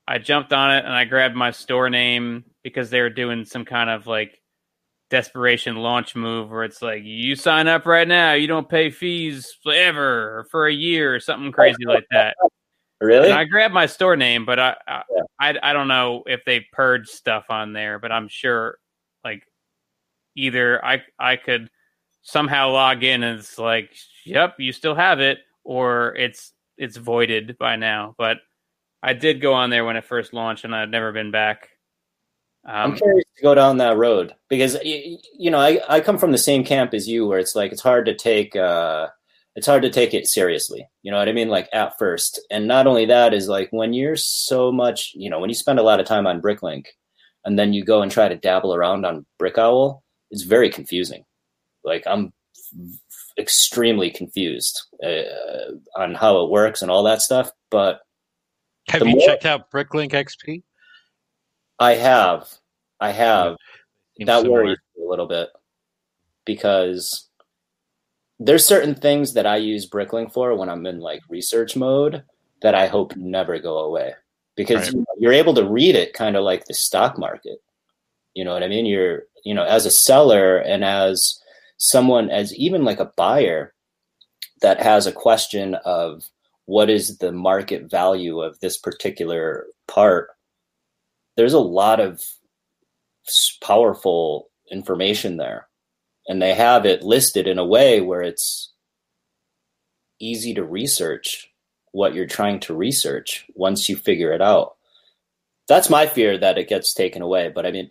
I jumped on it and I grabbed my store name because they were doing some kind of like desperation launch move where it's like you sign up right now, you don't pay fees forever or for a year or something crazy like that. Really? And I grabbed my store name, but I, I, Yeah. I I don't know if they purged stuff on there, but I'm sure like either I I could somehow log in and it's like, yep, you still have it, or it's it's voided by now. But I did go on there when it first launched, and I've never been back. Um, I'm curious to go down that road because you know I, I come from the same camp as you, where it's like it's hard to take uh, it's hard to take it seriously. You know what I mean? Like at first, and not only that is like when you're so much, you know, when you spend a lot of time on Bricklink, and then you go and try to dabble around on BrickOwl, it's very confusing. Like I'm extremely confused uh, on how it works and all that stuff. But have you more, checked out Bricklink XP? I have. I have. Yeah, that similar. worries me a little bit because there's certain things that I use Bricklink for when I'm in like research mode that I hope never go away because right. you know, you're able to read it kind of like the stock market. You know what I mean? You're, you know, as a seller and as someone, as even like a buyer that has a question of what is the market value of this particular part, there's a lot of powerful information there. And they have it listed in a way where it's easy to research what you're trying to research once you figure it out. That's my fear that it gets taken away. But I mean,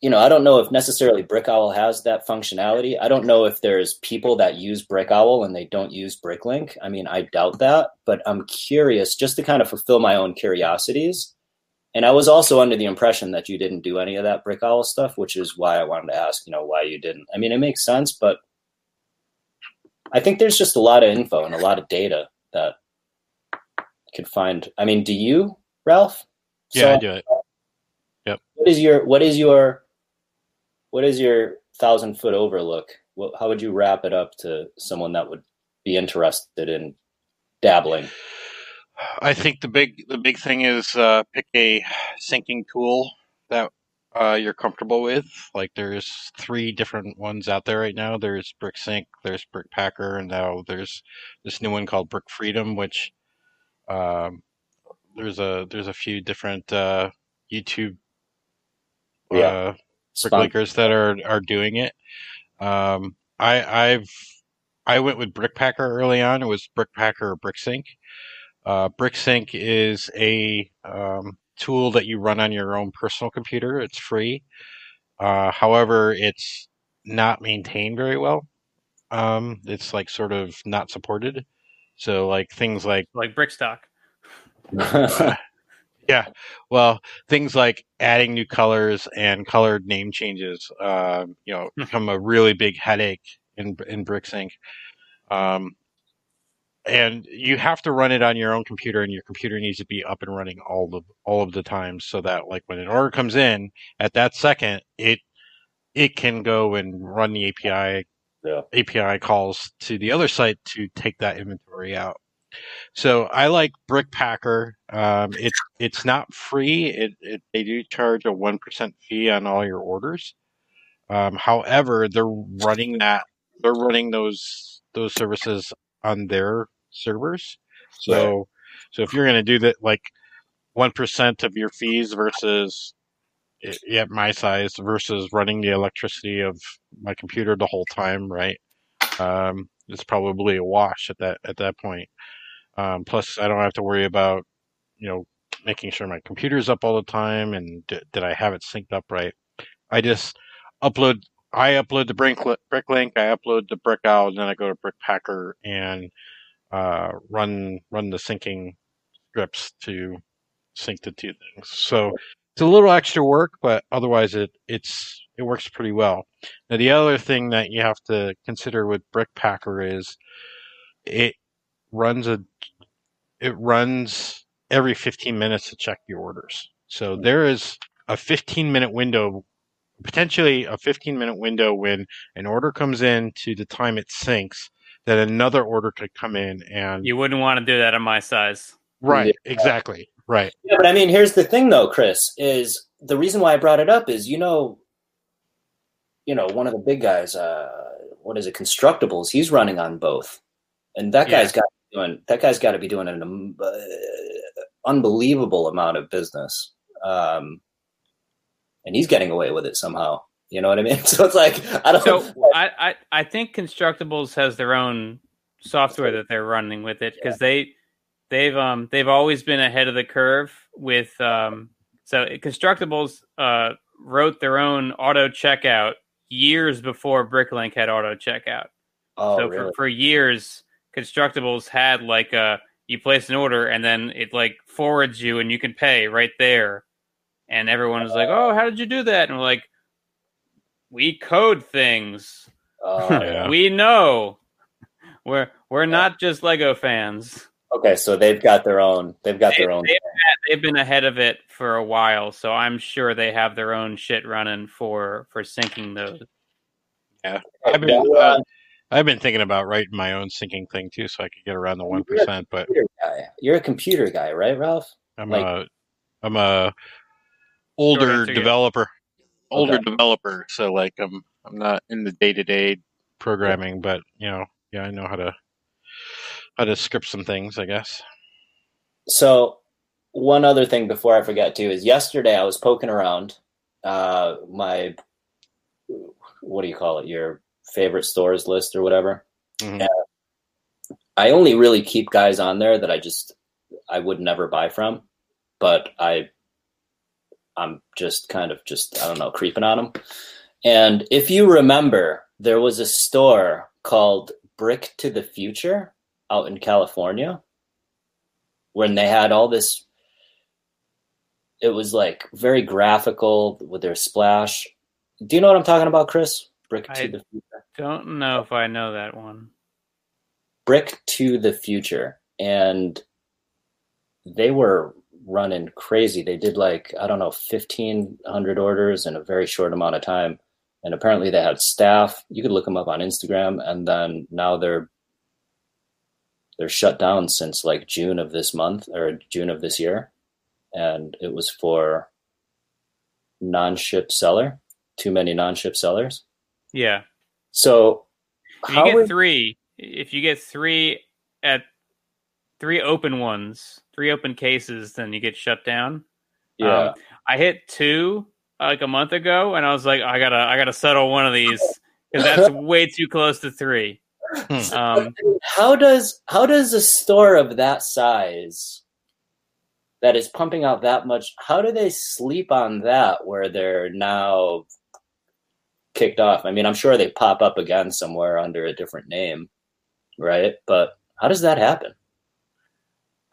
you know, I don't know if necessarily BrickOwl has that functionality. I don't know if there's people that use BrickOwl and they don't use Bricklink. I mean, I doubt that, but I'm curious just to kind of fulfill my own curiosities. And I was also under the impression that you didn't do any of that BrickOwl stuff, which is why I wanted to ask, you know, why you didn't. I mean, it makes sense, but I think there's just a lot of info and a lot of data that could find. I mean, do you, Ralph? Yeah, so, I do it. Yep. What is your what is your what is your thousand foot overlook? How would you wrap it up to someone that would be interested in dabbling? I think the big the big thing is uh, pick a syncing tool that uh, you're comfortable with. Like there's three different ones out there right now. There's BrickSync, there's BrickPacker, and now there's this new one called Brick Freedom, which um, there's a there's a few different uh, YouTube yeah. uh, bricklinkers that are are doing it. Um, I I've I went with Brickpacker early on. It was Brickpacker or BrickSync. Uh, BrickSync is a um, tool that you run on your own personal computer. It's free. Uh, however, it's not maintained very well. Um, it's like sort of not supported. So like things like like Brickstock. yeah, well, things like adding new colors and colored name changes, uh, you know, hmm. become a really big headache in in BrickSync. Um, and you have to run it on your own computer, and your computer needs to be up and running all the all of the time, so that like when an order comes in, at that second, it it can go and run the API yeah. API calls to the other site to take that inventory out. So I like Brickpacker. Um, it's it's not free. It, it, they do charge a one percent fee on all your orders. Um, however, they're running that they're running those those services on their servers. So right. so if you're going to do that, like one percent of your fees versus at my size versus running the electricity of my computer the whole time, right? Um, it's probably a wash at that at that point. Um, plus, I don't have to worry about, you know, making sure my computer's up all the time and d- did I have it synced up right. I just upload. I upload the Brick, Bricklink. I upload the brick BrickOwl, and then I go to Brickpacker and uh, run run the syncing scripts to sync the two things. So it's a little extra work, but otherwise it it's it works pretty well. Now the other thing that you have to consider with Brickpacker is it runs a it runs every 15 minutes to check your orders. So there is a 15 minute window, potentially a 15 minute window when an order comes in to the time it syncs, that another order could come in and you wouldn't want to do that on my size. Right, yeah. exactly. Right. Yeah, but I mean, here's the thing though, Chris, is the reason why I brought it up is you know, you know, one of the big guys, uh, what is it, Constructables, he's running on both. And that yeah. guy's got doing that guy's got to be doing an uh, unbelievable amount of business, um, and he's getting away with it somehow. You know what I mean? So it's like I don't. So I, I I think Constructables has their own software that they're running with it because they they've um they've always been ahead of the curve with um so Constructables uh wrote their own auto checkout years before Bricklink had auto checkout. oh, so really? for, for years, Constructables had like a you place an order and then it like forwards you and you can pay right there. And everyone was like, "Oh, how did you do that?" And we're like, "We code things. Oh, Yeah. We know. We're we're not just Lego fans. okay, so they've got their own. They've got They, their own. they've, had, they've been ahead of it for a while, so I'm sure they have their own shit running for for syncing those. Yeah, I've been, Yeah, uh, I've been thinking about writing my own syncing thing too, so I could get around the one percent. But guy. You're a computer guy, right, Ralph? I'm like- a I'm a Short older answer, yes. developer, older Okay. developer. So like I'm I'm not in the day to day programming, but you know, yeah, I know how to how to script some things. I guess. So one other thing before I forget too is yesterday I was poking around uh, my what do you call it? Your favorite stores list or whatever. Mhm. Yeah. I only really keep guys on there that I just I would never buy from, but I I'm just kind of just I don't know creeping on them. And if you remember, there was a store called Brick to the Future out in California when they had all this it was like very graphical with their splash. Do you know what I'm talking about, Chris? Brick to I- the Future. Don't know if I know that one. Brick to the Future. And they were running crazy. They did like, I don't know, 1,500 orders in a very short amount of time. And apparently they had staff. You could look them up on Instagram. And then now they're they're shut down since like June of this month or June of this year. And it was for non-ship seller, too many non-ship sellers. Yeah. So If you get would- three, if you get three at three open ones, three open cases, then you get shut down. yeah. Um, I hit two uh, like a month ago, and I was like, I gotta, I gotta settle one of these because that's way too close to three. Um, how does how does a store of that size that is pumping out that much how do they sleep on that where they're now kicked off i mean i'm sure they pop up again somewhere under a different name right but how does that happen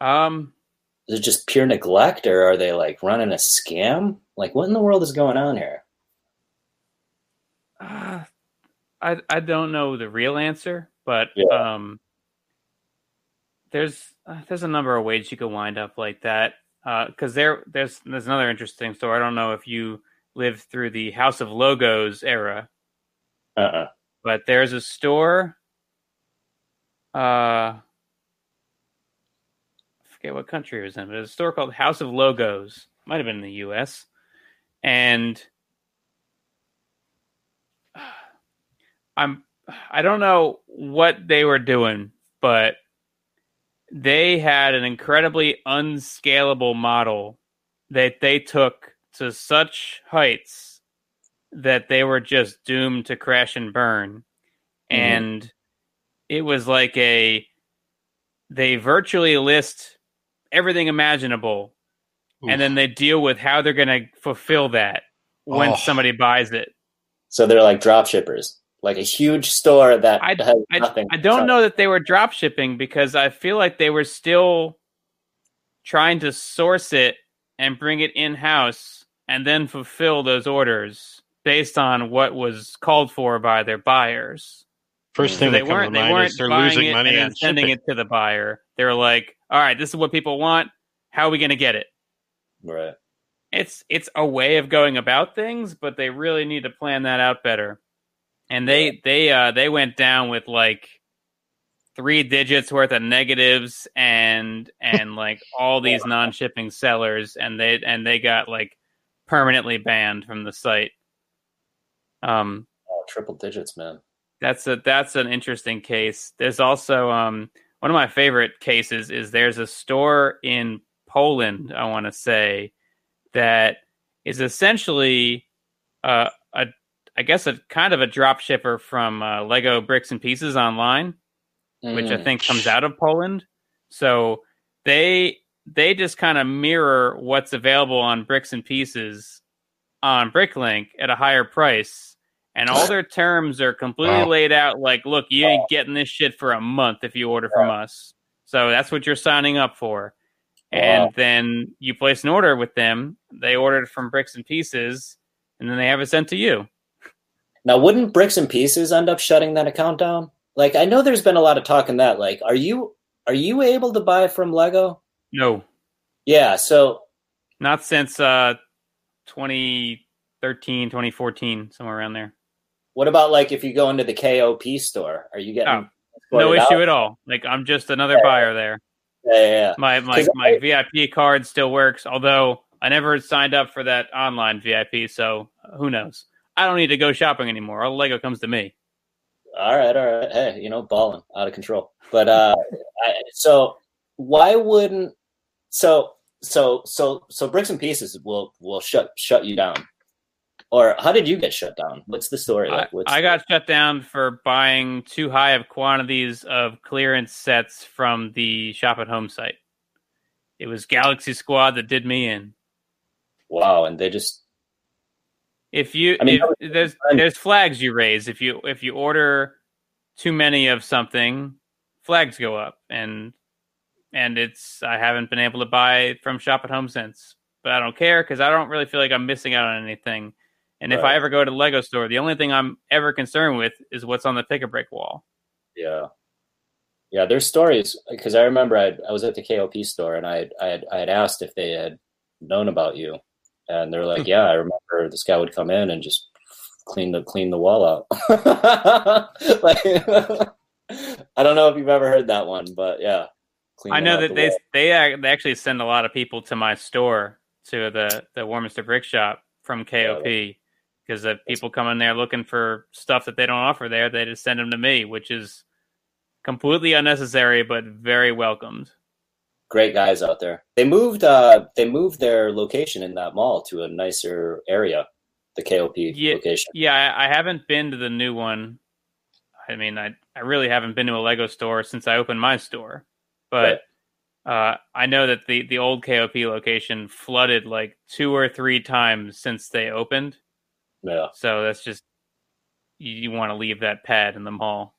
um, is it just pure neglect or are they like running a scam like what in the world is going on here uh, I, I don't know the real answer, but Yeah. um, there's, uh, there's a number of ways you could wind up like that. Uh because there, there's, there's another interesting story. I don't know if you lived through the House of Logos era. uh-uh but there's a store uh forget what country it was in, but it's a store called House of Logos. Might have been in the US. And I'm I don't know what they were doing, but they had an incredibly unscalable model that they took to such heights that they were just doomed to crash and burn. Mhm. And it was like a they virtually list everything imaginable and then they deal with how they're going to fulfill that when Oh. somebody buys it. so they're like drop shippers like a huge store that I- has I, nothing I don't know that they were drop shipping because I feel like they were still trying to source it and bring it in house and then fulfill those orders based on what was called for by their buyers. First So thing they that weren't to they mind weren't is they're buying losing it money and on sending shipping. it to the buyer. They were like, "All right, this is what people want. How are we going to get it?" right it's it's a way of going about things, but they really need to plan that out better. And they they uh they went down with like three digits worth of negatives and and like all these non-shipping sellers and they and they got like permanently banned from the site. Um oh, triple digits man that's a that's an interesting case. There's also um one of my favorite cases is there's a store in Poland, I want to say, that is essentially uh, a I guess a kind of a drop shipper from uh, Lego Bricks and Pieces online, which I Mm. think comes out of Poland. So they they just kind of mirror what's available on Bricks and Pieces on Bricklink at a higher price. And all their terms are completely Wow. laid out like, look, you ain't getting this shit for a month if you order from us. So that's what you're signing up for. And Wow. then you place an order with them. They order it from Bricks and Pieces, and then they have it sent to you. Now, wouldn't Bricks and Pieces end up shutting that account down? Like, I know there's been a lot of talk in that. Like, are you are you able to buy from Lego? No, Yeah. So, not since uh, 2013, 2014, somewhere around there. What about like if you go into the KOP store? Are you getting Oh, No issue out? at all. Like I'm just another Yeah. buyer there. Yeah, yeah. My my my I- VIP card still works, although I never signed up for that online VIP. So who knows? I don't need to go shopping anymore. All Lego comes to me. All right, all right. Hey, you know, balling out of control. But uh, I, so why wouldn't so so so so bricks and pieces will will shut shut you down, or how did you get shut down? What's the story? I, Like, what's I got shut down for buying too high of quantities of clearance sets from the shop at home site. It was Galaxy Squad that did me in. wow, and they just If you I mean, if, there's there's flags you raise if you if you order too many of something, flags go up and and it's I haven't been able to buy from Shop at Home since. But I don't care because I don't really feel like I'm missing out on anything. And if I ever go to the Lego store, the only thing I'm ever concerned with is what's on the pick a brick wall. Yeah, yeah. There's stories because I remember I I was at the KOP store and I had, I had I had asked if they had known about you, and they're like, yeah, I remember this guy would come in and just clean the clean the wall out. like, I don't know if you've ever heard that one, but yeah, I know that the they wall. they they actually send a lot of people to my store to the the Warminster Brick Shop from KOP because if people come in there looking for stuff that they don't offer there, they just send them to me, which is completely unnecessary but very welcomed. great guys out there. They moved uh they moved their location in that mall to a nicer area, the KOP Yeah. location. Yeah, I, I haven't been to the new one. I mean, I I really haven't been to a Lego store since I opened my store, but. Uh, I know that the, the old KOP location flooded like two or three times since they opened. Yeah, So that's just you, you want to leave that pad in the mall.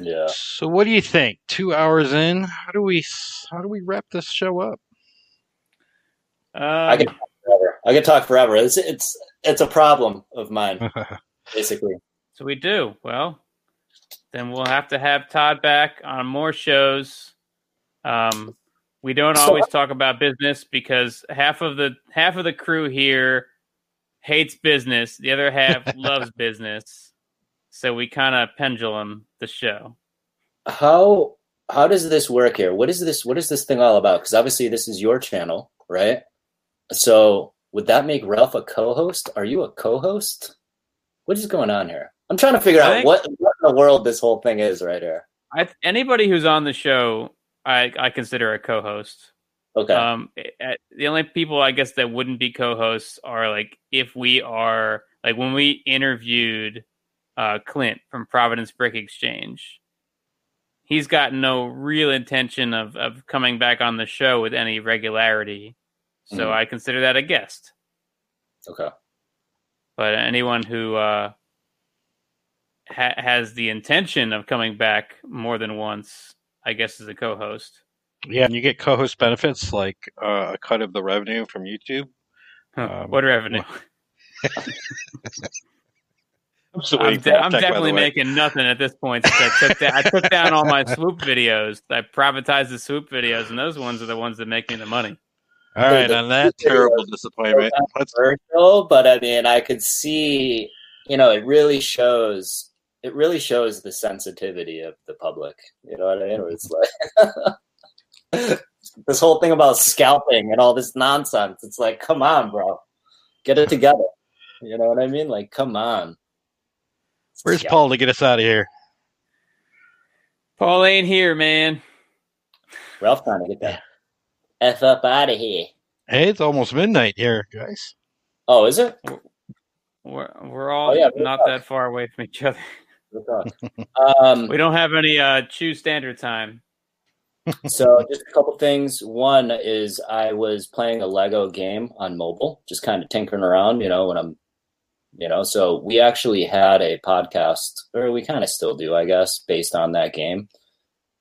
yeah. So what do you think? Two hours in, how do we how do we wrap this show up? Um, could- Forever. I could talk forever. It's it's it's a problem of mine, basically. so we do. Well, then we'll have to have Todd back on more shows. Um, we don't always talk about business because half of the half of the crew here hates business. The other half loves business. So we kind of pendulum the show. How how does this work here? What is this? What is this thing all about? Because obviously this is your channel, right? So would that make Ralph a co-host? Are you a co-host? What is going on here? I'm trying to figure I out think- what what in the world this whole thing is right here. I, anybody who's on the show, I, I consider a co-host. Okay. Um, eh, the only people I guess that wouldn't be co-hosts are like if we are like when we interviewed uh, Clint from Providence Brick Exchange. He's got no real intention of of coming back on the show with any regularity, so Mhm. I consider that a guest. okay. But anyone who uh, ha- has the intention of coming back more than once, I guess, is a co-host. Yeah, and you get co-host benefits like uh, a cut of the revenue from YouTube. Huh, Um, what revenue? I'm, still I'm, de- I'm check, by the definitely making nothing at this point. I took, da- I took down all my swoop videos. I privatized the swoop videos, and those ones are the ones that make me the money. All right, The- on that terrible disappointment, let's Controversial, but I mean, I could see, you know, it really shows. It really shows the sensitivity of the public. You know what I mean? It's like this whole thing about scalping and all this nonsense. It's like, come on, bro, get it together. You know what I mean? Like, come on. Where's Scalp- Paul to get us out of here? Paul ain't here, man. Ralph trying to get that f up out of here. Hey, it's almost midnight here, guys. Oh, is it? We're we're all Oh, yeah, not we'll that far away from each other. um, We don't have any uh chew standard time. So just a couple things. One is I was playing a Lego game on mobile, just kind of tinkering around, you know, when I'm, you know, so we actually had a podcast, or we kind of still do, I guess, based on that game.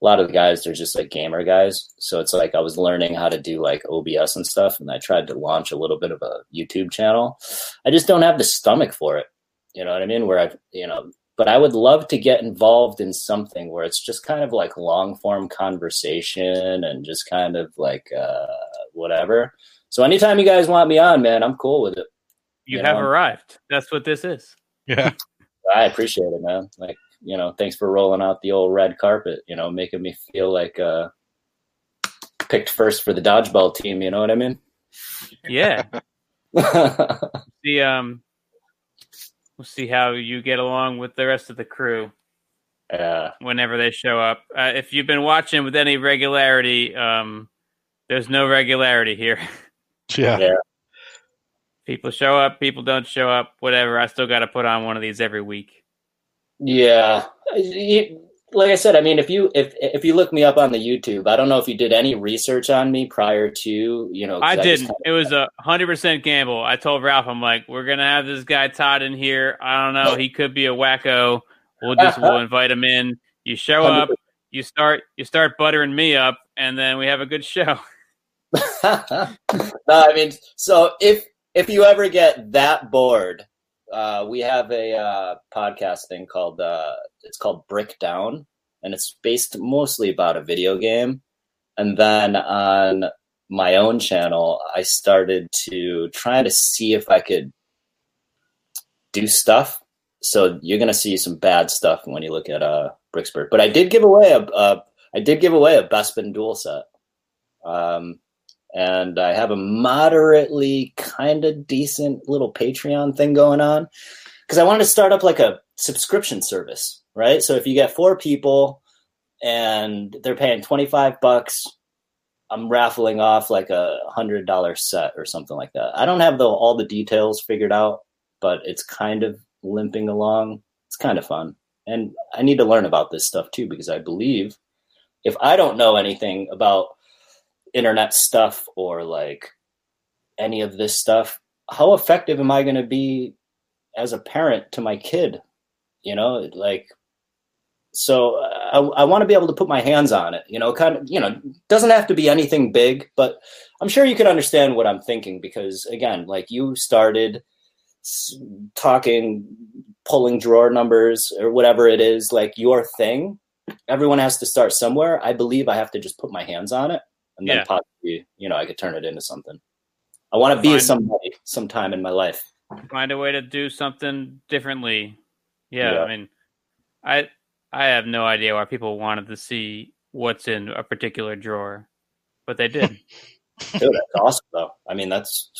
A lot of the guys, they're just like gamer guys. So it's like I was learning how to do like OBS and stuff, and I tried to launch a little bit of a YouTube channel. I just don't have the stomach for it. You know what I mean? Where I've, you know, but I would love to get involved in something where it's just kind of like long form conversation and just kind of like uh, whatever. So anytime you guys want me on, man, I'm cool with it. You, You have know? arrived. That's what this is. Yeah. I appreciate it, man. Like you know, thanks for rolling out the old red carpet. You know, making me feel like uh, picked first for the dodgeball team. You know what I mean? Yeah. the um we'll see how you get along with the rest of the crew yeah. whenever they show up. Uh, if you've been watching with any regularity, um there's no regularity here. Yeah. Yeah. people show up, people don't show up, whatever. I still got to put on one of these every week. Yeah, You- like I said, I mean, if you if if you look me up on the YouTube, I don't know if you did any research on me prior to you know. I just didn't. It was a hundred percent gamble. I told Ralph, I'm like, we're gonna have this guy Todd in here. I don't know. He could be a wacko. We'll just we'll invite him in. You show up, you start you start buttering me up, and then we have a good show. no, I mean, so if if you ever get that bored, uh, we have a uh, podcast thing called uh, it's called Brick Down, and it's based mostly about a video game. And then on my own channel, I started to try to see if I could do stuff. So you're gonna see some bad stuff when you look at uh, Bricksburg. But I did give away a, a I did give away a Bespin Duel set. Um, and I have a moderately kind of decent little Patreon thing going on because I wanted to start up like a subscription service, right? So if you get four people and they're paying 25 bucks, I'm raffling off like a hundred dollar set or something like that. I don't have the, all the details figured out, but it's kind of limping along. It's kind of fun. And I need to learn about this stuff too because I believe if I don't know anything about internet stuff or like any of this stuff, how effective am I going to be as a parent to my kid? You know, like, so uh, I, I want to be able to put my hands on it, you know, kind of, you know, doesn't have to be anything big, but I'm sure you can understand what I'm thinking because again, like you started talking, pulling drawer numbers or whatever it is, like your thing. Everyone has to start somewhere. I believe I have to just put my hands on it and then Yeah. possibly, you know, I could turn it into something. I want to be Fine. somebody sometime in my life. Find a way to do something differently. Yeah, Yeah. I mean, I I have no idea why people wanted to see what's in a particular drawer, but they did. Dude, that's awesome though. I mean, that's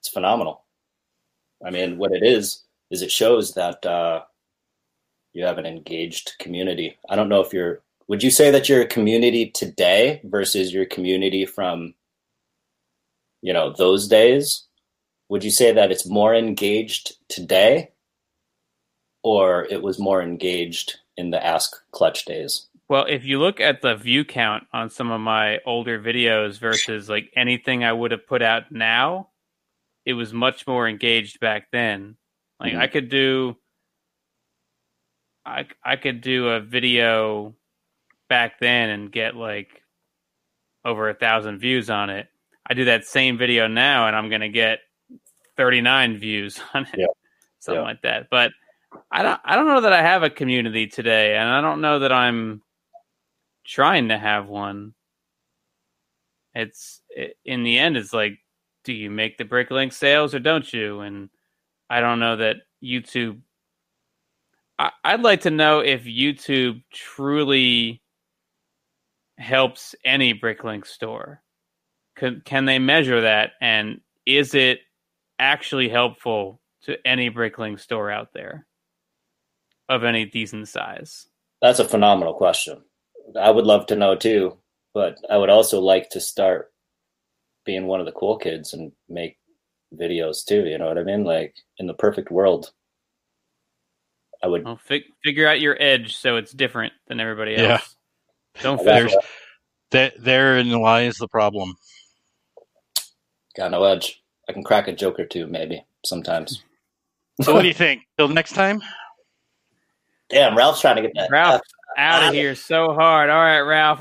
it's phenomenal. I mean, what it is is it shows that uh, you have an engaged community. I don't know if you're. Would you say that you're a community today versus your community from, you know, those days? Would you say that it's more engaged today, or it was more engaged in the Ask Clutch days? Well, if you look at the view count on some of my older videos versus like anything I would have put out now, it was much more engaged back then. Like Mhm. I could do I I could do a video back then and get like over a thousand views on it. I do that same video now and I'm gonna get 39 views on it. Yeah. Something Yeah. like that. But I don't I don't know that I have a community today and I don't know that I'm trying to have one. It's i in the end it's like do you make the bricklink sales or don't you? And I don't know that YouTube I, I'd like to know if YouTube truly helps any bricklink store. Can can they measure that and is it actually helpful to any bricklink store out there of any decent size? That's a phenomenal question. I would love to know too, but I would also like to start being one of the cool kids and make videos too. You know what I mean? Like in the perfect world, I would. Well, fig- figure out your edge so it's different than everybody else. Yeah. Don't There's- fish. That therein lies the problem. Got no edge. I can crack a joke or two, maybe sometimes. So what do you think? Till next time. Damn, Ralph's trying to get that. Ralph out of here so hard. All right, Ralph.